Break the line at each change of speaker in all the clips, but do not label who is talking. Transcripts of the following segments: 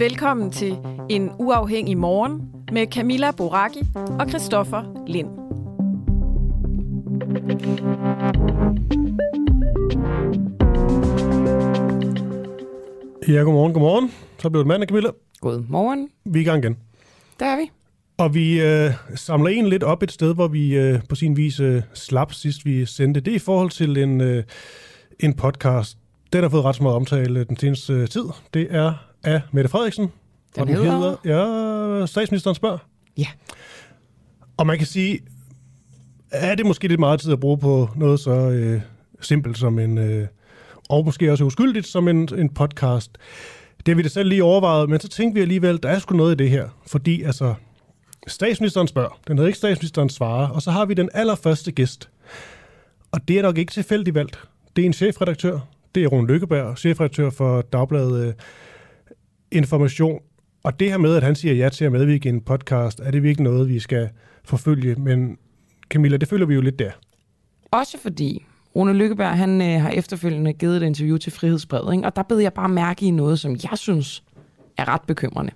Velkommen til En Uafhængig Morgen med Camilla Boraki og Christoffer Lind.
Ja, godmorgen, godmorgen. Så blev det mandag, Camilla.
Godmorgen.
Vi er i gang igen.
Der er vi.
Og vi øh, samler en lidt op et sted, hvor vi øh, på sin vis øh, slap sidst vi sendte. Det er i forhold til en, øh, en podcast. Den har fået ret så meget omtale den seneste øh, tid. Det er af Mette Frederiksen.
Den
og den
hedder?
hedder, ja, statsministeren spørger.
Ja.
Og man kan sige, er det måske lidt meget tid at bruge på noget så øh, simpelt som en, øh, og måske også uskyldigt som en, en podcast. Det har vi da selv lige overvejet, men så tænkte vi alligevel, der er sgu noget i det her. Fordi altså, statsministeren spørger, den hedder ikke statsministeren svarer, og så har vi den allerførste gæst. Og det er nok ikke tilfældigt valgt. Det er en chefredaktør, det er Rune Lykkeberg, chefredaktør for Dagbladet øh, Information. Og det her med, at han siger ja til at medvirke i en podcast, er det virkelig noget, vi skal forfølge. Men Camilla, det føler vi jo lidt der.
Også fordi Rune Lykkeberg, han øh, har efterfølgende givet et interview til Frihedsbrevet, ikke? og der bed jeg bare mærke i noget, som jeg synes er ret bekymrende.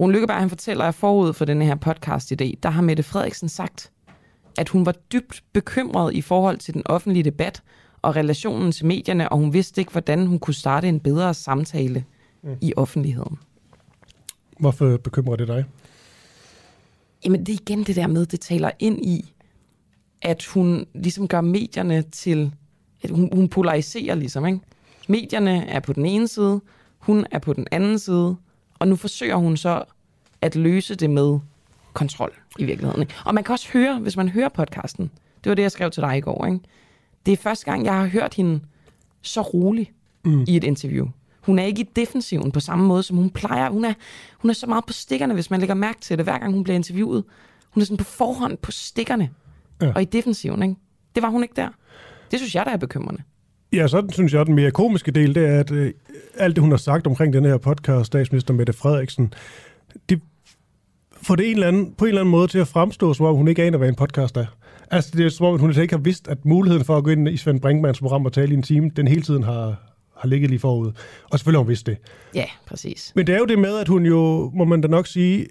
Rune Lykkeberg, han fortæller, at forud for denne her podcast-idé, der har Mette Frederiksen sagt, at hun var dybt bekymret i forhold til den offentlige debat og relationen til medierne, og hun vidste ikke, hvordan hun kunne starte en bedre samtale mm. i offentligheden.
Hvorfor bekymrer det dig?
Jamen, det er igen det der med, det taler ind i, at hun ligesom gør medierne til... At hun, hun polariserer ligesom, ikke? Medierne er på den ene side, hun er på den anden side, og nu forsøger hun så at løse det med kontrol i virkeligheden. Ikke? Og man kan også høre, hvis man hører podcasten, det var det, jeg skrev til dig i går, ikke? det er første gang, jeg har hørt hende så rolig mm. i et interview. Hun er ikke i defensiven på samme måde, som hun plejer. Hun er, hun er så meget på stikkerne, hvis man lægger mærke til det, hver gang hun bliver interviewet. Hun er sådan på forhånd på stikkerne ja. og i defensiven. Ikke? Det var hun ikke der. Det synes jeg, der er bekymrende.
Ja, så synes jeg, den mere komiske del, det er, at øh, alt det, hun har sagt omkring den her podcast, statsminister Mette Frederiksen, det får det en eller anden, på en eller anden måde til at fremstå, som om hun ikke aner, hvad en podcast er. Altså, det er som om, hun ikke har vidst, at muligheden for at gå ind i Svend Brinkmanns program og tale i en time, den hele tiden har, har ligget lige forud. Og selvfølgelig har hun vidst det.
Ja, præcis.
Men det er jo det med, at hun jo, må man da nok sige,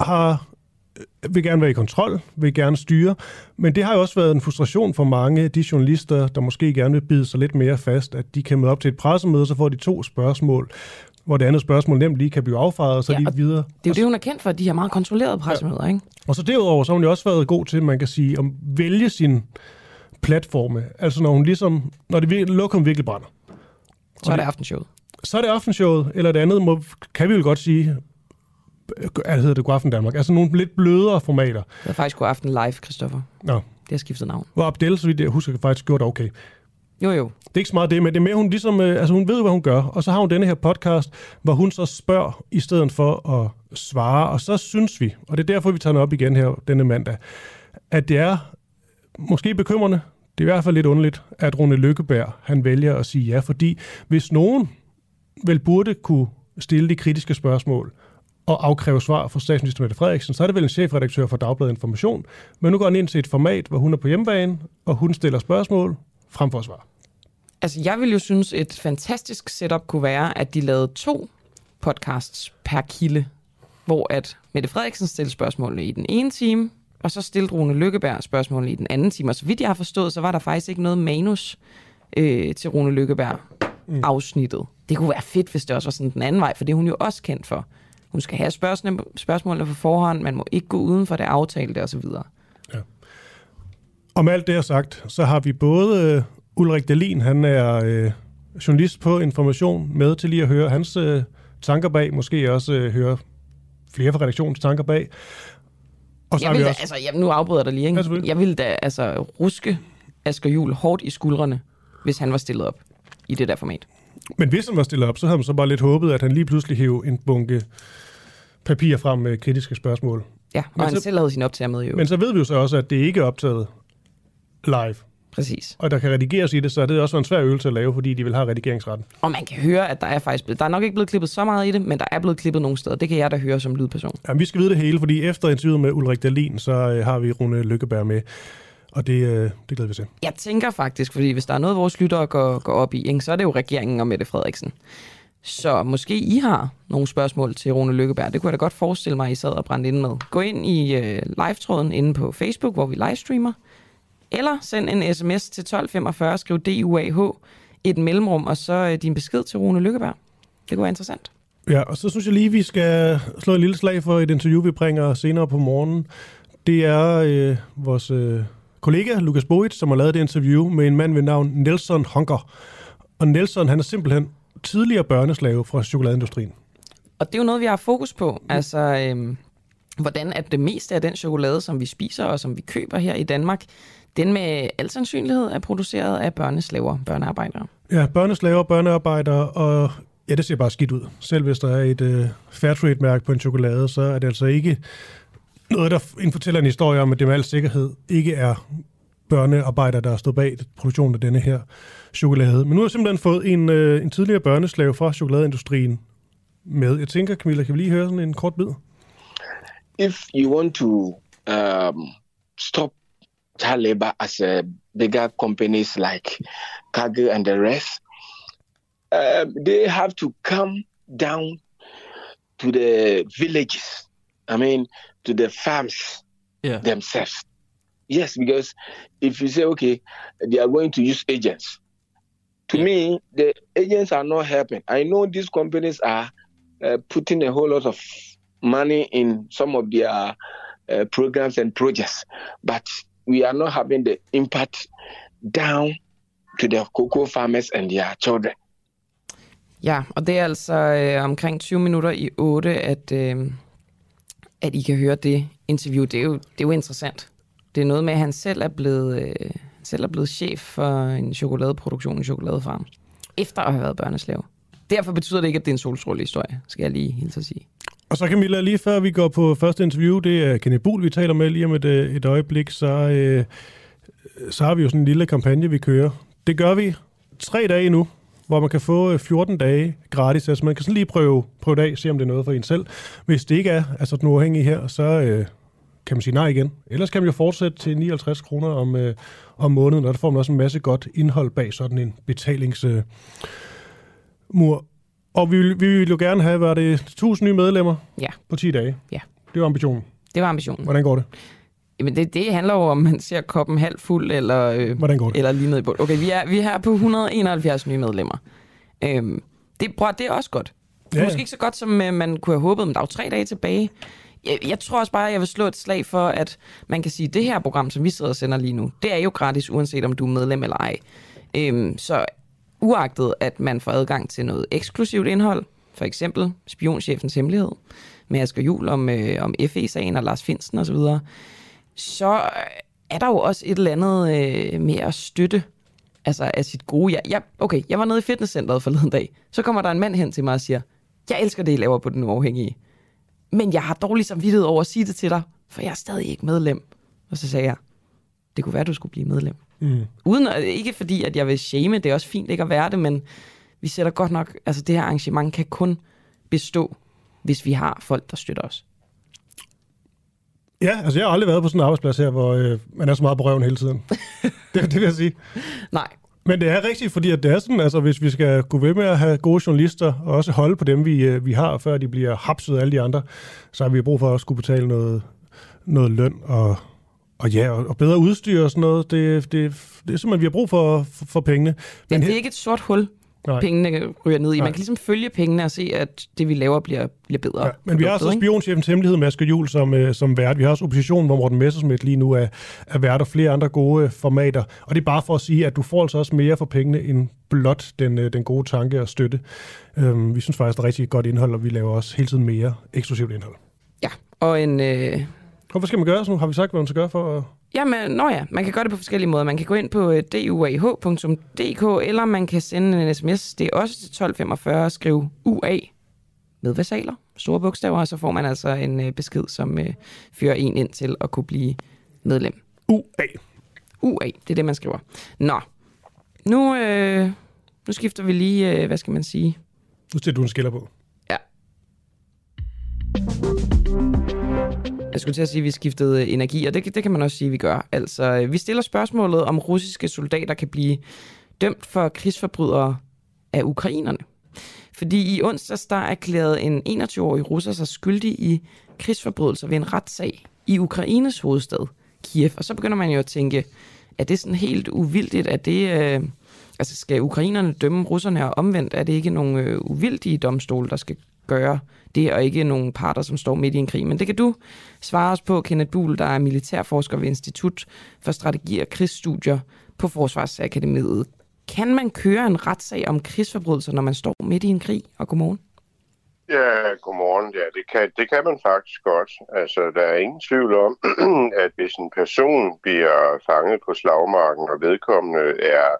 har vil gerne være i kontrol, vil gerne styre, men det har jo også været en frustration for mange af de journalister, der måske gerne vil bide sig lidt mere fast, at de kan møde op til et pressemøde, så får de to spørgsmål, hvor det andet spørgsmål nemt lige kan blive affejet, og så ja, de videre.
Det er jo det, hun er kendt for, de her meget kontrollerede pressemøder, ja. ikke?
Og så derudover, så har hun jo også været god til, man kan sige, at vælge sin platforme. Altså når hun ligesom, når det virkelig, lokum virkelig brænder.
Så er det aftenshowet.
Så er det aftenshowet, eller det andet, må, kan vi jo godt sige, hvad hedder det, Godaften Danmark? Altså nogle lidt blødere formater.
Det er faktisk Godaften Live, Christoffer.
Nå.
Det har skiftet navn.
Hvor Abdel, så vidt jeg husker, faktisk gjort okay.
Jo, jo.
Det er ikke så meget det, men det er mere, hun ligesom, øh, altså hun ved, hvad hun gør, og så har hun denne her podcast, hvor hun så spørger, i stedet for at svare, og så synes vi, og det er derfor, vi tager den op igen her denne mandag, at det er måske bekymrende, det er i hvert fald lidt underligt, at Rune Lykkeberg, han vælger at sige ja, fordi hvis nogen vel burde kunne stille de kritiske spørgsmål, og afkræve svar fra statsminister Mette Frederiksen, så er det vel en chefredaktør for Dagbladet Information. Men nu går han ind til et format, hvor hun er på hjemmebane, og hun stiller spørgsmål frem for svar.
Altså, jeg vil jo synes, et fantastisk setup kunne være, at de lavede to podcasts per kilde, hvor at Mette Frederiksen stiller spørgsmål i den ene time, og så stillede Rune Lykkeberg spørgsmålet i den anden time. Og så vidt jeg har forstået, så var der faktisk ikke noget manus øh, til Rune Lykkeberg mm. afsnittet. Det kunne være fedt, hvis det også var sådan den anden vej, for det er hun jo også kendt for. Hun skal have spørgsmålene, spørgsmålene på forhånd, man må ikke gå uden for det aftalte osv. Ja.
Om alt det er sagt, så har vi både øh, Ulrik Dalin, han er øh, journalist på Information, med til lige at høre hans øh, tanker bag, måske også øh, høre flere fra redaktionens tanker bag.
Og så jeg vil da, også... altså, jeg, nu afbryder dig lige, ikke? Ja, jeg vil da altså ruske Asger Jul hårdt i skuldrene, hvis han var stillet op i det der format.
Men hvis han var stillet op, så havde man så bare lidt håbet, at han lige pludselig hævde en bunke papir frem med kritiske spørgsmål.
Ja, og men han så, selv havde sin optager med jo.
Men så ved vi jo så også, at det ikke er optaget live.
Præcis.
Og der kan redigeres i det, så det er også en svær øvelse at lave, fordi de vil have redigeringsretten.
Og man kan høre, at der er faktisk blevet, der er nok ikke blevet klippet så meget i det, men der er blevet klippet nogle steder. Det kan jeg da høre som lydperson.
Ja, vi skal vide det hele, fordi efter interviewet med Ulrik Dalin, så øh, har vi Rune Lykkeberg med. Og det, øh, det glæder vi til.
Jeg tænker faktisk, fordi hvis der er noget, vores lyttere går, går op i, ikke, så er det jo regeringen og Mette Frederiksen. Så måske I har nogle spørgsmål til Rune Lykkeberg. Det kunne jeg da godt forestille mig, at I sad og brændte ind med. Gå ind i øh, live-tråden inde på Facebook, hvor vi livestreamer. Eller send en sms til 1245, skriv DUAH, et mellemrum, og så øh, din besked til Rune Lykkeberg. Det kunne være interessant.
Ja, og så synes jeg lige, vi skal slå et lille slag for et interview, vi bringer senere på morgenen. Det er øh, vores øh, kollega Lukas Boit, som har lavet det interview med en mand ved navn Nelson Honker. Og Nelson, han er simpelthen tidligere børneslave fra chokoladeindustrien.
Og det er jo noget, vi har fokus på. Altså, øh, hvordan at det meste af den chokolade, som vi spiser og som vi køber her i Danmark, den med al sandsynlighed er produceret af børneslaver, børnearbejdere.
Ja, børneslaver, børnearbejdere, og ja, det ser bare skidt ud. Selv hvis der er et uh, Fairtrade-mærke på en chokolade, så er det altså ikke noget, der fortæller en historie om, at det med al sikkerhed ikke er børnearbejdere, der har stået bag produktionen af denne her chokolade. Men nu har jeg simpelthen fået en, uh, en tidligere børneslave fra chokoladeindustrien med. Jeg tænker, Camilla, kan vi lige høre sådan en kort bid?
If you want to um, stop child labor as uh, bigger companies like Cargill and the rest, uh, they have to come down to the villages. I mean, to the farms yeah. themselves. Yes, because if you say, okay, they are going to use agents, to yeah. me, the agents are not helping. I know these companies are uh, putting a whole lot of money in some of their uh, programs and projects, but we are not having the impact down to the cocoa farmers and their children.
Ja, og det er altså øh, omkring 20 minutter i 8, at, øh, at I kan høre det interview. Det er, jo, det er jo interessant. Det er noget med, at han selv er blevet, øh, selv er blevet chef for en chokoladeproduktion, en chokoladefarm, efter at have været børneslave. Derfor betyder det ikke, at det er en solstråle historie, skal jeg lige hilse at sige.
Og så Camilla, lige før vi går på første interview, det er Kenneth Buhl, vi taler med lige om et, øh, et øjeblik, så, øh, så har vi jo sådan en lille kampagne, vi kører. Det gør vi tre dage nu, hvor man kan få øh, 14 dage gratis. Altså man kan sådan lige prøve, prøve det af, se om det er noget for en selv. Hvis det ikke er, altså den uafhængige her, så øh, kan man sige nej igen. Ellers kan man jo fortsætte til 59 kroner om, øh, om måneden, og der får man også en masse godt indhold bag sådan en betalingsmur. Øh, mur. Og vi, vi vil jo gerne have, var det 1000 nye medlemmer
ja.
på 10 dage?
Ja.
Det var ambitionen?
Det var ambitionen.
Hvordan går det?
Jamen det, det handler jo om, man ser koppen halvt fuld, eller,
øh, Hvordan går det?
eller lige ned i bund. Okay, vi er, vi er her på 171 nye medlemmer. Øhm, det, bror, det er også godt. Ja. Måske ikke så godt, som øh, man kunne have håbet, men der er jo tre dage tilbage. Jeg, jeg tror også bare, at jeg vil slå et slag for, at man kan sige, at det her program, som vi sidder og sender lige nu, det er jo gratis, uanset om du er medlem eller ej. Øhm, så uagtet, at man får adgang til noget eksklusivt indhold, for eksempel Spionchefens Hemmelighed, med Asger Jul om, øh, om FE-sagen og Lars Finsen osv., så, så er der jo også et eller andet øh, med at støtte altså af sit gode. Jeg, jeg, okay, jeg var nede i fitnesscenteret forleden dag. Så kommer der en mand hen til mig og siger, jeg elsker det, I laver på den uafhængige. Men jeg har dårlig samvittighed over at sige det til dig, for jeg er stadig ikke medlem. Og så sagde jeg, det kunne være, du skulle blive medlem. Mm. Uden, ikke fordi, at jeg vil shame, det er også fint ikke at være det, men vi sætter godt nok, altså det her arrangement kan kun bestå, hvis vi har folk, der støtter os.
Ja, altså jeg har aldrig været på sådan en arbejdsplads her, hvor øh, man er så meget på røven hele tiden. det, det vil jeg sige.
Nej.
Men det er rigtigt, fordi at det er sådan, altså hvis vi skal gå ved med at have gode journalister, og også holde på dem, vi, øh, vi har, før de bliver hapset af alle de andre, så har vi brug for at skulle betale noget, noget løn og Og ja, og bedre udstyr og sådan noget. Det, det, det er simpelthen, vi har brug for, for, for pengene.
Men ja, det er ikke et sort hul, Nej. pengene ryger ned i. Nej. Man kan ligesom følge pengene og se, at det, vi laver, bliver, bliver bedre. Ja,
men vi har også spionchefens hemmelighed, med Asger Juhl, som, uh, som vært. Vi har også oppositionen, hvor Morten Messersmith lige nu er, er vært, og flere andre gode uh, formater. Og det er bare for at sige, at du får altså også mere for pengene, end blot den, uh, den gode tanke og støtte. Um, vi synes faktisk, det er rigtig godt indhold, og vi laver også hele tiden mere eksklusivt indhold.
Ja, og en... Uh...
Hvad skal man gøre så nu? Har vi sagt, hvad man skal gøre for at
Jamen, nå ja, man kan gøre det på forskellige måder. Man kan gå ind på øh, duah.dk, eller man kan sende en sms. Det er også til 1245 og skrive UA med versaler, store bogstaver, og så får man altså en øh, besked, som øh, fører en ind til at kunne blive medlem.
UA.
UA, det er det, man skriver. Nå, nu, øh, nu skifter vi lige, øh, hvad skal man sige?
Nu sætter du en skiller på.
Ja. Jeg skulle til at sige, at vi skiftede øh, energi, og det, det kan man også sige, at vi gør. Altså, øh, vi stiller spørgsmålet, om russiske soldater kan blive dømt for krigsforbrydere af ukrainerne. Fordi i onsdags der erklærede en 21-årig russer sig skyldig i krigsforbrydelser ved en retssag i Ukraines hovedstad, Kiev. Og så begynder man jo at tænke, er det sådan helt uvildigt? at det, øh, altså skal ukrainerne dømme russerne og omvendt? Er det ikke nogle øh, uvildige domstole, der skal gøre det, og ikke nogle parter, som står midt i en krig. Men det kan du svare os på, Kenneth Buhl, der er militærforsker ved Institut for Strategi og Krigsstudier på Forsvarsakademiet. Kan man køre en retssag om krigsforbrydelser, når man står midt i en krig? Og godmorgen.
Ja, godmorgen. Ja, det kan, det kan man faktisk godt. Altså, der er ingen tvivl om, at hvis en person bliver fanget på slagmarken, og vedkommende er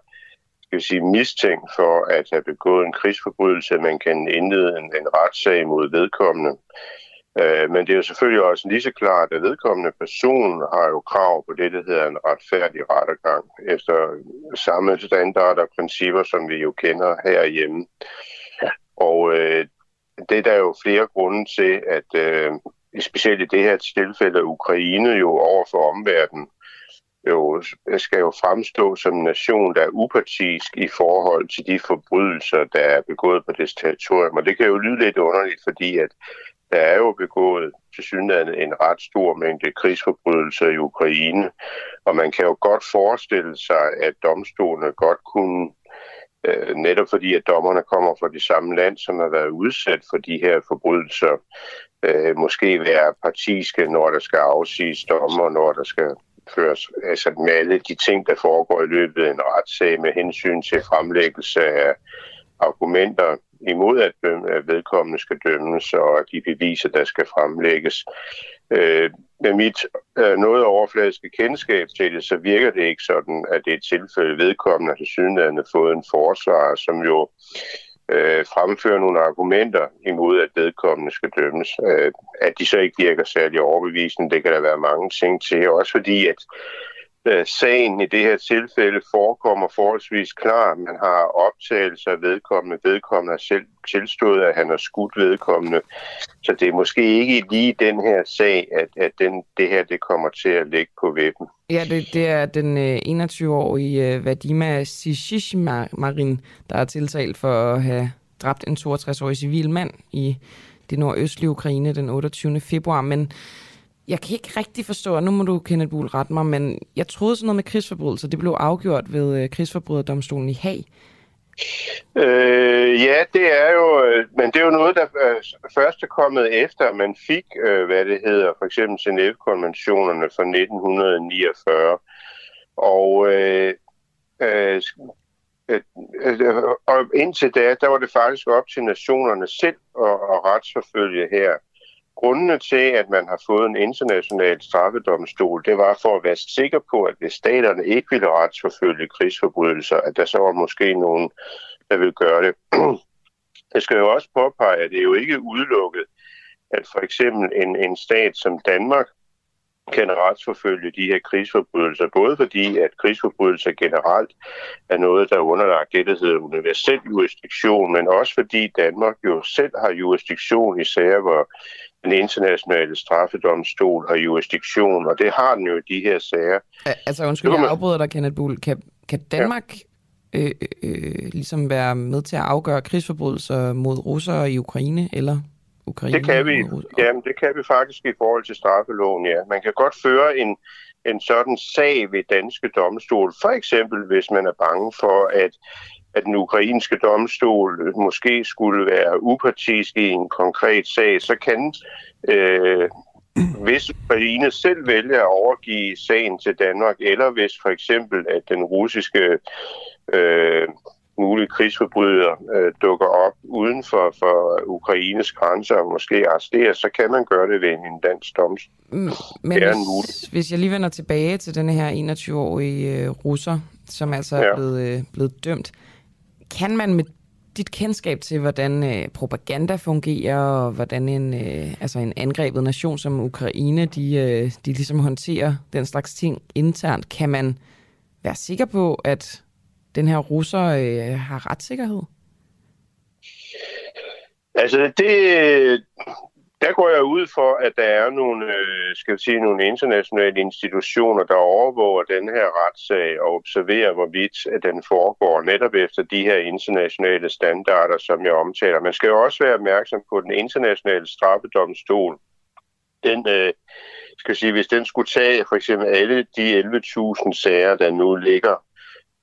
skal sige, mistænkt for at have begået en krigsforbrydelse, man kan indlede en, en retssag mod vedkommende. Øh, men det er jo selvfølgelig også lige så klart, at vedkommende person har jo krav på det, der hedder en retfærdig rettergang, efter samme standarder og principper, som vi jo kender herhjemme. Og øh, det er der jo flere grunde til, at øh, specielt i det her tilfælde Ukraine jo over for omverdenen jo, skal jo fremstå som en nation, der er upartisk i forhold til de forbrydelser, der er begået på dets territorium. Og det kan jo lyde lidt underligt, fordi at der er jo begået til synligheden en ret stor mængde krigsforbrydelser i Ukraine, og man kan jo godt forestille sig, at domstolene godt kunne, øh, netop fordi at dommerne kommer fra det samme land, som har været udsat for de her forbrydelser, øh, måske være partiske, når der skal afsiges dommer, når der skal føres, altså med alle de ting, der foregår i løbet af en retssag med hensyn til fremlæggelse af argumenter imod, at, at vedkommende skal dømmes, og de beviser, der skal fremlægges. Øh, med mit øh, noget overfladiske kendskab til det, så virker det ikke sådan, at det er et tilfælde vedkommende har synligheden fået en forsvar, som jo øh, Øh, fremfører nogle argumenter imod, at vedkommende skal dømmes. Øh, at de så ikke virker særlig overbevisende, det kan der være mange ting til. Også fordi, at Øh, sagen i det her tilfælde forekommer forholdsvis klar. Man har optagelser af vedkommende. Vedkommende har selv tilstået, at han har skudt vedkommende. Så det er måske ikke lige den her sag, at, at den, det her det kommer til at ligge på webben.
Ja, det, det er den øh, 21-årige øh, Vadima Sishishmarin, der er tiltalt for at have dræbt en 62-årig civil mand i det nordøstlige Ukraine den 28. februar. Men jeg kan ikke rigtig forstå, og nu må du, Kenneth Buhl, rette mig, men jeg troede sådan noget med krigsforbrydelser, det blev afgjort ved øh, krigsforbryderdomstolen i Haag.
Øh, ja, det er jo, øh, men det er jo noget, der øh, først er kommet efter, man fik, øh, hvad det hedder, for eksempel Genève-konventionerne fra 1949. Og, øh, øh, øh, og indtil da, der var det faktisk op til nationerne selv at, at retsforfølge her. Grundene til, at man har fået en international straffedomstol, det var for at være sikker på, at hvis staterne ikke ville retsforfølge krigsforbrydelser, at der så var måske nogen, der ville gøre det. Jeg skal jo også påpege, at det er jo ikke udelukket, at for eksempel en, en stat som Danmark kan retsforfølge de her krigsforbrydelser, både fordi, at krigsforbrydelser generelt er noget, der er underlagt det, der hedder universel jurisdiktion, men også fordi Danmark jo selv har jurisdiktion i sager, hvor den internationale straffedomstol har jurisdiktion, og det har den jo i de her sager.
Altså undskyld, jeg afbryder dig, Kenneth Bull. Kan, kan Danmark ja. øh, øh, ligesom være med til at afgøre krigsforbrydelser mod russere i Ukraine, eller Ukraine?
Det kan vi. Jamen, det kan vi faktisk i forhold til straffeloven, ja. Man kan godt føre en, en sådan sag ved danske domstol. For eksempel, hvis man er bange for, at at den ukrainske domstol måske skulle være upartisk i en konkret sag, så kan øh, hvis Ukraine selv vælger at overgive sagen til Danmark, eller hvis for eksempel at den russiske øh, mulige krigsforbryder øh, dukker op uden for, for Ukraines grænser og måske arresteres, så kan man gøre det ved en dansk domstol.
Mm, men hvis, hvis jeg lige vender tilbage til den her 21-årige øh, russer, som altså ja. er blevet, øh, blevet dømt, kan man med dit kendskab til, hvordan øh, propaganda fungerer, og hvordan en, øh, altså en angrebet nation som Ukraine, de, øh, de ligesom håndterer den slags ting internt, kan man være sikker på, at den her russer øh, har retssikkerhed?
Altså, det, der går jeg ud for, at der er nogle, øh, skal vi sige, nogle internationale institutioner, der overvåger den her retssag og observerer, hvorvidt at den foregår netop efter de her internationale standarder, som jeg omtaler. Man skal jo også være opmærksom på den internationale straffedomstol. Den, øh, skal skal sige, hvis den skulle tage for eksempel alle de 11.000 sager, der nu ligger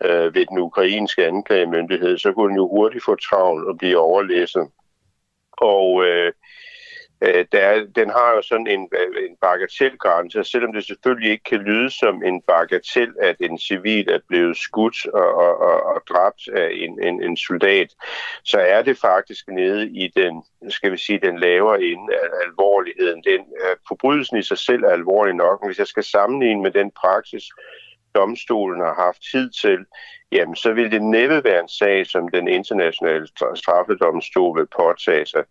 øh, ved den ukrainske anklagemyndighed, så kunne den jo hurtigt få travlt og blive overlæsset. Og øh, øh der, den har jo sådan en, øh, en bagatelgrænse, selvom det selvfølgelig ikke kan lyde som en bagatel, at en civil er blevet skudt og, og, og, og dræbt af en, en, en soldat, så er det faktisk nede i den, skal vi sige, den lavere ende af alvorligheden. Den, øh, forbrydelsen i sig selv er alvorlig nok, men hvis jeg skal sammenligne med den praksis, domstolen har haft tid til, jamen så vil det næppe være en sag, som den internationale straffedomstol vil påtage sig.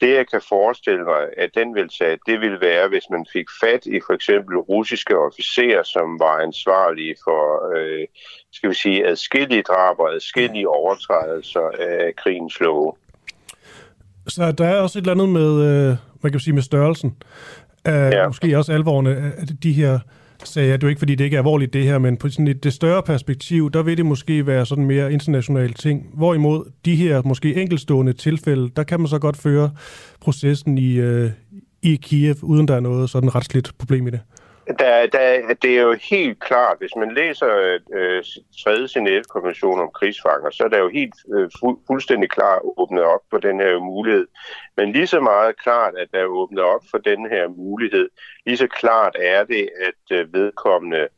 Det, jeg kan forestille mig, at den vil tage, det vil være, hvis man fik fat i for eksempel russiske officerer, som var ansvarlige for, øh, skal vi sige, adskillige drab og adskillige overtrædelser af krigens love.
Så der er også et eller andet med, øh, man kan sige, med størrelsen. Uh, ja. Måske også alvorene af de her sagde jeg. Det er ikke, fordi det ikke er alvorligt det her, men på sådan et det større perspektiv, der vil det måske være sådan mere internationale ting. Hvorimod de her måske enkelstående tilfælde, der kan man så godt føre processen i, øh, i Kiev, uden der er noget sådan retsligt problem i det.
Der, der, det er jo helt klart, hvis man læser øh, 3. Genève-konvention om krigsfanger, så er der jo helt øh, fu- fuldstændig klart åbnet op for den her mulighed. Men lige så meget klart, at der er åbnet op for den her mulighed, lige så klart er det, at øh, vedkommende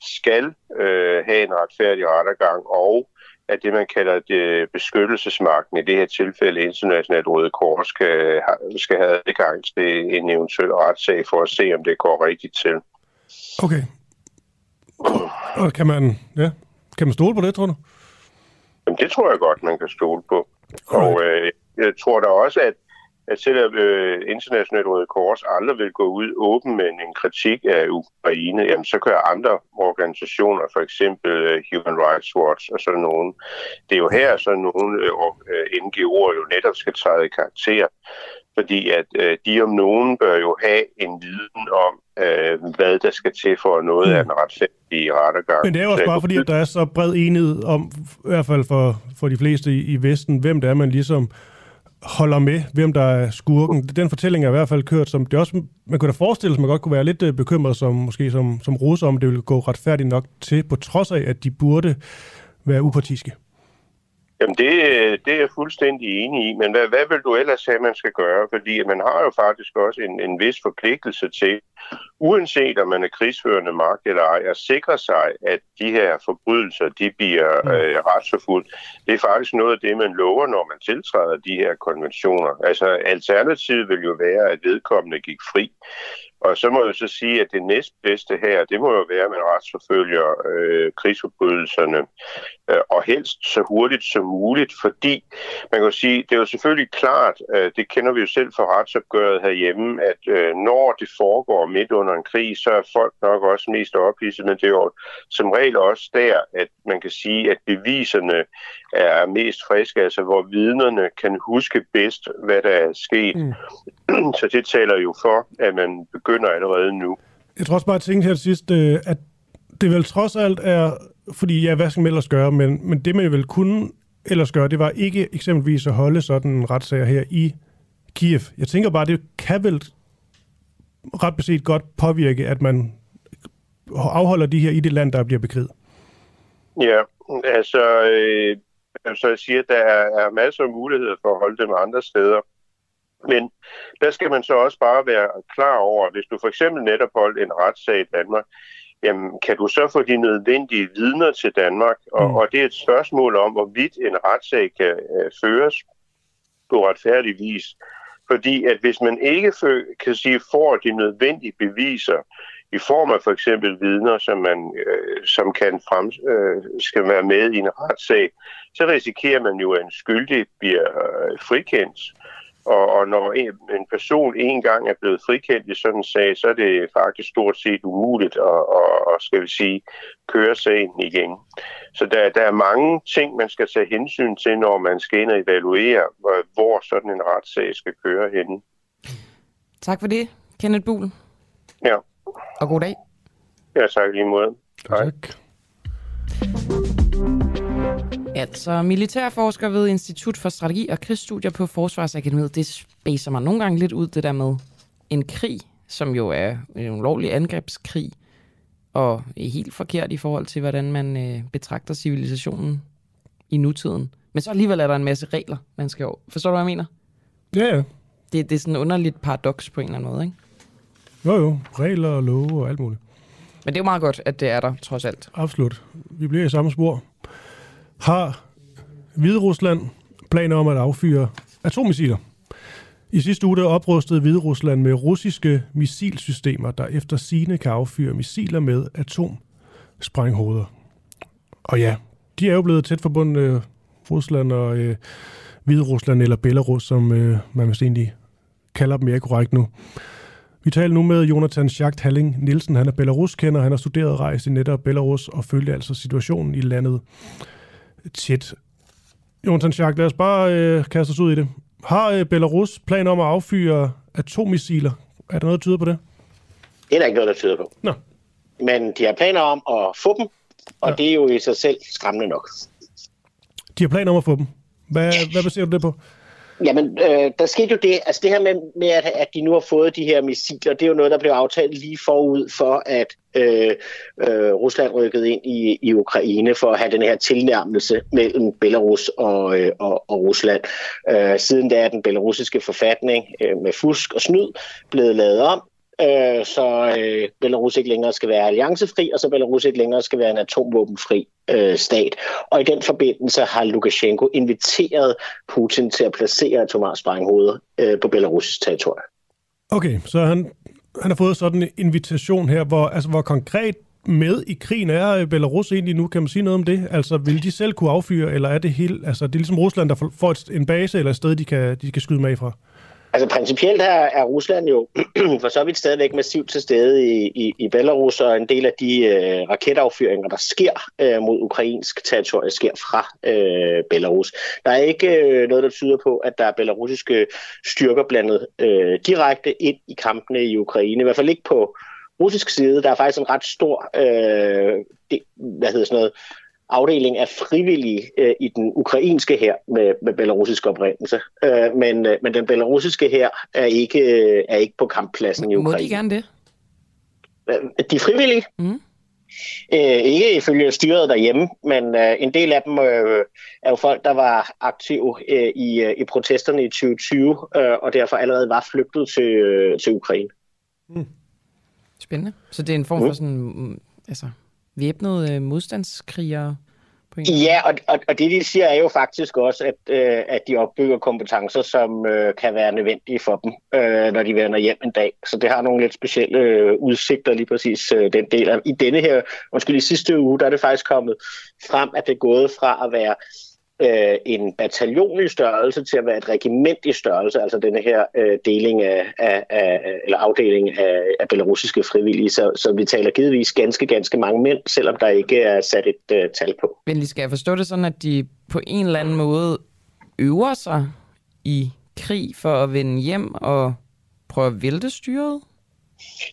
skal øh, have en retfærdig rettergang, og at det, man kalder det beskyttelsesmagten, i det her tilfælde Internationalt Røde Kors, skal, skal have adgang til en eventuel retssag for at se, om det går rigtigt til.
Okay. Og kan man, ja, kan man stole på det, tror du?
Jamen, det tror jeg godt, man kan stole på. Okay. Og øh, jeg tror da også, at, at selvom øh, Internationalt Røde Kors aldrig vil gå ud åben med en kritik af Ukraine, jamen, så kan andre organisationer, for eksempel uh, Human Rights Watch og sådan nogen, det er jo her, så nogle uh, NGO'er jo netop skal træde i karakter fordi at øh, de om nogen bør jo have en viden om, øh, hvad der skal til for noget mm. af en retfærdig rettergang.
Men det er jo også bare fordi, at der er så bred enighed om, i hvert fald for, for de fleste i, i Vesten, hvem det er, man ligesom holder med, hvem der er skurken. Den fortælling er i hvert fald kørt, som det også, man kunne da forestille sig, man godt kunne være lidt øh, bekymret som, måske som, som russer, om det ville gå retfærdigt nok til, på trods af, at de burde være upartiske.
Jamen, det, det er jeg fuldstændig enig i, men hvad, hvad vil du ellers have, man skal gøre? Fordi man har jo faktisk også en, en vis forpligtelse til, uanset om man er krigsførende magt eller ej, at sikre sig, at de her forbrydelser, de bliver mm. øh, retsforfulgt. Det er faktisk noget af det, man lover, når man tiltræder de her konventioner. Altså, alternativet vil jo være, at vedkommende gik fri. Og så må jeg så sige, at det næstbedste her, det må jo være, at man retsforfølger øh, krigsforbrydelserne, øh, og helst så hurtigt som muligt, fordi man kan sige, det er jo selvfølgelig klart, øh, det kender vi jo selv fra retsopgøret herhjemme, at øh, når det foregår midt under en krig, så er folk nok også mest ophidset, men det er jo som regel også der, at man kan sige, at beviserne er mest friske, altså hvor vidnerne kan huske bedst, hvad der er sket. Mm. så det taler jo for, at man begynder allerede nu.
Jeg tror også bare, at tænke her til sidst, øh, at det vel trods alt er, fordi ja, hvad skal man ellers gøre, men, men det man vel kunne ellers gøre, det var ikke eksempelvis at holde sådan en retssag her i Kiev. Jeg tænker bare, det kan vel ret beset godt påvirke, at man afholder de her i det land, der bliver bekriget.
Ja, altså, øh, så jeg siger, der er, er masser af muligheder for at holde dem andre steder. Men der skal man så også bare være klar over, hvis du for eksempel netop holdt en retssag i Danmark, jamen kan du så få de nødvendige vidner til Danmark? Og, mm. og det er et spørgsmål om, hvorvidt en retssag kan øh, føres på retfærdig vis. Fordi at hvis man ikke kan sige, får de nødvendige beviser, i form af for eksempel vidner, som, man, øh, som kan frem, øh, skal være med i en retssag, så risikerer man jo, at en skyldig bliver øh, frikendt. Og, og når en, en person en gang er blevet frikendt i sådan en sag, så er det faktisk stort set umuligt at, at, at skal vi sige, køre sagen igen. Så der, der er mange ting, man skal tage hensyn til, når man skal ind og evaluere, hvor, hvor sådan en retssag skal køre henne.
Tak for det, Kenneth Buhl.
Ja.
Og god dag.
Ja, tak lige måde.
Tak.
Altså, militærforsker ved Institut for Strategi og Krigsstudier på Forsvarsakademiet, det spacer mig nogle gange lidt ud, det der med en krig, som jo er en ulovlig angrebskrig, og er helt forkert i forhold til, hvordan man øh, betragter civilisationen i nutiden. Men så alligevel er der en masse regler, man skal over. Forstår du, hvad jeg mener?
Ja, ja.
Det, det er sådan en underligt paradoks på en eller anden måde, ikke?
Jo, jo. Regler og love og alt muligt.
Men det er jo meget godt, at det er der, trods alt.
Absolut. Vi bliver i samme spor. Har Hvide Rusland planer om at affyre atommissiler? I sidste uge oprustede Hvide Rusland med russiske missilsystemer, der efter sine kan affyre missiler med atomsprænghoveder. Og ja, de er jo blevet tæt forbundet øh, Rusland og øh, Hvide Rusland, eller Belarus, som øh, man vist egentlig kalder dem mere korrekt nu. Vi taler nu med Jonathan Schacht Halling Nielsen. Han er Belarus-kender. Han har studeret rejst i netop Belarus og følger altså situationen i landet tæt. Jonathan Schacht, lad os bare øh, kaste os ud i det. Har øh, Belarus planer om at affyre atommissiler? Er der noget, der tyder på det?
Det er der ikke noget, der tyder på.
Nå.
Men de har planer om at få dem, og ja. det er jo i sig selv skræmmende nok.
De har planer om at få dem. Hvad, hvad baserer du det på?
Jamen, øh, der skete jo det, altså det her med, med at, at de nu har fået de her missiler, det er jo noget, der blev aftalt lige forud for, at øh, øh, Rusland rykkede ind i, i Ukraine for at have den her tilnærmelse mellem Belarus og, øh, og, og Rusland. Øh, siden da er den belarusiske forfatning øh, med fusk og snyd blevet lavet om, øh, så øh, Belarus ikke længere skal være alliancefri, og så Belarus ikke længere skal være en atomvåbenfri øh, stat. Og i den forbindelse har Lukashenko inviteret Putin til at placere atomsprænghoveder øh, på Belarus' territorium.
Okay, så han, han har fået sådan en invitation her, hvor, altså, hvor konkret med i krigen er øh, Belarus egentlig nu? Kan man sige noget om det? Altså, vil de selv kunne affyre, eller er det helt, altså, det er ligesom Rusland, der får en base eller et sted, de kan, de kan skyde med fra?
Altså principielt her er Rusland jo for så vidt stadigvæk massivt til stede i, i, i Belarus, og en del af de øh, raketaffyringer, der sker øh, mod ukrainsk territorie, sker fra øh, Belarus. Der er ikke øh, noget, der tyder på, at der er belarusiske styrker blandet øh, direkte ind i kampene i Ukraine. I hvert fald ikke på russisk side. Der er faktisk en ret stor øh, det, hvad hedder sådan noget, afdeling af frivillige øh, i den ukrainske her med, med belarusisk oprindelse. Øh, men, øh, men den belarusiske her er ikke, øh, er ikke på kamppladsen i Ukraine.
Må de gerne det?
Øh, de frivillige? Mm. Øh, ikke ifølge styret derhjemme, men øh, en del af dem øh, er jo folk, der var aktive øh, i, øh, i protesterne i 2020, øh, og derfor allerede var flygtet til, øh, til Ukraine.
Mm. Spændende. Så det er en form for mm. sådan, mm, altså, væbnede øh, modstandskrigere? På en
ja, og, og, og det de siger er jo faktisk også, at, øh, at de opbygger kompetencer, som øh, kan være nødvendige for dem, øh, når de vender hjem en dag. Så det har nogle lidt specielle øh, udsigter lige præcis øh, den del af. I denne her, undskyld, i sidste uge, der er det faktisk kommet frem, at det er gået fra at være øh, en bataljon i størrelse til at være et regiment i størrelse, altså denne her øh, deling af, af, af, eller afdeling af, af belarusiske frivillige. Så, så vi taler givetvis ganske, ganske mange mænd, selvom der ikke er sat et øh, tal på.
Men skal jeg forstå det sådan, at de på en eller anden måde øver sig i krig for at vende hjem og prøve at vælte styret?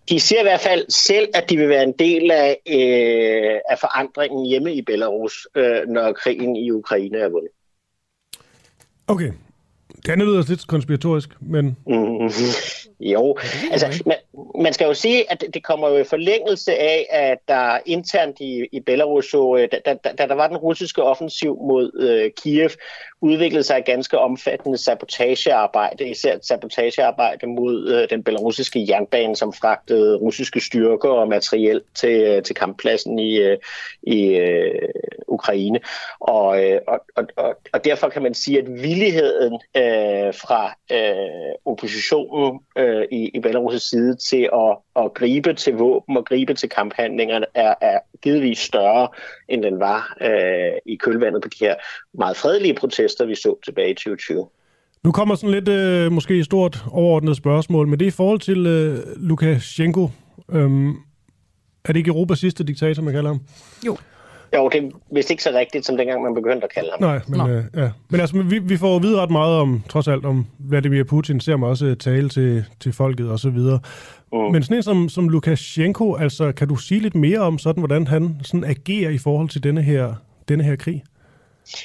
De siger i hvert fald selv, at de vil være en del af, øh, af forandringen hjemme i Belarus, øh, når krigen i Ukraine er vundet.
Okay. Det lyder lidt konspiratorisk, men...
Mm, jo, altså man, man skal jo sige, at det kommer jo i forlængelse af, at der internt i, i Belarus, så, øh, da, da, da der var den russiske offensiv mod øh, Kiev, udviklede sig et ganske omfattende sabotagearbejde, især et sabotagearbejde mod øh, den belarusiske jernbane, som fragtede russiske styrker og materiel til, øh, til kamppladsen i, øh, i øh, Ukraine. Og, øh, og, og, og derfor kan man sige, at villigheden øh, fra øh, oppositionen øh, i, i Belarus' side til at, at gribe til våben og gribe til kamphandlingerne er, er givetvis større, end den var øh, i kølvandet på de her meget fredelige protester, vi så tilbage i 2020.
Nu kommer sådan lidt øh, måske et stort overordnet spørgsmål, men det er i forhold til øh, Lukashenko. Øhm, er det ikke Europas sidste diktator, man kalder ham?
Jo.
Jo, det er vist ikke så rigtigt, som dengang man begyndte at kalde ham.
Nej, men, øh, ja. men altså, vi, vi får vide ret meget om, trods alt, om Vladimir Putin, ser man også tale til, til folket og så videre. Mm. Men sådan en som, som Lukashenko, altså, kan du sige lidt mere om sådan, hvordan han sådan agerer i forhold til denne her, denne her krig?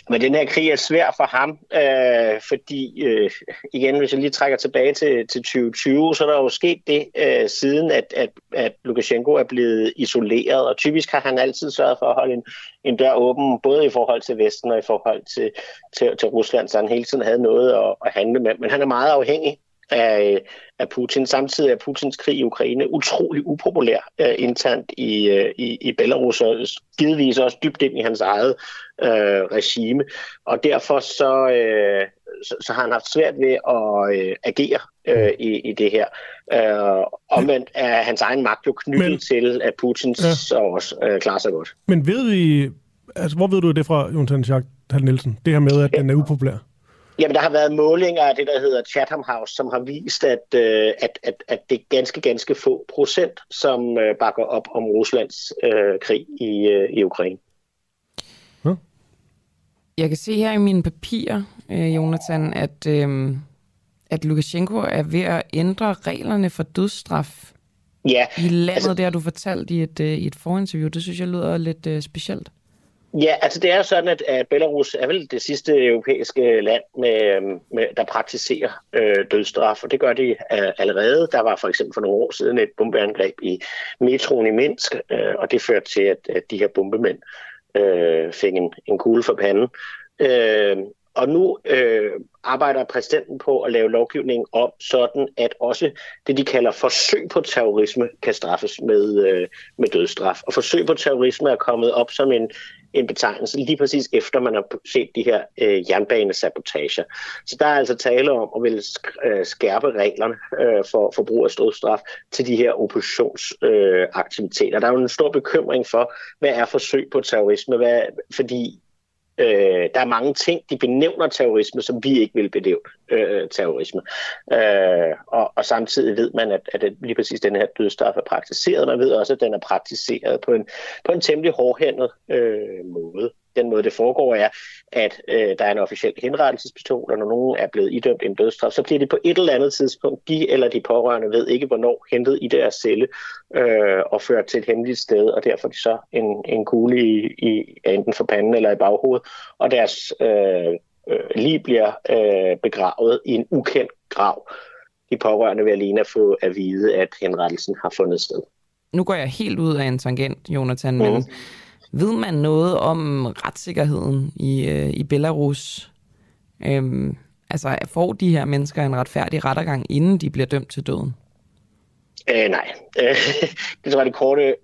Men den her krig er svær for ham, øh, fordi, øh, igen, hvis jeg lige trækker tilbage til, til 2020, så er der jo sket det øh, siden, at, at, at Lukashenko er blevet isoleret, og typisk har han altid sørget for at holde en, en dør åben, både i forhold til Vesten og i forhold til, til, til Rusland, så han hele tiden havde noget at, at handle med. Men han er meget afhængig af, af Putin. Samtidig er Putins krig i Ukraine utrolig upopulær uh, internt i, uh, i, i Belarus, og givetvis også dybt ind i hans eget uh, regime. Og derfor så, uh, så, så har han haft svært ved at uh, agere uh, i, i det her. Uh, omvendt er hans egen magt jo knyttet Men, til, at Putin ja. så også uh, klarer sig godt.
Men ved vi, altså hvor ved du det fra, Jonathan Schack Nielsen, det her med, at ja. den er upopulær?
Jamen, der har været målinger af det, der hedder Chatham House, som har vist, at, øh, at, at, at det er ganske, ganske få procent, som øh, bakker op om Ruslands øh, krig i, øh, i Ukraine.
Ja. Jeg kan se her i mine papirer, øh, Jonathan, at, øh, at Lukashenko er ved at ændre reglerne for dødsstraf
ja,
i landet, altså, der du fortalt i et, øh, i et forinterview. Det synes jeg lyder lidt øh, specielt.
Ja, altså det er sådan, at, at Belarus er vel det sidste europæiske land, med, øhm, med, der praktiserer øh, dødsstraf, og det gør de øh, allerede. Der var for eksempel for nogle år siden et bombeangreb i metroen i Minsk, øh, og det førte til, at, at de her bombemænd øh, fik en, en kugle for panden. Øh, og nu øh, arbejder præsidenten på at lave lovgivningen om, sådan at også det, de kalder forsøg på terrorisme, kan straffes med, øh, med dødsstraf. Og forsøg på terrorisme er kommet op som en, en betegnelse, lige præcis efter man har set de her øh, jernbanesabotager. Så der er altså tale om at vil øh, skærpe reglerne øh, for, for brug af stødstraf til de her oppositionsaktiviteter. Øh, der er jo en stor bekymring for, hvad er forsøg på terrorisme, hvad, fordi Øh, der er mange ting, de benævner terrorisme, som vi ikke vil benævne øh, terrorisme. Øh, og, og samtidig ved man, at, at lige præcis den her dødsstraf er praktiseret. Man ved også, at den er praktiseret på en, på en temmelig hårdhændet øh, måde den måde, det foregår, er, at øh, der er en officiel henrettelsespistol, og når nogen er blevet idømt en dødsstraf, så bliver det på et eller andet tidspunkt, de eller de pårørende ved ikke, hvornår hentet i deres celle øh, og ført til et hemmeligt sted, og derfor er de så en, en kugle i, i enten for panden eller i baghovedet, og deres øh, øh, lige bliver øh, begravet i en ukendt grav. De pårørende vil alene få at vide, at henrettelsen har fundet sted.
Nu går jeg helt ud af en tangent, Jonathan, mm ved man noget om retssikkerheden i, øh, i Belarus? Øhm, altså, får de her mennesker en retfærdig rettergang, inden de bliver dømt til døden?
Øh, nej, øh, det tror jeg det korte.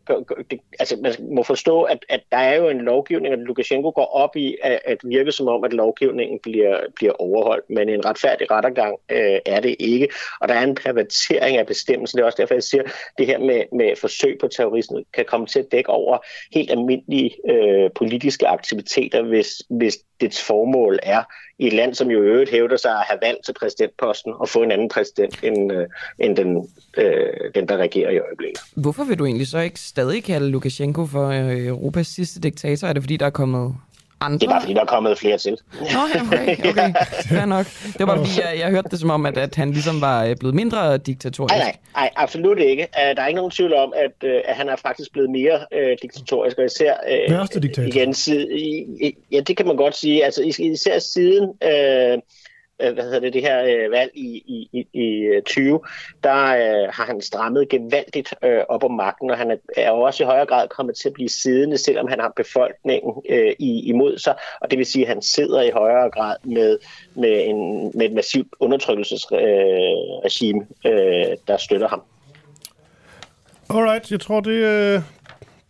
Det, altså, man må forstå, at, at der er jo en lovgivning, at Lukashenko går op i at, at virke som om, at lovgivningen bliver, bliver overholdt, men en retfærdig rettergang øh, er det ikke. Og der er en privatisering af bestemmelsen. Det er også derfor, jeg siger, at det her med, med forsøg på terrorisme kan komme til at dække over helt almindelige øh, politiske aktiviteter, hvis, hvis dets formål er i et land, som jo øvrigt hævder sig at have valgt til præsidentposten og få en anden præsident end, øh, end den, øh, den, der regerer i øjeblikket.
Hvorfor vil du egentlig så ikke stadig kalde Lukashenko for øh, Europas sidste diktator? Er det fordi, der er kommet andre?
Det er bare fordi, der er kommet flere til.
Nå, okay, okay. Fair nok. Det var bare fordi, jeg, jeg hørte det som om, at, at han ligesom var øh, blevet mindre diktatorisk.
Nej, nej, nej absolut ikke. Uh, der er ikke nogen tvivl om, at, uh, at han er faktisk blevet mere uh, diktatorisk, og især...
Uh, Værste diktator.
Igen, side, i, ja, det kan man godt sige. Altså, især siden... Øh, hvad hedder det, det her øh, valg i, i, i, i 20, der øh, har han strammet gevaldigt øh, op om magten, og han er, er også i højere grad kommet til at blive siddende, selvom han har befolkningen øh, i, imod sig, og det vil sige, at han sidder i højere grad med, med, en, med et massivt undertrykkelsesregime, øh, øh, der støtter ham.
Alright, jeg tror, det, øh,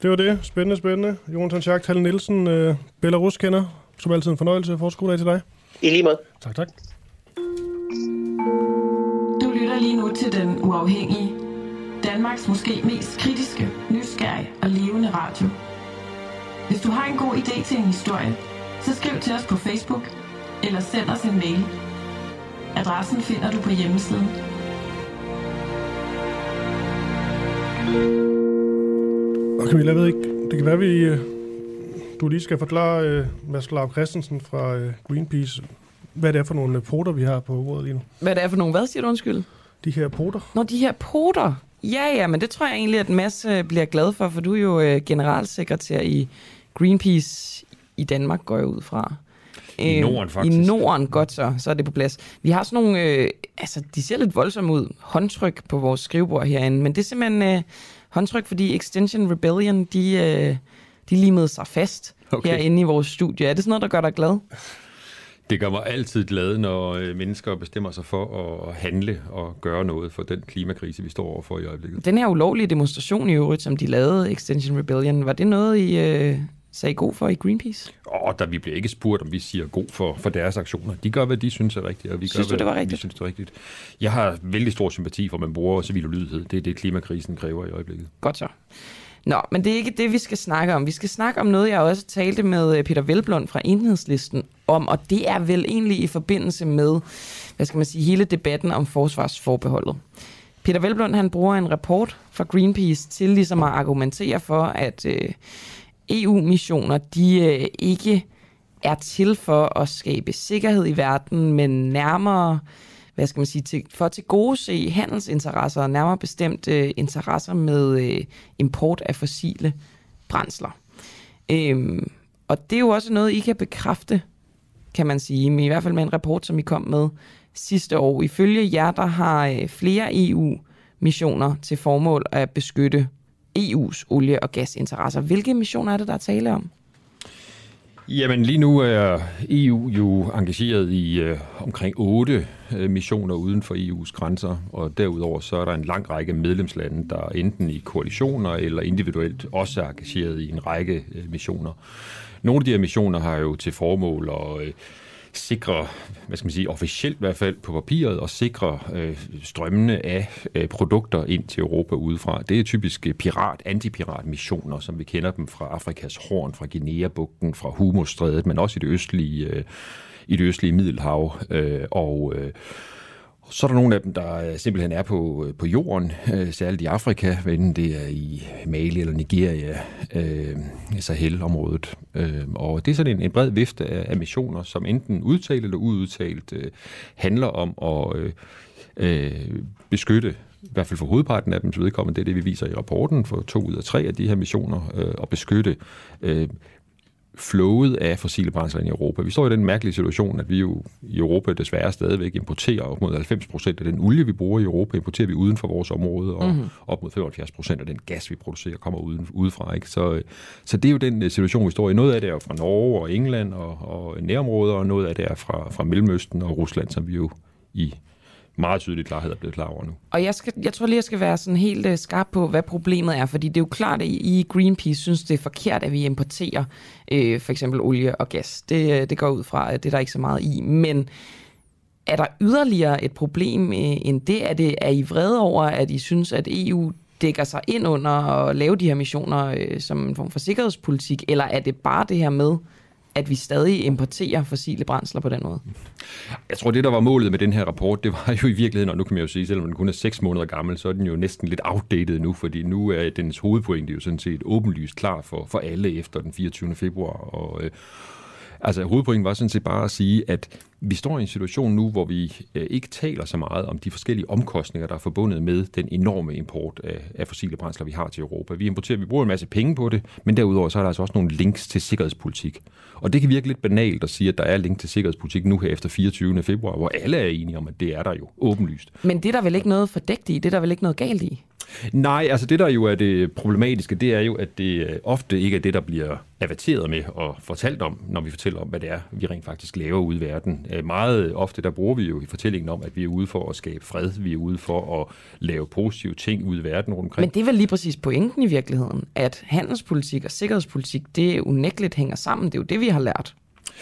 det var det. Spændende, spændende. Jonathan Schacht, Halle Nielsen, øh, Belarus kender. Som altid en fornøjelse. Fortsat dag til dig.
I lige måde.
Tak, tak.
Til Den Uafhængige. Danmarks måske mest kritiske, nysgerrige og levende radio. Hvis du har en god idé til en historie, så skriv til os på Facebook eller send os en mail. Adressen finder du på hjemmesiden.
Og Camilla, jeg ved ikke, det kan være, vi, øh, du lige skal forklare øh, Mads Lav Christensen fra øh, Greenpeace, hvad det er for nogle poter, vi har på ordet lige nu.
Hvad det er for nogle, hvad siger du undskyld?
De her poter.
Nå, de her poter. Ja, ja, men det tror jeg egentlig, at Mads øh, bliver glad for, for du er jo øh, generalsekretær i Greenpeace i Danmark, går jeg ud fra.
I
Øh,
Norden, faktisk.
I Norden, godt så, så er det på plads. Vi har sådan nogle, øh, altså de ser lidt voldsomme ud, håndtryk på vores skrivebord herinde, men det er simpelthen øh, håndtryk, fordi Extension Rebellion, de, øh, de limede sig fast. Okay. herinde i vores studie. Er det sådan noget, der gør dig glad?
Det gør mig altid glad, når øh, mennesker bestemmer sig for at handle og gøre noget for den klimakrise, vi står overfor i øjeblikket.
Den her ulovlige demonstration i øvrigt, som de lavede, Extension Rebellion, var det noget, I øh, sagde god for i Greenpeace?
Og der vi bliver ikke spurgt, om vi siger god for, for deres aktioner. De gør, hvad de synes er rigtigt, og vi
Synes
gør,
du, det var
vi
rigtigt?
synes, det er rigtigt. Jeg har vældig stor sympati for, at man bruger civil ulydighed. Det er det, klimakrisen kræver i øjeblikket.
Godt så. Nå, men det er ikke det, vi skal snakke om. Vi skal snakke om noget, jeg også talte med øh, Peter Velblund fra Enhedslisten om, og det er vel egentlig i forbindelse med, hvad skal man sige, hele debatten om forsvarsforbeholdet. Peter Velblund, han bruger en rapport fra Greenpeace til ligesom at argumentere for, at øh, EU-missioner, de øh, ikke er til for at skabe sikkerhed i verden, men nærmere hvad skal man sige, til, for at til gode se handelsinteresser, og nærmere bestemt øh, interesser med øh, import af fossile brændsler. Øhm, og det er jo også noget, I kan bekræfte, kan man sige, men i hvert fald med en rapport, som I kom med sidste år. Ifølge jer, der har øh, flere EU-missioner til formål at beskytte EU's olie- og gasinteresser. Hvilke missioner er det, der er tale om?
Jamen lige nu er EU jo engageret i øh, omkring otte øh, missioner uden for EU's grænser, og derudover så er der en lang række medlemslande, der enten i koalitioner eller individuelt også er engageret i en række øh, missioner. Nogle af de her missioner har jo til formål at øh, sikre, hvad skal man sige, officielt i hvert fald på papiret, og sikre øh, strømmene af øh, produkter ind til Europa udefra. Det er typisk øh, pirat, antipirat missioner, som vi kender dem fra Afrikas horn, fra Guinea-bugten, fra Humusstrædet, men også i det østlige, øh, i det østlige Middelhav. Øh, og øh, så er der nogle af dem, der øh, simpelthen er på, øh, på jorden, øh, særligt i Afrika, enten det er i Mali eller Nigeria, øh, Sahel-området. Øh, og det er sådan en, en bred vifte af, af missioner, som enten udtalt eller uudtalt øh, handler om at øh, øh, beskytte i hvert fald for hovedparten af dem, så vedkommende, det er det, vi viser i rapporten for to ud af tre af de her missioner, øh, at beskytte øh, flowet af fossile brændsler i Europa. Vi står i den mærkelige situation, at vi jo i Europa desværre stadigvæk importerer op mod 90 procent af den olie, vi bruger i Europa, importerer vi uden for vores område, og mm-hmm. op mod 75 procent af den gas, vi producerer, kommer uden, udefra. Ikke? Så, så det er jo den øh, situation, vi står i. Noget af det er fra Norge og England og, og nærområder, og noget af det er fra, fra Mellemøsten og Rusland, som vi jo i meget tydelig klarhed er blevet klar over nu.
Og jeg, skal, jeg tror lige, jeg skal være sådan helt øh, skarp på, hvad problemet er, fordi det er jo klart, at I Greenpeace synes, det er forkert, at vi importerer øh, for eksempel olie og gas. Det, øh, det går ud fra, at det er der ikke så meget i. Men er der yderligere et problem øh, end det? Er, det? er I vrede over, at I synes, at EU dækker sig ind under at lave de her missioner øh, som en form for sikkerhedspolitik, eller er det bare det her med, at vi stadig importerer fossile brændsler på den måde?
Jeg tror, det, der var målet med den her rapport, det var jo i virkeligheden, og nu kan man jo sige, selvom den kun er 6 måneder gammel, så er den jo næsten lidt outdated nu, fordi nu er dens hovedpointe jo sådan set åbenlyst klar for, for alle efter den 24. februar. Og, øh, Altså hovedpointen var sådan set bare at sige, at vi står i en situation nu, hvor vi øh, ikke taler så meget om de forskellige omkostninger, der er forbundet med den enorme import af, af fossile brændsler, vi har til Europa. Vi importerer, vi bruger en masse penge på det, men derudover så er der altså også nogle links til sikkerhedspolitik. Og det kan virke lidt banalt at sige, at der er link til sikkerhedspolitik nu her efter 24. februar, hvor alle er enige om, at det er der jo åbenlyst.
Men det er der vel ikke noget fordægt i? Det er der vel ikke noget galt i?
Nej, altså det der jo er det problematiske, det er jo, at det øh, ofte ikke er det, der bliver averteret med og fortalt om, når vi fortæller om, hvad det er, vi rent faktisk laver ude i verden. Øh, meget ofte, der bruger vi jo i fortællingen om, at vi er ude for at skabe fred, vi er ude for at lave positive ting ude i verden rundt omkring.
Men det er vel lige præcis pointen i virkeligheden, at handelspolitik og sikkerhedspolitik, det unægteligt hænger sammen. Det er jo det, vi har lært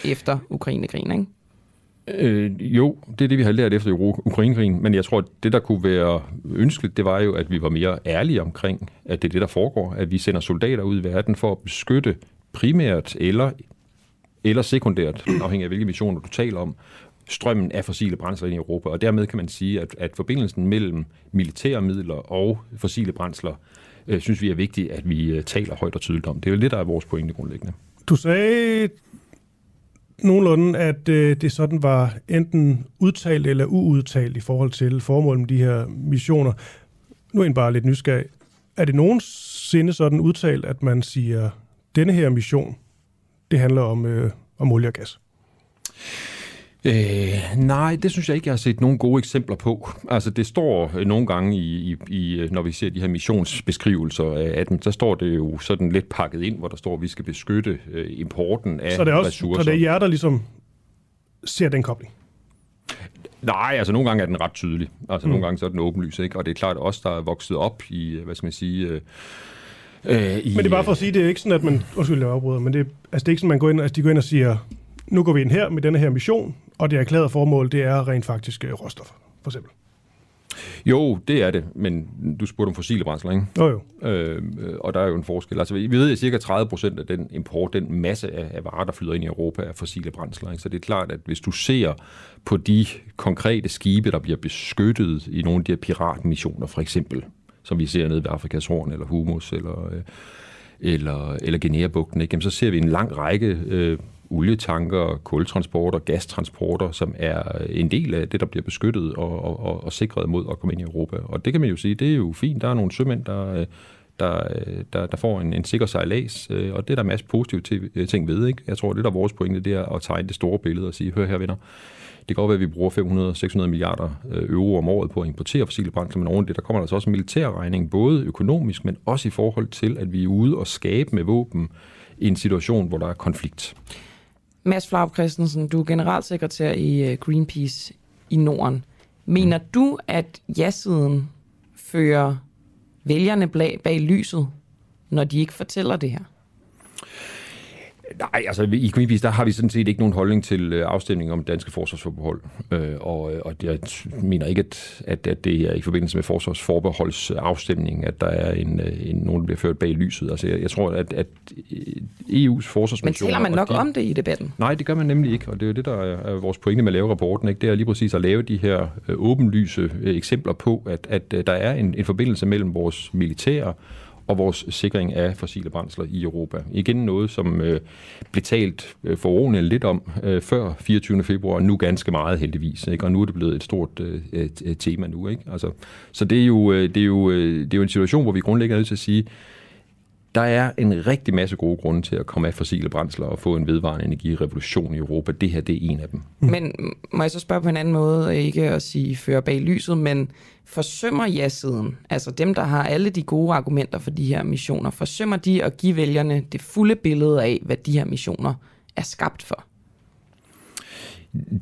efter Ukraine-krigen, ikke?
Øh, jo, det er det, vi har lært efter Ukrainekrigen, men jeg tror, at det, der kunne være ønskeligt, det var jo, at vi var mere ærlige omkring, at det er det, der foregår, at vi sender soldater ud i verden for at beskytte primært eller, eller sekundært, afhængig af hvilke missioner du taler om, strømmen af fossile brændsler ind i Europa. Og dermed kan man sige, at, at forbindelsen mellem militære midler og fossile brændsler, øh, synes vi er vigtigt, at vi øh, taler højt og tydeligt om. Det er jo lidt af vores pointe grundlæggende.
Du sagde nogenlunde, at øh, det sådan var enten udtalt eller uudtalt i forhold til formålet med de her missioner. Nu er jeg bare lidt nysgerrig. Er det nogensinde sådan udtalt, at man siger, denne her mission, det handler om, øh, om olie og gas?
Øh, nej, det synes jeg ikke, jeg har set nogle gode eksempler på. Altså, det står øh, nogle gange, i, i, i, øh, når vi ser de her missionsbeskrivelser af dem, så står det jo sådan lidt pakket ind, hvor der står, at vi skal beskytte øh, importen af
så det er også,
ressourcer.
Så det er jer, der ligesom ser den kobling?
Nej, altså nogle gange er den ret tydelig. Altså mm. nogle gange så er den åbenlys, ikke? Og det er klart også, der er vokset op i, hvad skal man sige... Øh,
øh, i, men det er bare for at sige, det er ikke sådan, at man... Undskyld, jeg afbryder, men det, er, altså, det er ikke sådan, at man går ind, altså, de går ind og siger, nu går vi ind her med denne her mission, og det erklærede formål, det er rent faktisk øh, råstoffer, for eksempel.
Jo, det er det, men du spurgte om fossile brændsler, ikke?
Jo, jo.
Øh, og der er jo en forskel. Altså, vi ved, at cirka 30 procent af den import, den masse af, af varer, der flyder ind i Europa, er fossile brændsler. Ikke? Så det er klart, at hvis du ser på de konkrete skibe, der bliver beskyttet i nogle af de her piratmissioner, for eksempel, som vi ser nede ved Afrikas Horn, eller Humus, eller, øh, eller, eller Guinea-bugten, ikke? Jamen, så ser vi en lang række øh, olietanker, kultransporter, gastransporter, som er en del af det, der bliver beskyttet og, og, og sikret mod at komme ind i Europa. Og det kan man jo sige, det er jo fint. Der er nogle sømænd, der, der, der, der får en, en sikker sejlads, øh, og det er der masser masse positive øh, ting ved. Ikke? Jeg tror, det der er vores pointe, det er at tegne det store billede og sige, hør her venner, det kan godt være, at vi bruger 500-600 milliarder øh, euro om året på at importere fossile brændsler, men oven det, der kommer altså også en militærregning, både økonomisk, men også i forhold til, at vi er ude og skabe med våben i en situation, hvor der er konflikt.
Mads Flaub Christensen, du er generalsekretær i øh, Greenpeace i Norden. Mener mm. du, at ja-siden fører vælgerne bag lyset, når de ikke fortæller det her?
Nej, altså i Greenpeace, der har vi sådan set ikke nogen holdning til øh, afstemning om danske forsvarsforbehold. Øh, og, øh, og jeg mener ikke, at, at, at det er i forbindelse med forsvarsforbeholds afstemning, at der er en, en nogen, der bliver ført bag lyset. Altså jeg, jeg tror, at, at EU's forsvarsmissioner...
Men taler man nok
de,
om det i debatten?
Nej, det gør man nemlig ikke, og det er jo det, der er vores pointe med at lave rapporten. Ikke? Det er lige præcis at lave de her åbenlyse eksempler på, at, at der er en, en forbindelse mellem vores militære og vores sikring af fossile brændsler i Europa. Igen noget, som øh, blev talt øh, for lidt om øh, før 24. februar, nu ganske meget heldigvis, ikke? og nu er det blevet et stort øh, tema nu. Ikke? Altså, så det er, jo, øh, det, er jo, øh, det er jo en situation, hvor vi grundlæggende er nødt til at sige, der er en rigtig masse gode grunde til at komme af fossile brændsler og få en vedvarende energirevolution i Europa. Det her, det er en af dem.
Mm. Men må jeg så spørge på en anden måde, ikke at sige føre bag lyset, men forsømmer ja-siden, altså dem, der har alle de gode argumenter for de her missioner, forsømmer de at give vælgerne det fulde billede af, hvad de her missioner er skabt for?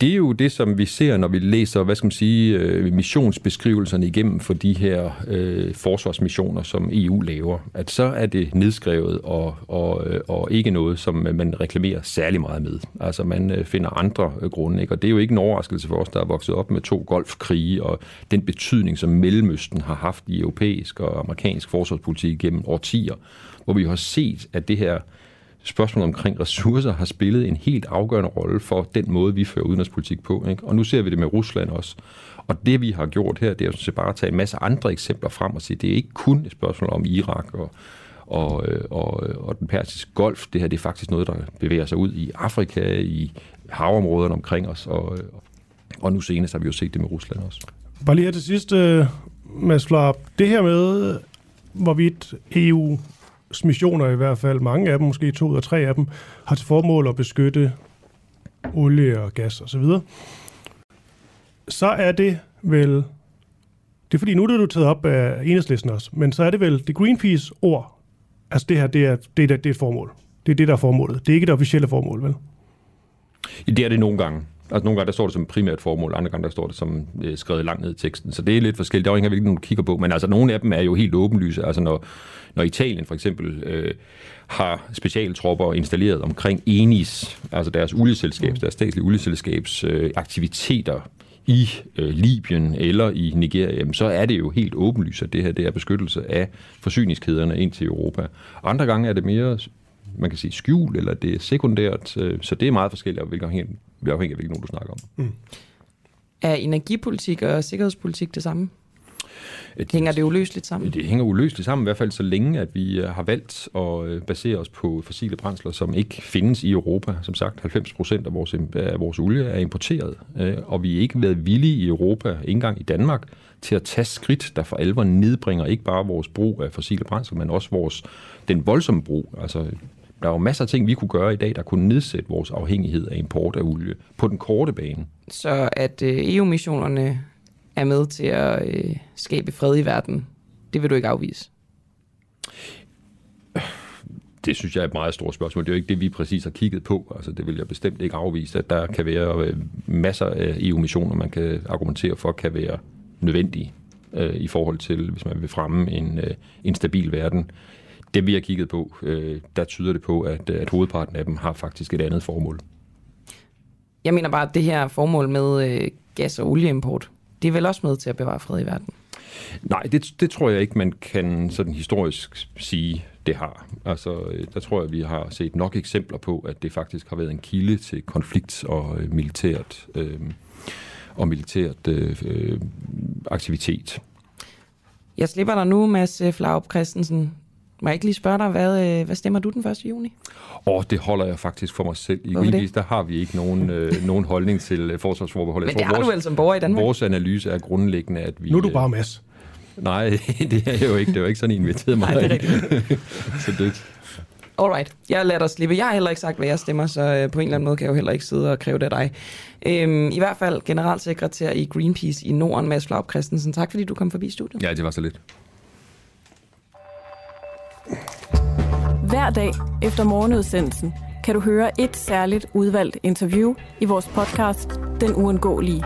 Det er jo det, som vi ser, når vi læser, hvad skal man sige, øh, missionsbeskrivelserne igennem for de her øh, forsvarsmissioner, som EU laver. At så er det nedskrevet og, og, øh, og ikke noget, som man reklamerer særlig meget med. Altså man øh, finder andre grunde, ikke? og det er jo ikke en overraskelse for os, der er vokset op med to golfkrige og den betydning, som Mellemøsten har haft i europæisk og amerikansk forsvarspolitik gennem årtier, hvor vi har set, at det her spørgsmålet omkring ressourcer har spillet en helt afgørende rolle for den måde, vi fører udenrigspolitik på. Ikke? Og nu ser vi det med Rusland også. Og det, vi har gjort her, det er jo bare at tage en masse andre eksempler frem og sige, det er ikke kun et spørgsmål om Irak og, og, øh, og, øh, og den persiske golf. Det her det er faktisk noget, der bevæger sig ud i Afrika, i havområderne omkring os, og, og nu senest har vi jo set det med Rusland også.
Bare lige her til sidst, øh, Mads Flop. Det her med, hvorvidt EU missioner i hvert fald, mange af dem, måske to eller tre af dem, har til formål at beskytte olie og gas osv., så, videre, så er det vel... Det er fordi, nu er det du taget op af enhedslisten også, men så er det vel det Greenpeace-ord. Altså det her, det er, det, er, det er et formål. Det er det, der er formålet. Det er ikke det officielle formål, vel?
Det er det nogle gange. Altså nogle gange der står det som primært formål, andre gange der står det som øh, skrevet langt ned i teksten. Så det er lidt forskelligt. Er jo ikke hvilken du kigger på, men altså nogle af dem er jo helt åbenlyse. Altså når, når Italien for eksempel øh, har specialtropper installeret omkring Enis, altså deres olieselskabs, deres statslige olieselskabs øh, aktiviteter i øh, Libyen eller i Nigeria, jamen, så er det jo helt åbenlyst, at det her det er beskyttelse af forsyningskæderne ind til Europa. Andre gange er det mere man kan sige skjul, eller det er sekundært, øh, så det er meget forskelligt, hvilken afhængig, af hvilken du snakker om. Mm.
Er energipolitik og sikkerhedspolitik det samme? Det, hænger det uløseligt sammen?
Det hænger uløseligt sammen, i hvert fald så længe, at vi øh, har valgt at øh, basere os på fossile brændsler, som ikke findes i Europa. Som sagt, 90 procent af vores, af vores olie er importeret, og vi er ikke været villige i Europa, ikke engang i Danmark, til at tage skridt, der for alvor nedbringer ikke bare vores brug af fossile brændsler, men også vores, den voldsomme brug. Altså, der er jo masser af ting, vi kunne gøre i dag, der kunne nedsætte vores afhængighed af import af olie på den korte bane.
Så at øh, EU-missionerne er med til at øh, skabe fred i verden, det vil du ikke afvise?
Det synes jeg er et meget stort spørgsmål. Det er jo ikke det, vi præcis har kigget på. Altså, det vil jeg bestemt ikke afvise, at der kan være øh, masser af EU-missioner, man kan argumentere for, kan være nødvendige øh, i forhold til, hvis man vil fremme en, øh, en stabil verden. Det vi har kigget på, øh, der tyder det på, at, at hovedparten af dem har faktisk et andet formål.
Jeg mener bare, at det her formål med øh, gas- og olieimport, det er vel også med til at bevare fred i verden?
Nej, det, det tror jeg ikke, man kan sådan historisk sige, det har. Altså, øh, der tror jeg, vi har set nok eksempler på, at det faktisk har været en kilde til konflikt og øh, militært øh, og militært øh, øh, aktivitet.
Jeg slipper dig nu, Mads Flaup Christensen. Må jeg ikke lige spørge dig, hvad, øh, hvad stemmer du den 1. juni?
Åh, oh, det holder jeg faktisk for mig selv. I Greenpeace, der har vi ikke nogen, øh, nogen holdning til øh, forsvarsforbeholdet.
Men det har vores, du vel som borger i Danmark?
Vores analyse er grundlæggende, at vi...
Nu er du bare Mads.
Nej, det er jo ikke. Det er jo ikke sådan, I inviterede mig. Nej, det er så det,
Alright, jeg lader dig slippe. Jeg har heller ikke sagt, hvad jeg stemmer, så øh, på en eller anden måde kan jeg jo heller ikke sidde og kræve det af dig. Øhm, I hvert fald generalsekretær i Greenpeace i Norden, Mads Flaub Christensen. Tak fordi du kom forbi studiet.
Ja, det var så lidt.
Hver dag efter morgenudsendelsen kan du høre et særligt udvalgt interview i vores podcast Den Uundgåelige.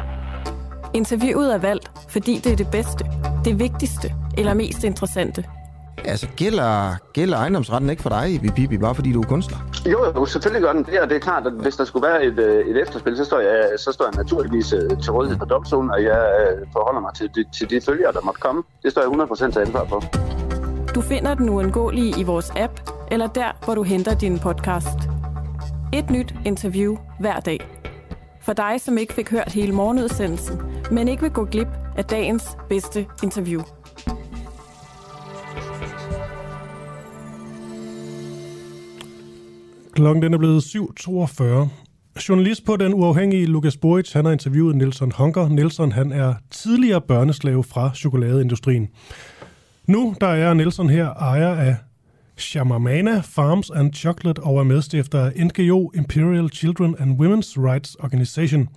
Interviewet er valgt, fordi det er det bedste, det vigtigste eller mest interessante –
Altså, gælder, gælder ejendomsretten ikke for dig, Bibi, bare fordi du er kunstner?
Jo, jo, selvfølgelig gør den det, og det er klart, at hvis der skulle være et, øh, et efterspil, så står, jeg, så står jeg naturligvis øh, til rådighed for domstolen, og jeg øh, forholder mig til de, til de følger, der måtte komme. Det står jeg 100% til ansvar for.
Du finder den uundgåelige i vores app, eller der, hvor du henter din podcast. Et nyt interview hver dag. For dig, som ikke fik hørt hele morgenudsendelsen, men ikke vil gå glip af dagens bedste interview.
Klokken den er blevet 7.42. Journalist på den uafhængige Lukas Boric, han har interviewet Nelson Honker. Nelson han er tidligere børneslave fra chokoladeindustrien. Nu der er Nelson her ejer af Shamamana Farms and Chocolate og er medstifter af NGO Imperial Children and Women's Rights Organization,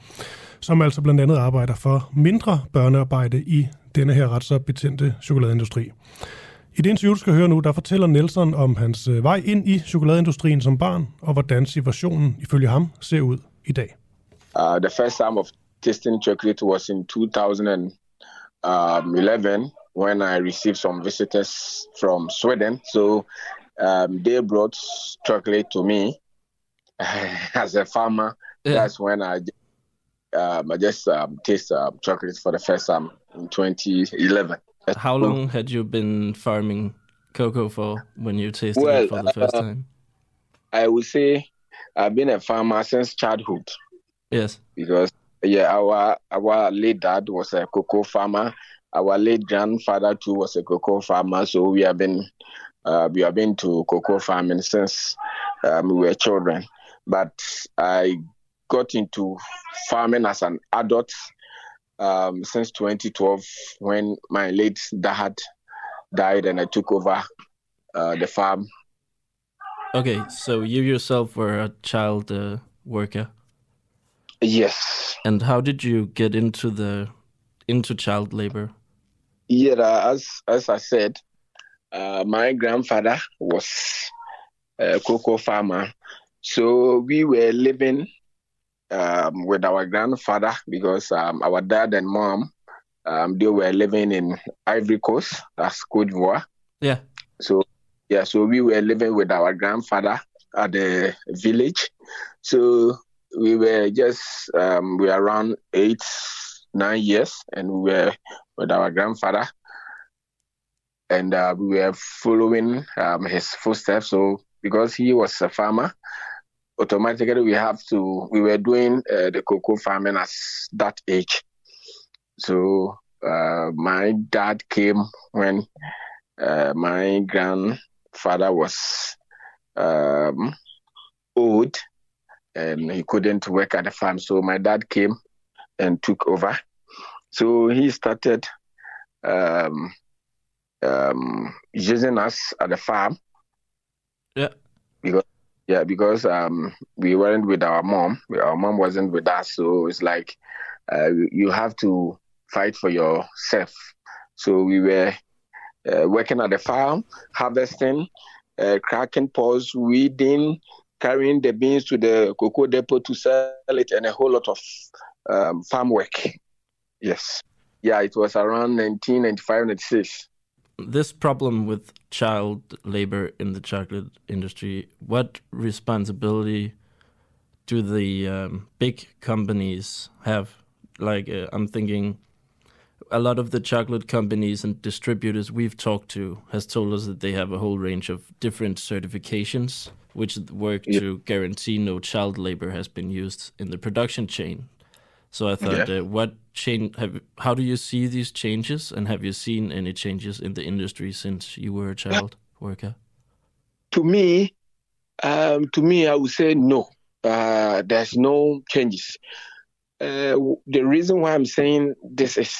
som altså blandt andet arbejder for mindre børnearbejde i denne her ret så betændte chokoladeindustri. I det interview, du skal høre nu, der fortæller Nelson om hans øh, vej ind i chokoladeindustrien som barn, og hvordan situationen ifølge ham ser ud i dag.
Uh, the first time of tasting chocolate was in 2011 when I received some visitors from Sweden. So um, they brought chocolate to me as a farmer. Yeah. That's when I, um, I just um, tasted um, chocolate for the first time in 2011.
How long had you been farming cocoa for when you tasted well, it for the first uh, time?
I would say I've been a farmer since childhood.
Yes.
Because yeah, our our late dad was a cocoa farmer. Our late grandfather too was a cocoa farmer. So we have been Uh, we have been to cocoa farming since um, we were children, but I got into farming as an adult um, since 2012 when my late dad died and I took over uh, the farm.
Okay, so you yourself were a child uh, worker.
Yes.
And how did you get into the into child labor?
Yeah, as as I said, uh, my grandfather was a cocoa farmer, so we were living um, with our grandfather because um, our dad and mom um, they were living in Ivory Coast, that's Cote d'Ivoire.
Yeah.
So yeah, so we were living with our grandfather at the village. So we were just um, we were around eight, nine years, and we were with our grandfather, and uh, we were following um, his footsteps. So because he was a farmer, automatically we have to we were doing uh, the cocoa farming at that age. So uh, my dad came when uh, my grandfather was um, old and he couldn't work at the farm. So my dad came and took over. So he started um, um, using us at the farm.
Yeah.
Because yeah, because um, we weren't with our mom. Our mom wasn't with us, so it's like uh, you have to fight for yourself. So we were uh, working at the farm, harvesting, uh, cracking pods, weeding, carrying the beans to the cocoa depot to sell it, and a whole lot of um, farm work. Yes. Yeah, it was around 1995, 96.
This problem with child labor in the chocolate industry, what responsibility do the um, big companies have? Like, uh, I'm thinking a lot of the chocolate companies and distributors we've talked to has told us that they have a whole range of different certifications which work
Yeah.
to guarantee no child labor has been used in the production chain. So I thought,
Yeah.
uh, what change? Have how do you see these changes, and have you seen any changes in the industry since you were a child worker?
to me, um, to me, I would say no. Uh, there's no changes. Uh, the reason why I'm saying this is,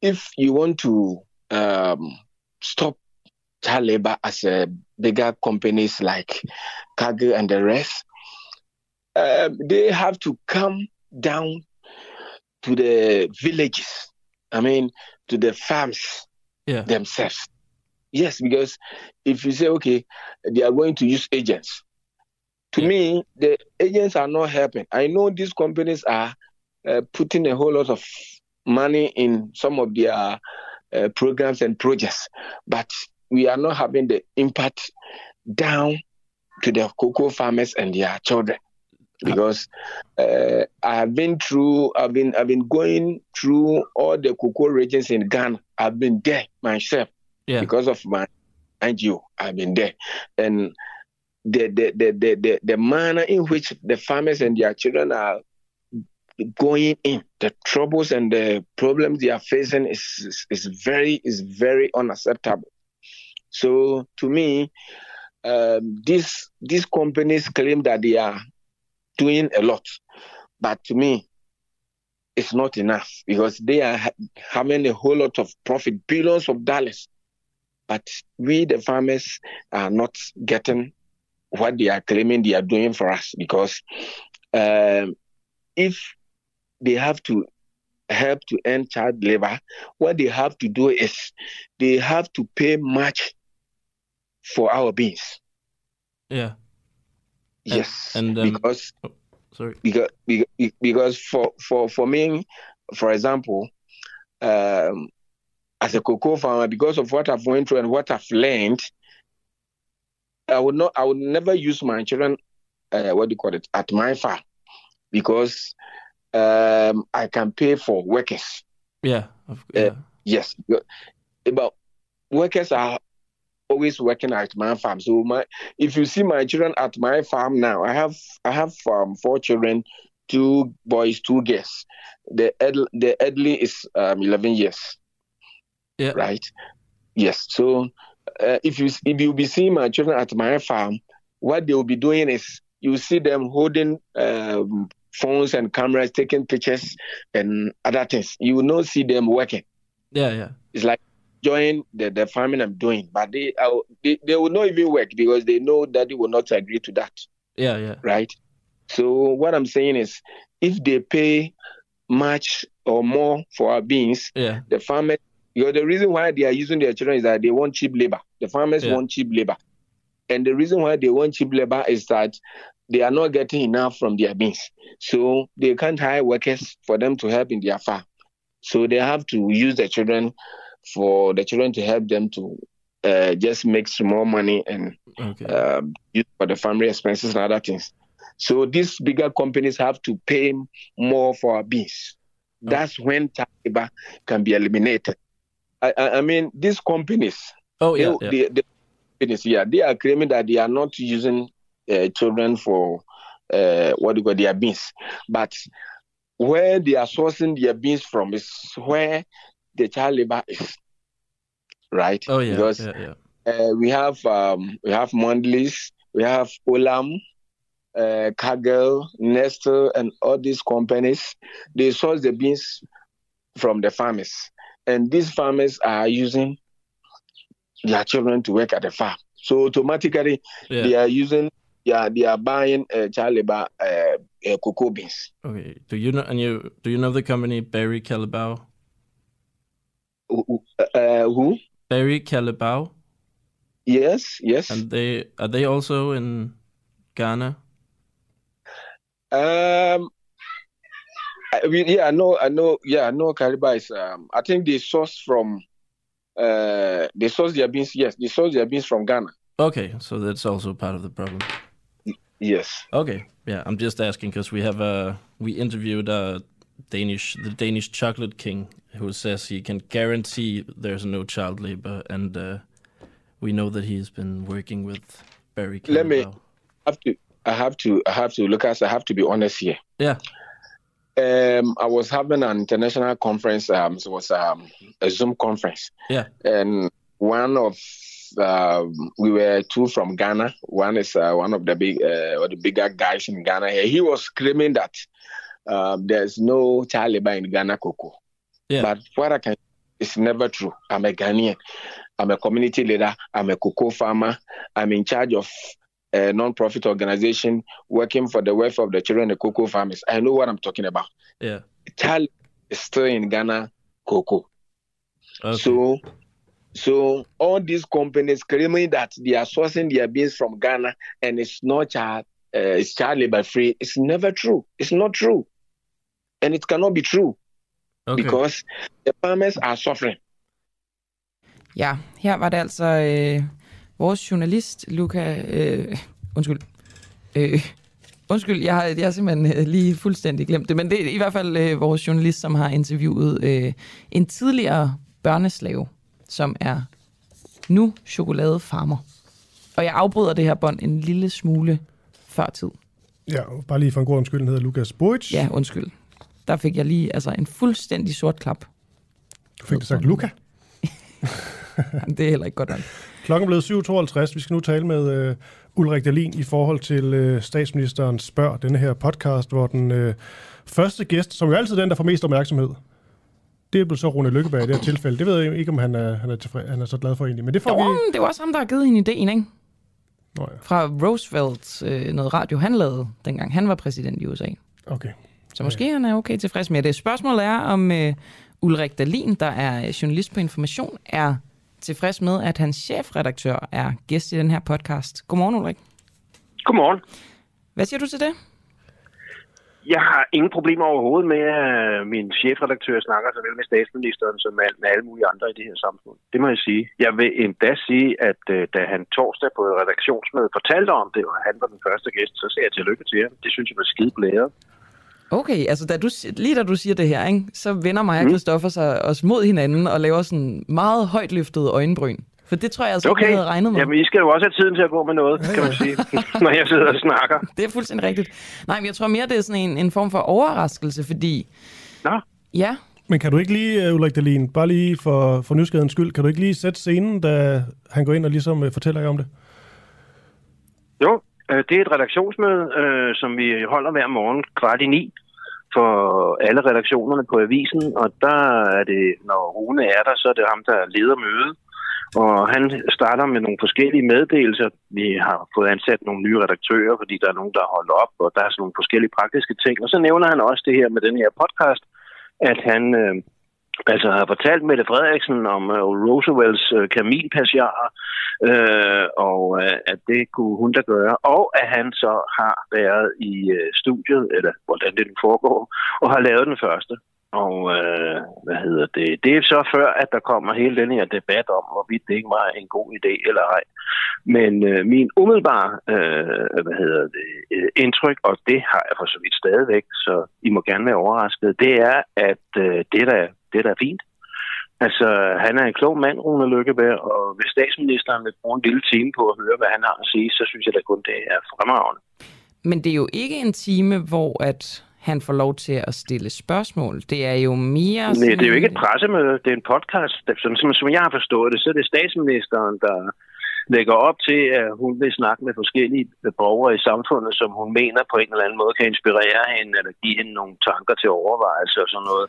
if you want to um, stop child labor as uh, bigger companies like Cargill and the rest, um, they have to come down to the villages. I mean, to the farms
Yeah.
themselves. Yes, because if you say, okay, they are going to use agents, to me, the agents are not helping. I know these companies are uh, putting a whole lot of money in some of their uh, programs and projects, but we are not having the impact down to the cocoa farmers and their children. Because uh, I have been through, I've been, I've been going through all the cocoa regions in Ghana. I've been there myself
Yeah.
because of my NGO. I've been there, and the the, the the the the manner in which the farmers and their children are going in, the troubles and the problems they are facing is is, is very is very unacceptable. So to me, um, these these companies claim that they are doing a lot, but to me, it's not enough because they are having a whole lot of profit, billions of dollars. But we, the farmers, are not getting what they are claiming they are doing for us because um, if they have to help to end child labor, what they have to do is they have to pay much for our beans.
Yeah. And-
Yes,
and, um,
because
Sorry.
because because, for for for me, for example, um, as a cocoa farmer, because of what I've went through and what I've learned, I would not I would never use my children, uh, what do you call it, at my farm, because um, I can pay for workers.
Yeah. Of,
Uh,
yeah.
Yes, but workers are always working at my farm. So my, if you see my children at my farm now, I have I have um, four children, two boys, two girls. The ed- the elderly is um, eleven years.
Yeah.
Right. Yes. So uh, if you if you will be seeing my children at my farm, what they will be doing is you will see them holding um, phones and cameras, taking pictures and other things. You will not see them working.
Yeah, yeah.
It's like join the, the farming I'm doing, but they, uh, they they will not even work because they know that they will not agree to that,
Yeah, yeah.
right? So what I'm saying is, if they pay much or more for our beans,
Yeah.
the farmers, you know, the reason why they are using their children is that they want cheap labor. The farmers
Yeah.
want cheap labor. And the reason why they want cheap labor is that they are not getting enough from their beans. So they can't hire workers for them to help in their farm. So they have to use the children for the children to help them to uh, just make small money and
Okay.
uh, use for the family expenses and other things. So these bigger companies have to pay more for our beans. That's when child labor can be eliminated. I, I, I mean, these companies,
oh,
they,
yeah, yeah.
they, they, companies, yeah, they are claiming that they are not using uh, children for uh, what do you call their beans, but where they are sourcing their beans from is where the child labor is, right?
oh, yeah,
because
yeah, yeah.
uh, we have um, we have Mondlis, we have Olam, uh, Kagel, Nestle, and all these companies. They source the beans from the farmers, and these farmers are using their children to work at the farm. So automatically,
Yeah.
they are using, yeah, they are buying uh, child labor uh, uh, cocoa beans.
Okay. Do you know and you do you know the company Barry Calabao?
Who- Uh, who?
Barry Calabao?
Yes, yes.
And they are they also in Ghana?
Um, I mean, yeah, I know, I know, yeah, I know. Kariba is. Um, I think they source from. Uh, they source their beans. Yes, they source their beans from Ghana.
Okay, so that's also part of the problem.
Yes.
Okay, yeah, I'm just asking because we have uh we interviewed uh Danish the Danish chocolate king who says he can guarantee there's no child labor, and uh, we know that he's been working with Barry.
Let me-
Calabao.
have to. I have to. I have to. Lucas, I have to be honest here.
Yeah.
Um, I was having an international conference. Um, it was um a Zoom conference.
Yeah.
and one of um, we were two from Ghana. One is uh, one of the big uh, or the bigger guys in Ghana. Here, he was claiming that um, there's no child labor in Ghana cocoa.
Yeah.
But what I can, it's never true. I'm a Ghanaian. I'm a community leader. I'm a cocoa farmer. I'm in charge of a non-profit organization working for the welfare of the children, the cocoa farmers. I know what I'm talking about.
Yeah.
Child is still in Ghana cocoa.
Okay.
So, so all these companies claiming that they are sourcing their beans from Ghana and it's not child, uh, it's child labor free. It's never true. It's not true, and it cannot be true
okay.
because the farmers are suffering.
Ja, her var det altså øh, vores journalist, Luca... Øh, undskyld. Øh, undskyld, jeg har, jeg har simpelthen øh, lige fuldstændig glemt det, men det er i hvert fald øh, vores journalist, som har interviewet øh, en tidligere børneslave, som er nu chokoladefarmer. Og jeg afbryder det her bånd en lille smule før tid.
Ja, bare lige for en god undskyld, hedder Lukas Boric.
Ja, undskyld. Der fik jeg lige altså en fuldstændig sort klap.
Du fik det sagt Luca.
Det er heller ikke godt nok.
Klokken blevet 7.52. Vi skal nu tale med øh, Ulrik Dahlin i forhold til øh, statsministeren spørg, denne her podcast, hvor den øh, første gæst, som jo altid er den, der får mest opmærksomhed, det er blevet så Rune Lykkeberg i det her tilfælde. Det ved jeg ikke, om han er, han er, tilfreds, han er så glad for egentlig. Men det får
Jo,
vi...
det var også ham, der har givet hende ideen, ikke?
Nå ja,
Fra Roosevelt, øh, noget radio, han lavede, dengang han var præsident i USA.
okay.
Så måske han er okay tilfreds med det. Spørgsmålet er, om øh, Ulrik Dalin, der er journalist på Information, er tilfreds med, at hans chefredaktør er gæst i den her podcast. Godmorgen, Ulrik.
Godmorgen.
Hvad siger du til det?
Jeg har ingen problemer overhovedet med, at min chefredaktør snakker så vel med statsministeren som med, alle mulige andre i det her samfund. Det må jeg sige. Jeg vil endda sige, at uh, da han torsdag på et redaktionsmøde fortalte om det, og han var den første gæst, så sagde jeg tillykke til ham. Det synes jeg var skide blæret.
Okay, altså da du, lige da du siger det her, ikke, så vender mig og Christoffer sig os mod hinanden og laver sådan meget højt løftede øjenbryn. For det tror jeg altså ikke,
Okay,
jeg havde regnet med.
Jamen, I skal jo også have tiden til at gå med noget, kan man sige, når jeg sidder og snakker.
Det er fuldstændig rigtigt. Nej, men jeg tror mere, det er sådan en, en form for overraskelse, fordi...
Nå.
Ja,
Men kan du ikke lige, øh, Ulrik Dahlin, bare lige for, for nysgerrighedens skyld, kan du ikke lige sætte scenen, da han går ind og ligesom øh, fortæller jer om det?
Jo, øh, det er et redaktionsmøde, øh, som vi holder hver morgen kvart i ni for alle redaktionerne på avisen, og der er det, når Rune er der, så er det ham, der leder mødet. Og han starter med nogle forskellige meddelelser. Vi har fået ansat nogle nye redaktører, fordi der er nogen, der har holdt op, og der er sådan nogle forskellige praktiske ting. Og så nævner han også det her med den her podcast, at han øh, altså har fortalt Mette Frederiksen om øh, Roosevelts øh, kaminpassager, øh, og øh, at det kunne hun da gøre, og at han så har været i øh, studiet, eller hvordan det nu foregår, og har lavet den første. Og øh, hvad hedder det? Det er så før, at der kommer hele den her debat om, hvorvidt det ikke var en god idé eller ej. Men øh, min umiddelbare øh, hvad hedder det, øh, indtryk, og det har jeg for så vidt stadigvæk, så I må gerne være overrasket, det er, at øh, det, der, det der er fint. Altså, han er en klog mand, Rune Lykkeberg, og hvis statsministeren vil bruge en lille time på at høre, hvad han har at sige, så synes jeg da kun, det er fremragende.
Men det er jo ikke en time, hvor at han får lov til at stille spørgsmål. Det er jo mere...
Nej, det er jo ikke et pressemøde, det er en podcast. Sådan, som, som jeg har forstået det, så er det statsministeren, der lægger op til, at hun vil snakke med forskellige borgere i samfundet, som hun mener på en eller anden måde kan inspirere hende, eller give hende nogle tanker til overvejelse og sådan noget.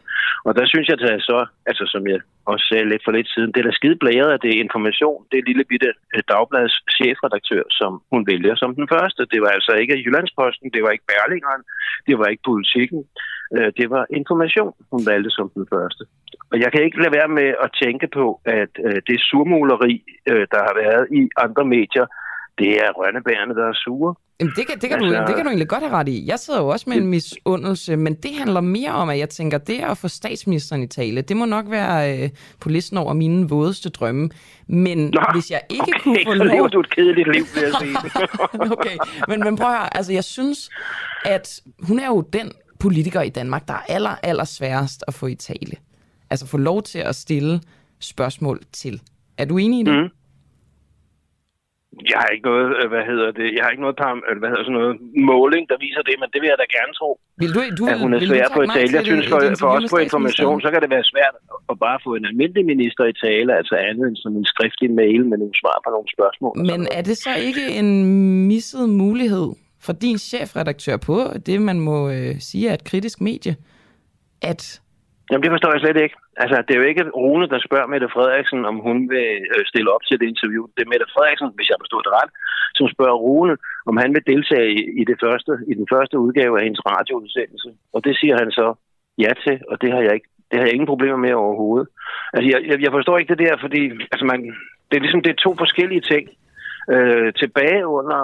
Og der synes jeg, at det er så, altså som jeg også sagde lidt for lidt siden, det er da skide blæret, at det er information. Det er lille bitte øh, dagbladets chefredaktør, som hun vælger som den første. Det var altså ikke Jyllandsposten, det var ikke Berlingeren, det var ikke politikken. Øh, det var information, hun valgte som den første. Og jeg kan ikke lade være med at tænke på, at øh, det surmuleri, øh, der har været i andre medier, det er rønnebærende, der er sure.
Jamen, det kan, det, kan altså, du, det kan du egentlig godt have ret i. Jeg sidder jo også med en misundelse, men det handler mere om, at jeg tænker, det at få statsministeren i tale, det må nok være øh, på listen over mine vådeste drømme. Men Nå, hvis jeg ikke
okay,
kunne få lov...
lever du et kedeligt liv, vil jeg sige.
okay, men, men prøv at høre, altså jeg synes, at hun er jo den politiker i Danmark, der er aller, aller sværest at få i tale. Altså få lov til at stille spørgsmål til. Er du enig i det?
Mm. Jeg har ikke noget, øh, hvad hedder det, jeg har ikke noget, par, hvad hedder sådan noget måling, der viser det, men det vil jeg da gerne tro.
Vil du, du,
at hun er
vil
svær på tale. Jeg synes, for, for os på information, så kan det være svært at bare få en almindelig minister i tale, altså andet end sådan en skriftlig mail med nogle svar på nogle spørgsmål.
Men er det så ikke en misset mulighed for din chefredaktør på det, man må øh, sige er et kritisk medie, at
Jamen, det forstår jeg slet ikke. Altså, det er jo ikke Rune, der spørger Mette Frederiksen, om hun vil øh, stille op til det interview. Det er Mette Frederiksen, hvis jeg forstod det ret, som spørger Rune, om han vil deltage i, det første, i den første udgave af hendes radioudsendelse. Og det siger han så ja til, og det har jeg ikke det har jeg ingen problemer med overhovedet. Altså, jeg, jeg, jeg forstår ikke det der, fordi altså man, det er ligesom det er to forskellige ting. Øh, tilbage under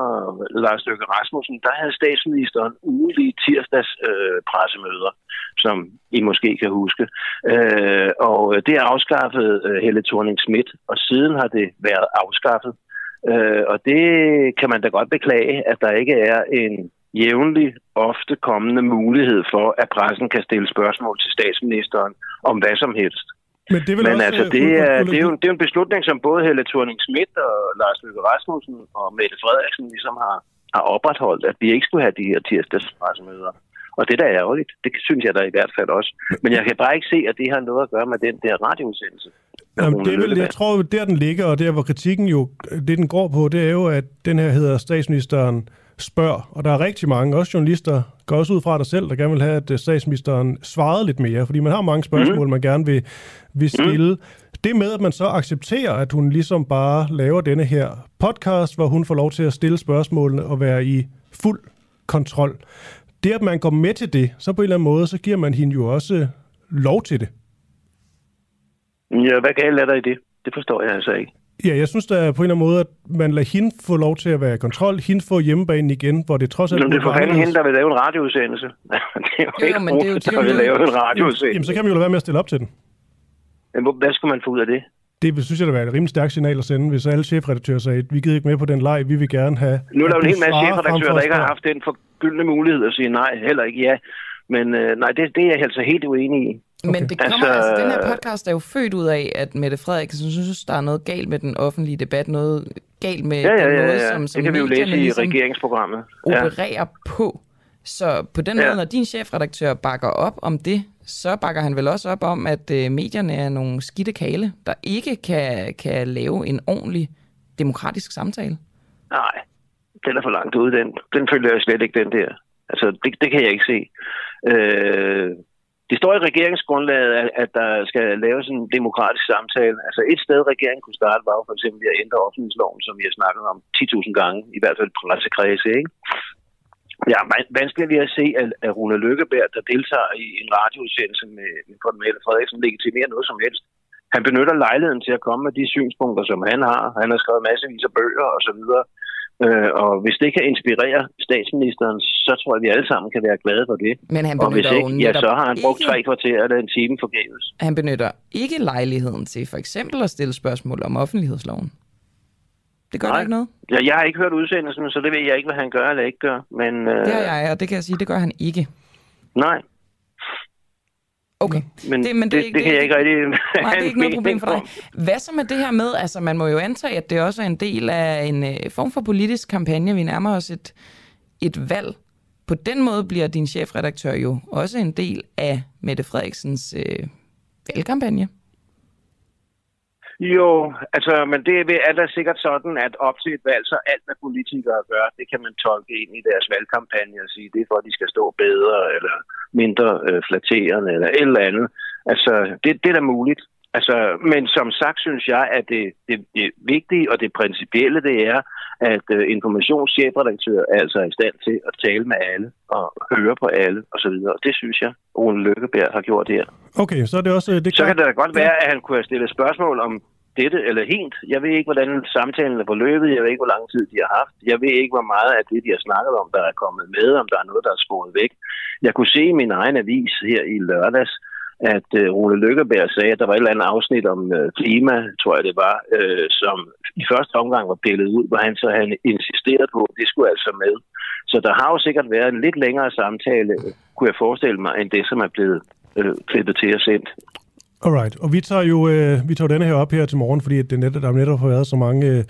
Lars Løkke Rasmussen, der havde statsministeren ugenlige tirsdags øh, pressemøder, som I måske kan huske. Øh, og det er afskaffet øh, Helle thorning Schmidt, og siden har det været afskaffet. Øh, og det kan man da godt beklage, at der ikke er en jævnlig, ofte kommende mulighed for, at pressen kan stille spørgsmål til statsministeren om hvad som helst.
Men det er vel
Men
også,
altså,
øh,
det
Ulrik-
er, det, er jo, det er jo en beslutning, som både Helle thorning Schmidt og Lars Løkke Rasmussen og Mette Frederiksen ligesom har, har opretholdt, at vi ikke skulle have de her tirsdagspressemøder. Og det er da ærgerligt. Det synes jeg da i hvert fald også. Men jeg kan bare ikke se, at det har noget at gøre med den der radioudsendelse.
Jamen, det er vel,
Lykkeberg.
jeg tror, der den ligger, og der hvor kritikken jo, det den går på, det er jo, at den her hedder statsministeren spørg, og der er rigtig mange, også journalister, går også ud fra dig selv, der gerne vil have, at øh, statsministeren svarede lidt mere, fordi man har mange spørgsmål, mm. man gerne vil, vil stille. Mm. Det med, at man så accepterer, at hun ligesom bare laver denne her podcast, hvor hun får lov til at stille spørgsmålene og være i fuld kontrol. Det, at man går med til det, så på en eller anden måde, så giver man hende jo også lov til det.
Ja, hvad galt er der i det? Det forstår jeg altså ikke.
Ja, jeg synes, der er på en eller anden måde, at man lader hende få lov til at være i kontrol, hende få hjemmebanen igen, hvor det trods alt...
Men det er for fanden hende, der vil lave en radioudsendelse. det er jo,
Jo,
ikke
men det er jo- er
der vil lave en
Jamen,
radioudsendelse.
jamen, så kan man jo lade være med at stille op til den.
Men hvor- Hvad skulle man få ud af det?
Det synes jeg, der var et rimelig stærkt signal at sende, hvis alle chefredaktører sagde, vi gider ikke med på den leg, vi vil gerne have...
Nu er der
at
jo en hel masse chefredaktører, der ikke
at
har haft den forgyldne mulighed at sige nej, heller ikke ja. Men øh, nej, det, det er jeg altså helt uenig i.
Men
Okay.
det kommer, altså,
Altså-
den her podcast er jo født ud af, at Mette Frederiksen synes, der er noget galt med den offentlige debat, noget galt med
Ja, ja, ja,
måde,
ja.
som, som
det kan vi jo læse i
ligesom
regeringsprogrammet. Ja.
opererer på. Så på den måde,
Ja.
når din chefredaktør bakker op om det, så bakker han vel også op om, at øh, medierne er nogle skidte kale, der ikke kan, kan lave en ordentlig demokratisk samtale.
Nej, den er for langt ude, den. Den følger jeg slet ikke, den der. Altså, det, det kan jeg ikke se. Øh, det står i regeringsgrundlaget, at, der skal laves en demokratisk samtale. Altså et sted, regeringen kunne starte, var jo for eksempel at ændre offentlighedsloven, som vi har snakket om 10.000 gange, i hvert fald pressekredse, ikke? Ja, vanskeligt ved at se, at, at Rune Lykkeberg, der deltager i en radioudsendelse med, med Mette Frederiksen, legitimerer noget som helst. Han benytter lejligheden til at komme med de synspunkter, som han har. Han har skrevet massevis af bøger og så videre. Øh, og hvis det kan inspirere statsministeren, så tror jeg, at vi alle sammen kan være glade for det.
Men han
og hvis ikke, ja, så har han brugt
ikke...
tre kvarter eller en time forgæves.
Han benytter ikke lejligheden til for eksempel at stille spørgsmål om offentlighedsloven. Det gør
Nej.
ikke noget?
Ja, jeg har ikke hørt udsendelsen, så det ved jeg ikke, hvad han gør eller ikke gør. Men, øh...
Det har jeg, og det kan jeg sige, det gør han ikke.
Nej.
Okay.
Men det, men det, det, det kan jeg ikke rigtig
Nej, det er ikke noget problem for dig. Hvad så med det her med, altså man må jo antage, at det også er en del af en øh, form for politisk kampagne. Vi nærmer os et, et valg. På den måde bliver din chefredaktør jo også en del af Mette Frederiksens øh, valgkampagne.
Jo, altså, men det er da sikkert sådan, at op til et valg, så alt, hvad politikere gør, det kan man tolke ind i deres valgkampagne og sige, det er for, at de skal stå bedre eller mindre øh, flatterende eller et eller andet. Altså, det, det er da muligt. Altså, men som sagt synes jeg, at det, det, det vigtige og det principielle, det er, at uh, informationschefredaktør er altså i stand til at tale med alle og høre på alle osv. Og det synes jeg, Rune Lykkeberg har gjort her.
Okay, så er det også... Det
så kan det da godt være, at han kunne have stillet spørgsmål om dette eller hent. Jeg ved ikke, hvordan samtalen er forløbet. Jeg ved ikke, hvor lang tid de har haft. Jeg ved ikke, hvor meget af det, de har snakket om, der er kommet med, om der er noget, der er sporet væk. Jeg kunne se i min egen avis her i lørdags, at øh, Rune Lykkeberg sagde, at der var et eller andet afsnit om øh, klima, tror jeg det var, øh, som i første omgang var pillet ud, hvor han så han insisterede på, at det skulle altså med. Så der har jo sikkert været en lidt længere samtale, kunne jeg forestille mig, end det, som er blevet øh, klippet til og sendt.
Alright, og vi tager jo øh, vi tager denne her op her til morgen, fordi det net, der netop har været så mange øh,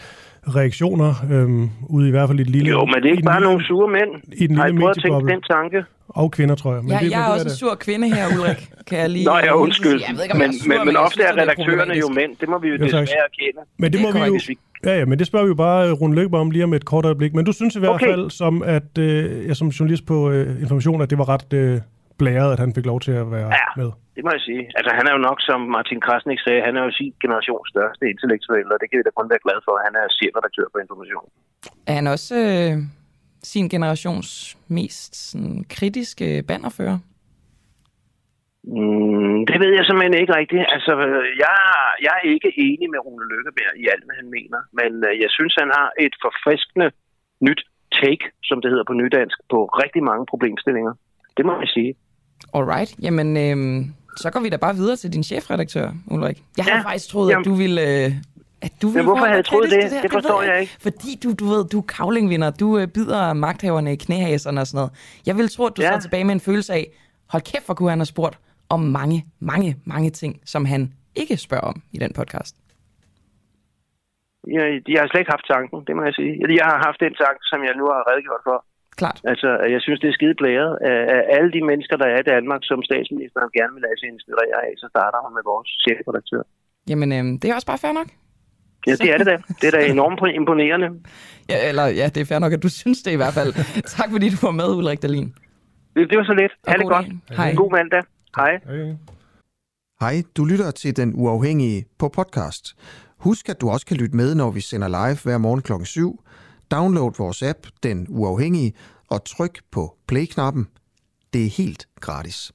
reaktioner, øh, ude i hvert fald i et lille...
Jo, men det er ikke bare nogle sure mænd.
I den
har
lille
I prøvet at tænke den tanke?
Og kvinder, tror jeg.
Men ja, det, jeg er også en sur kvinde her, Ulrik. Kan jeg lige
Nå ja, undskyld.
Jeg ved ikke, om
men,
jeg er sur,
men, men
jeg
ofte
synes,
er
det
redaktørerne jo
problematisk.
mænd. Det må vi jo,
Jo, tak.
desværre erkende.
Men det,
Det
må
er
vi jo... Ja, ja, men det spørger vi jo bare Rune Lykkeberg om lige om et kort øjeblik. Men du synes i hvert
Okay.
fald, som at øh, jeg som journalist på øh, information, at det var ret øh, blæret, at han fik lov til at være
Ja.
med.
Det må jeg sige. Altså, han er jo nok, som Martin Krasnik sagde, han er jo sin generations største intellektuelle, og det kan vi da kun være glade for, at han er chefredaktør på Information.
Er han også øh, sin generations mest sådan, kritiske bannerfører?
Mm, det ved jeg simpelthen ikke rigtigt. Altså, jeg, jeg er ikke enig med Rune Lykkeberg i alt, hvad han mener, men øh, jeg synes, han har et forfriskende nyt take, som det hedder på nydansk, på rigtig mange problemstillinger. Det må jeg sige.
Alright, jamen øh, så går vi da bare videre til din chefredaktør, Ulrik. Jeg havde
Ja,
faktisk troet,
jamen.
at du ville... Øh, at du ville
hvorfor
få
havde jeg troet det?
her.
Det forstår jeg ikke.
Fordi du, du ved, du er kavlingvinder. Du øh, bider magthaverne i knæhaserne og sådan noget. Jeg ville tro, at du
Ja.
ja. sad tilbage med en følelse af, hold kæft, hvor kunne han have spurgt om mange, mange, mange ting, som han ikke spørger om i den podcast.
Jeg, jeg har slet ikke haft tanken, det må jeg sige. Jeg har haft den tanke, som jeg nu har redegjort for.
Klart.
Altså, jeg synes, det er skide blæret. Af, alle de mennesker, der er i Danmark, som statsministeren gerne vil lade sig inspirere af, så starter hun med vores chefredaktør.
Jamen, øh, det er også bare fair nok.
Ja, det er det da. Det er da enormt imponerende.
Ja, eller ja, det er fair nok, at du synes det i hvert fald. tak fordi du var med, Ulrik Dahlin.
Det, det var så lidt. Ha' det
god
godt.
dag. Hej.
God mandag. Hej.
Okay.
Hej, du lytter til Den Uafhængige på podcast. Husk, at du også kan lytte med, når vi sender live hver morgen kl. 7. Download vores app, Den Uafhængige, og tryk på play-knappen. Det er helt gratis.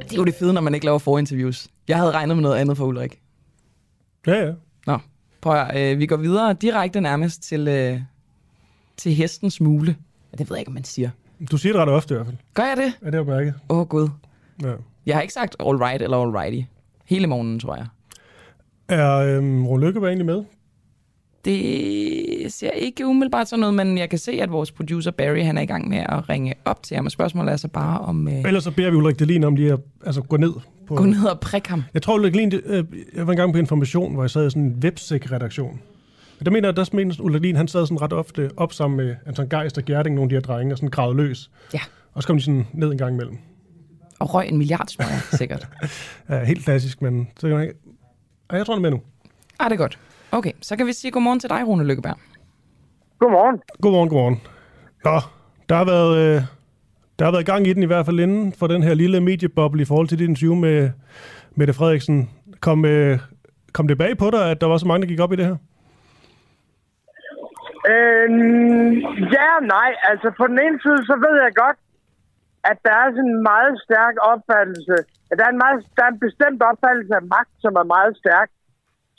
Det er jo det fede, når man ikke laver forinterviews. Jeg havde regnet med noget andet for Ulrik.
Ja, ja.
Nå, prøv at, øh, vi går videre direkte nærmest til, øh, til hestens mule. Ja, det ved jeg ikke, om man siger.
Du siger det ret ofte i hvert fald.
Gør jeg det?
Ja, det har jeg mærket.
Åh, oh, gud.
Ja.
Jeg har ikke sagt all right eller all righty. Hele morgenen, tror jeg.
Er øhm, Rune Lykkeberg egentlig med?
Det ser ikke umiddelbart sådan noget, men jeg kan se, at vores producer Barry, han er i gang med at ringe op til ham, og spørgsmålet er så bare om øh,
Ellers så beder vi Ulrik Delin om lige at altså, gå ned. På...
gå ned og prikke ham.
Jeg tror, Ulrik Delin, det, øh, jeg var engang på Information, hvor jeg sad i sådan en websec-redaktion. Og der mener jeg, der mener Ulrik Delin, han sad sådan ret ofte op sammen med Anton Geist og Gerding, nogle af de her drenge, og sådan gravet løs.
Ja.
Og så kom de sådan ned en gang imellem.
Og røg en milliard smøger, sikkert.
ja, helt klassisk, men så kan man ikke... Ej, jeg tror, han er med nu.
Ah, det er godt. Okay, så kan vi sige godmorgen til dig, Rune Lykkeberg.
Godmorgen.
Godmorgen, godmorgen. Nå, der har været, øh, der har været gang i den i hvert fald inden for den her lille medieboble i forhold til dit interview med Mette Frederiksen. Kom, øh, kom det bag på dig, at der var så mange, der gik op i det her?
Øh, ja nej. Altså på den ene side, så ved jeg godt, at der er sådan en meget stærk opfattelse. At der er en, meget, der er en bestemt opfattelse af magt, som er meget stærk.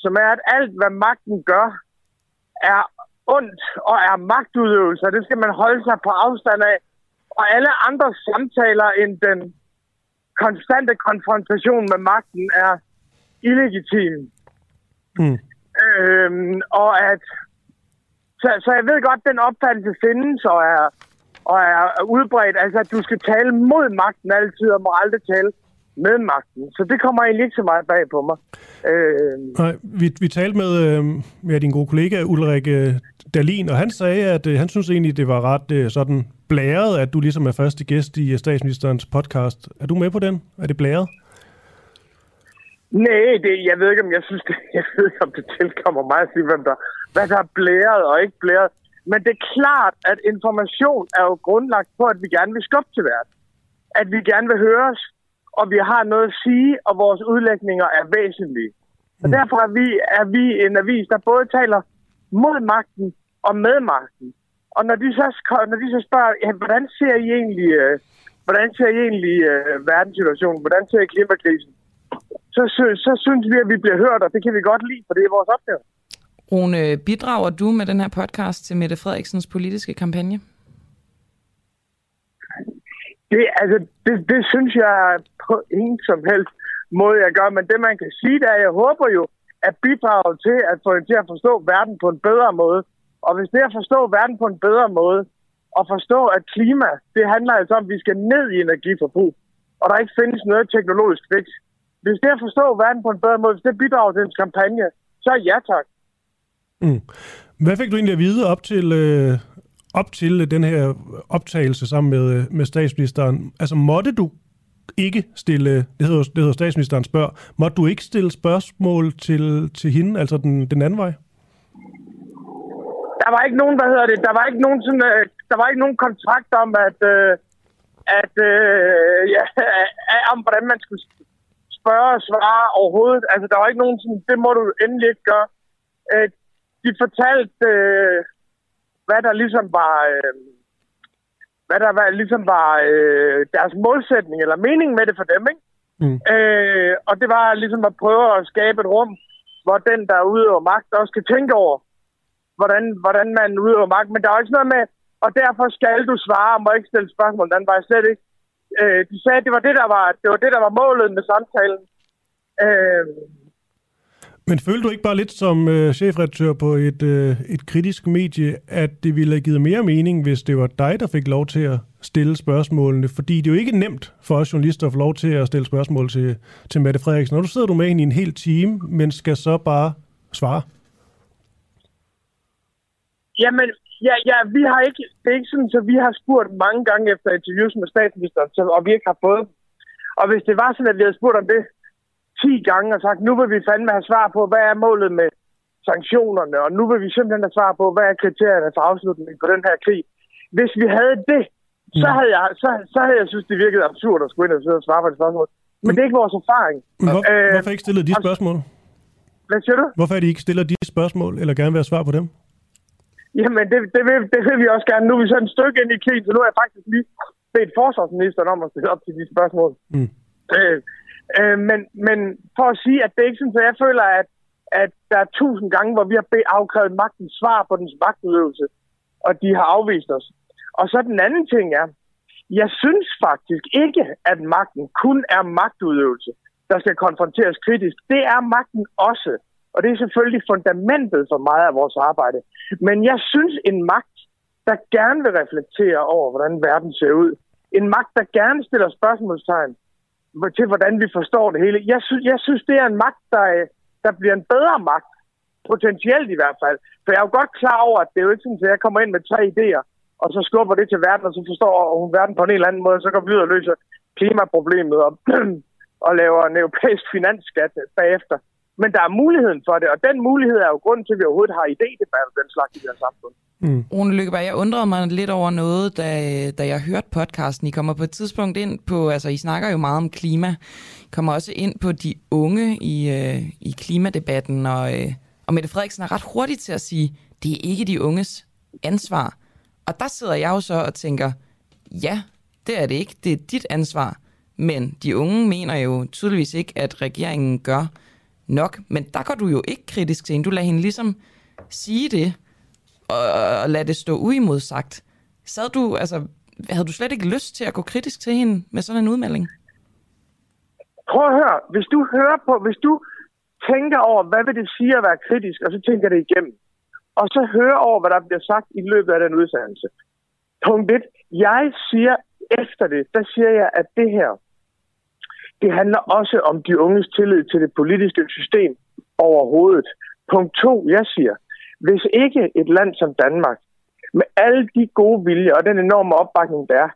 Som er, at alt, hvad magten gør, er ondt og er magtudøvelse. Det skal man holde sig på afstand af. Og alle andre samtaler end den konstante konfrontation med magten er illegitim.
Mm.
Øhm, og at så, så jeg ved godt, at den opfattelse findes og er, og er udbredt. Altså, at du skal tale mod magten altid, og må aldrig tale med magten. Så det kommer egentlig ikke så meget bag på mig. Øh,
Nej, vi, vi talte med, øh, med din gode kollega Ulrik øh, Dalin, og han sagde, at øh, han synes egentlig, det var ret øh, sådan blæret, at du ligesom er første gæst i øh, statsministerens podcast. Er du med på den? Er det blæret?
Nej, det, jeg ved ikke, om jeg synes, det, jeg ved ikke, om det tilkommer mig at sige, hvem der, hvad der er blæret og ikke blæret. Men det er klart, at information er jo grundlagt på, at vi gerne vil skubbe til verden. At vi gerne vil høres, og vi har noget at sige, og vores udlægninger er væsentlige. Og derfor er vi, er vi en avis, der både taler mod magten og med magten. Og når de så, når de så spørger, ja, hvordan ser I egentlig, øh, hvordan ser I egentlig øh, verdenssituationen? Hvordan ser I klimakrisen? Så, så, så synes vi, at vi bliver hørt, og det kan vi godt lide, for det er vores opgave.
Rune, bidrager du med den her podcast til Mette Frederiksens politiske kampagne?
Det, altså, det, det synes jeg på ingen som helst måde, jeg gør. Men det, man kan sige, det er, at jeg håber jo, at bidrage til at få hende til at forstå verden på en bedre måde. Og hvis det er at forstå verden på en bedre måde, og forstå, at klima, det handler altså om, at vi skal ned i energiforbrug, og der ikke findes noget teknologisk fix. Hvis det er at forstå verden på en bedre måde, hvis det bidrager til en kampagne, så ja tak.
Mm. Hvad fik du egentlig at vide op til, øh, op til øh, den her optagelse sammen med, øh, med statsministeren? Altså måtte du ikke stille, øh, det hedder, det hedder statsministeren spørg, måtte du ikke stille spørgsmål til, til hende, altså den, den anden vej?
Der var ikke nogen, hvad hedder det, der var ikke nogen, sådan, der var ikke nogen kontrakt om, at, at øh, ja, om hvordan man skulle spørge og svare overhovedet. Altså, der var ikke nogen sådan, det må du endelig ikke gøre. Øh, de fortalte, øh, hvad der ligesom var, øh, hvad der var, ligesom var øh, deres målsætning eller mening med det for dem, ikke?
Mm.
Øh, og det var ligesom at prøve at skabe et rum, hvor den, der udøver magt, også kan tænke over, hvordan, hvordan man udøver magt. Men der er ikke noget med, og derfor skal du svare, og må ikke stille spørgsmål. Den var jeg slet ikke. Øh, de sagde, at det var det, der var, det var det, der var målet med samtalen. Øh,
men følte du ikke bare lidt som øh, chefredaktør på et, øh, et kritisk medie, at det ville have givet mere mening, hvis det var dig, der fik lov til at stille spørgsmålene? Fordi det er jo ikke nemt for os journalister at få lov til at stille spørgsmål til, til Mette Frederiksen. Når du sidder du med hende i en hel time, men skal så bare svare.
Jamen, ja, ja, vi har ikke, det er ikke sådan, så vi har spurgt mange gange efter interviews med statsministeren, så, og vi ikke har fået Og hvis det var sådan, at vi havde spurgt om det 10 gange og sagt, nu vil vi fandme have svar på, hvad er målet med sanktionerne, og nu vil vi simpelthen have svar på, hvad er kriterierne for afslutningen på den her krig. Hvis vi havde det, så havde jeg, så, så havde jeg synes, det virkede absurd at skulle ind og sidde og svare på det spørgsmål. Men det er ikke vores erfaring.
Men hvor, øh, hvorfor ikke stille de spørgsmål?
Hvad siger du?
Hvorfor er de ikke stiller de spørgsmål, eller gerne vil have svar på dem?
Jamen, det, det, vil, det vil vi også gerne. Nu er vi så et stykke ind i krigen, så nu er jeg faktisk lige bedt forsvarsministeren om at stille op til de spørgsmål.
Mm.
Øh, øh, men, men for at sige, at det er ikke sådan, at jeg føler, at, at der er tusind gange, hvor vi har afkrævet magtens svar på dens magtudøvelse, og de har afvist os. Og så den anden ting er, jeg synes faktisk ikke, at magten kun er magtudøvelse, der skal konfronteres kritisk. Det er magten også. Og det er selvfølgelig fundamentet for meget af vores arbejde. Men jeg synes, en magt, der gerne vil reflektere over, hvordan verden ser ud, en magt, der gerne stiller spørgsmålstegn til, hvordan vi forstår det hele, jeg synes, jeg synes det er en magt, der, øh, der bliver en bedre magt, potentielt i hvert fald. For jeg er jo godt klar over, at det er jo ikke sådan, at jeg kommer ind med tre idéer, og så skubber det til verden, og så forstår hun verden på en eller anden måde, så går vi ud og løser klimaproblemet og, og laver en europæisk finansskat bagefter. Men der er muligheden for det, og den mulighed er jo grunden til, at vi overhovedet har idédebat og den slags i det her samfund.
Mm. Rune Lykkeberg, jeg undrede mig lidt over noget, da, da jeg hørte podcasten. I kommer på et tidspunkt ind på, altså I snakker jo meget om klima, I kommer også ind på de unge i, øh, i klimadebatten, og, øh, og Mette Frederiksen er ret hurtigt til at sige, det er ikke de unges ansvar. Og der sidder jeg jo så og tænker, ja, det er det ikke, det er dit ansvar. Men de unge mener jo tydeligvis ikke, at regeringen gør nok. Men der går du jo ikke kritisk til hende. Du lader hende ligesom sige det, og, og lade det stå uimodsagt. Sad du, altså, havde du slet ikke lyst til at gå kritisk til hende med sådan en udmelding?
Prøv at høre. Hvis du hører på, hvis du tænker over, hvad vil det sige at være kritisk, og så tænker det igennem, og så hører over, hvad der bliver sagt i løbet af den udsendelse. Punkt 1. Jeg siger efter det, der siger jeg, at det her, det handler også om de unges tillid til det politiske system overhovedet. Punkt 2. Jeg siger, hvis ikke et land som Danmark, med alle de gode viljer og den enorme opbakning, der er,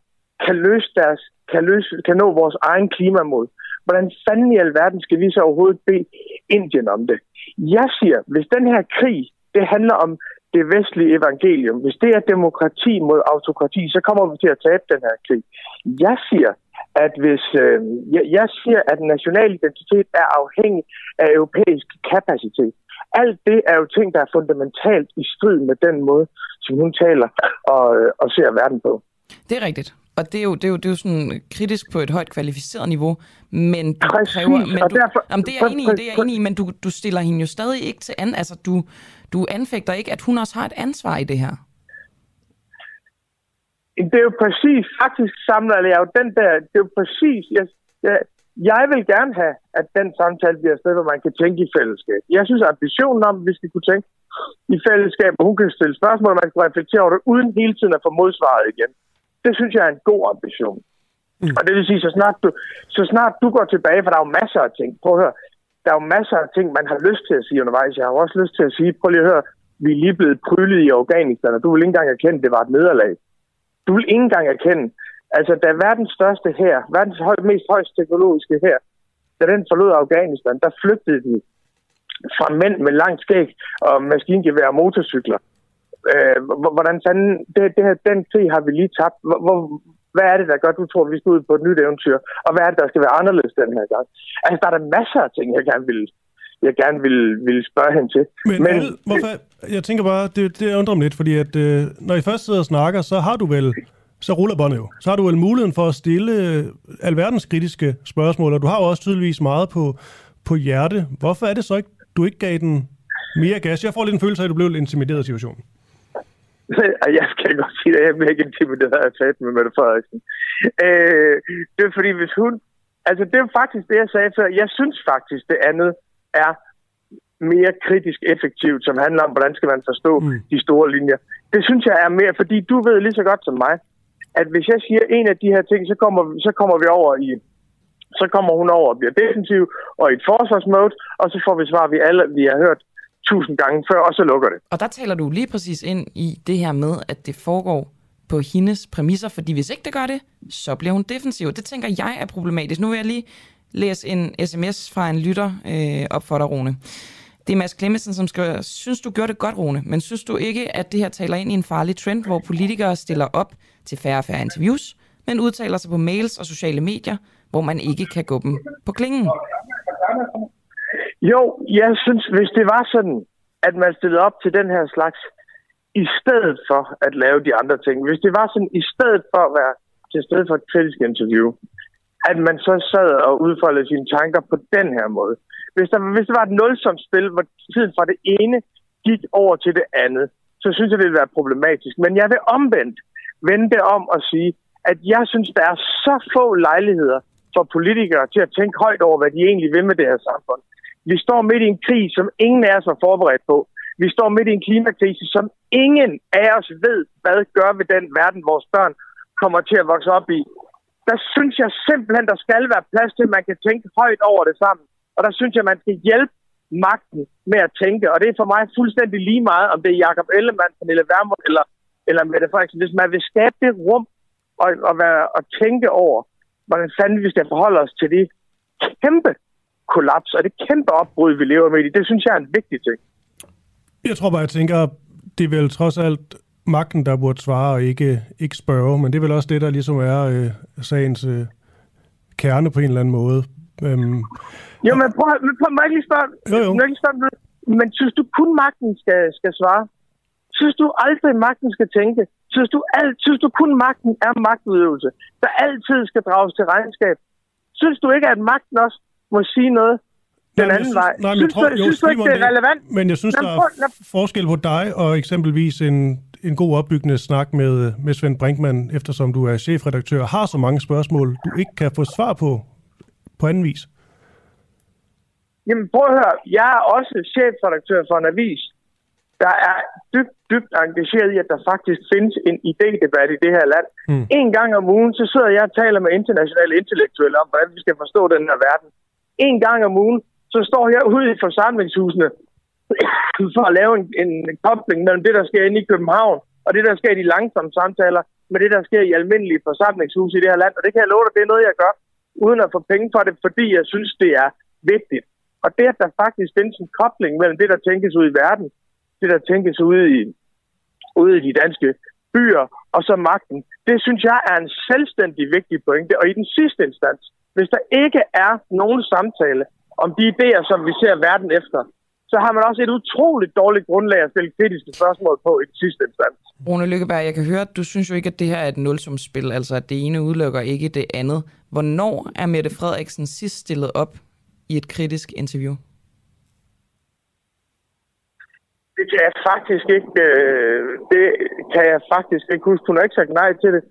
kan, løse deres, kan, løse, kan nå vores egen klimamål, hvordan fanden i alverden skal vi så overhovedet bede Indien om det? Jeg siger, hvis den her krig, det handler om det vestlige evangelium, hvis det er demokrati mod autokrati, så kommer vi til at tabe den her krig. Jeg siger, at hvis øh, jeg, jeg siger, at national identitet er afhængig af europæisk kapacitet. Alt det er jo ting, der er fundamentalt i strid med den måde, som hun taler og, og ser verden på.
Det er rigtigt. Og det er, jo, det, er jo, det er jo sådan kritisk på et højt kvalificeret niveau, men du Præcis, kræver... Men du, derfor, jamen, det er jeg enig i, det er jeg enig i, men du, du stiller hende jo stadig ikke til an... Altså, du, du anfægter ikke, at hun også har et ansvar i det her.
Det er jo præcis, faktisk samler jeg jo den der, det er jo præcis, jeg, jeg, jeg vil gerne have, at den samtale bliver et sted, hvor man kan tænke i fællesskab. Jeg synes, at ambitionen om, at vi skal kunne tænke i fællesskab, og hun kan stille spørgsmål, og man kan reflektere over det, uden hele tiden at få modsvaret igen. Det synes jeg er en god ambition. Mm. Og det vil sige, så snart, du, så snart du går tilbage, for der er jo masser af ting. Prøv at høre, der er jo masser af ting, man har lyst til at sige undervejs. Jeg har også lyst til at sige, prøv lige at høre, vi er lige blevet prylet i Afghanistan, og du vil ikke engang erkende, at det var et nederlag. Du vil ikke engang erkende, altså da verdens største her, verdens høj, mest højst teknologiske her, da den forlod Afghanistan, der flygtede de fra mænd med langt skæg og maskingevær og motorcykler. Øh, hvordan fanden, det, det her, den krig har vi lige tabt. Hvor, hvad er det, der gør, du tror, vi skal ud på et nyt eventyr? Og hvad er det, der skal være anderledes den her gang? Altså, der er der masser af ting, jeg gerne vil, jeg gerne vil, vil spørge hende til.
Men, Men alle, hvorfor, jeg tænker bare, det, det undrer mig lidt, fordi at, øh, når I først sidder og snakker, så har du vel, så ruller båndet jo. Så har du vel muligheden for at stille øh, alverdens kritiske spørgsmål, og du har jo også tydeligvis meget på, på hjerte. Hvorfor er det så ikke, du ikke gav den mere gas? Jeg får lidt en følelse af, at du blev intimideret i situationen.
Jeg skal godt sige, at jeg er ikke intimideret af at tale med Mette Frederiksen. Øh, det er fordi, hvis hun... Altså, det er faktisk det, jeg sagde før. Jeg synes faktisk, det andet er mere kritisk effektivt, som handler om, hvordan skal man forstå mm. de store linjer. Det synes jeg er mere, fordi du ved lige så godt som mig, at hvis jeg siger en af de her ting, så kommer, så kommer vi over i så kommer hun over og bliver defensiv og i et forsvarsmode, og så får vi svar, vi alle vi har hørt tusind gange før, og så lukker det.
Og der taler du lige præcis ind i det her med, at det foregår på hendes præmisser, fordi hvis ikke det gør det, så bliver hun defensiv. Det tænker jeg er problematisk. Nu vil jeg lige læse en sms fra en lytter øh, op for dig, Rune. Det er Mads Klemmensen, som skriver, synes du gjorde det godt, Rune, men synes du ikke, at det her taler ind i en farlig trend, hvor politikere stiller op til færre og færre interviews, men udtaler sig på mails og sociale medier, hvor man ikke kan gå dem på klingen?
Jo, jeg synes, hvis det var sådan, at man stillede op til den her slags, i stedet for at lave de andre ting, hvis det var sådan, i stedet for at være til stedet for et kritisk interview, at man så sad og udfoldede sine tanker på den her måde. Hvis, der, hvis det var et nulsomt spil, hvor tiden fra det ene gik over til det andet, så synes jeg, det ville være problematisk. Men jeg vil omvendt vende det om og sige, at jeg synes, der er så få lejligheder for politikere til at tænke højt over, hvad de egentlig vil med det her samfund. Vi står midt i en krig, som ingen af os var forberedt på. Vi står midt i en klimakrise, som ingen af os ved, hvad gør ved den verden, vores børn kommer til at vokse op i. Der synes jeg simpelthen, der skal være plads til, at man kan tænke højt over det sammen. Og der synes jeg, man skal hjælpe magten med at tænke. Og det er for mig fuldstændig lige meget, om det er Jacob Ellemann, Pernille Vermund eller, eller Mette Frederiksen, hvis man vil skabe det rum og, og, være, og tænke over, hvordan fanden vi skal forholde os til det kæmpe kollaps og det kæmpe opbrud, vi lever med i, det synes jeg er en vigtig ting.
Jeg tror bare, jeg tænker, det er vel trods alt magten, der burde svare og ikke, ikke spørge, men det er vel også det, der ligesom er øh, sagens øh, kerne på en eller anden måde. Øhm,
jo, men prøv, men prøv må jeg lige spørge,
jo, jo.
Må jeg lige spørge, men synes du kun magten skal, skal svare? Synes du aldrig, magten skal tænke? Synes du, alt, synes du kun magten er magtudøvelse, der altid skal drages til regnskab? Synes du ikke, at magten også må sige noget den anden vej?
Nej, men jeg tror, jo,
synes ikke, det er relevant?
Men jeg synes, der er forskel på dig og eksempelvis en, en god opbyggende snak med, med Svend Brinkmann, eftersom du er chefredaktør har så mange spørgsmål, du ikke kan få svar på på anden vis.
Jamen prøv at høre, jeg er også chefredaktør for en avis, der er dybt, dybt engageret i, at der faktisk findes en idédebat i det her land. Mm. En gang om ugen, så sidder jeg og taler med internationale intellektuelle om, hvordan vi skal forstå den her verden. En gang om ugen, så står jeg ude i forsamlingshusene for at lave en, en kobling mellem det, der sker inde i København, og det, der sker i de langsomme samtaler, med det, der sker i almindelige forsamlingshuse i det her land. Og det kan jeg love dig, det er noget, jeg gør, uden at få penge for det, fordi jeg synes, det er vigtigt. Og det, at der faktisk findes en kobling mellem det, der tænkes ud i verden, det, der tænkes ude i, ude i de danske byer, og så magten, det synes jeg er en selvstændig vigtig pointe. Og i den sidste instans, hvis der ikke er nogen samtale om de idéer, som vi ser verden efter, så har man også et utroligt dårligt grundlag at stille kritiske spørgsmål på i den sidste instans.
Rune Lykkeberg, jeg kan høre, at du synes jo ikke, at det her er et nulsumsspil, altså at det ene udelukker ikke det andet. Hvornår er Mette Frederiksen sidst stillet op i et kritisk interview?
Det kan jeg faktisk ikke, øh, det kan jeg faktisk ikke huske. Hun har ikke sagt nej til det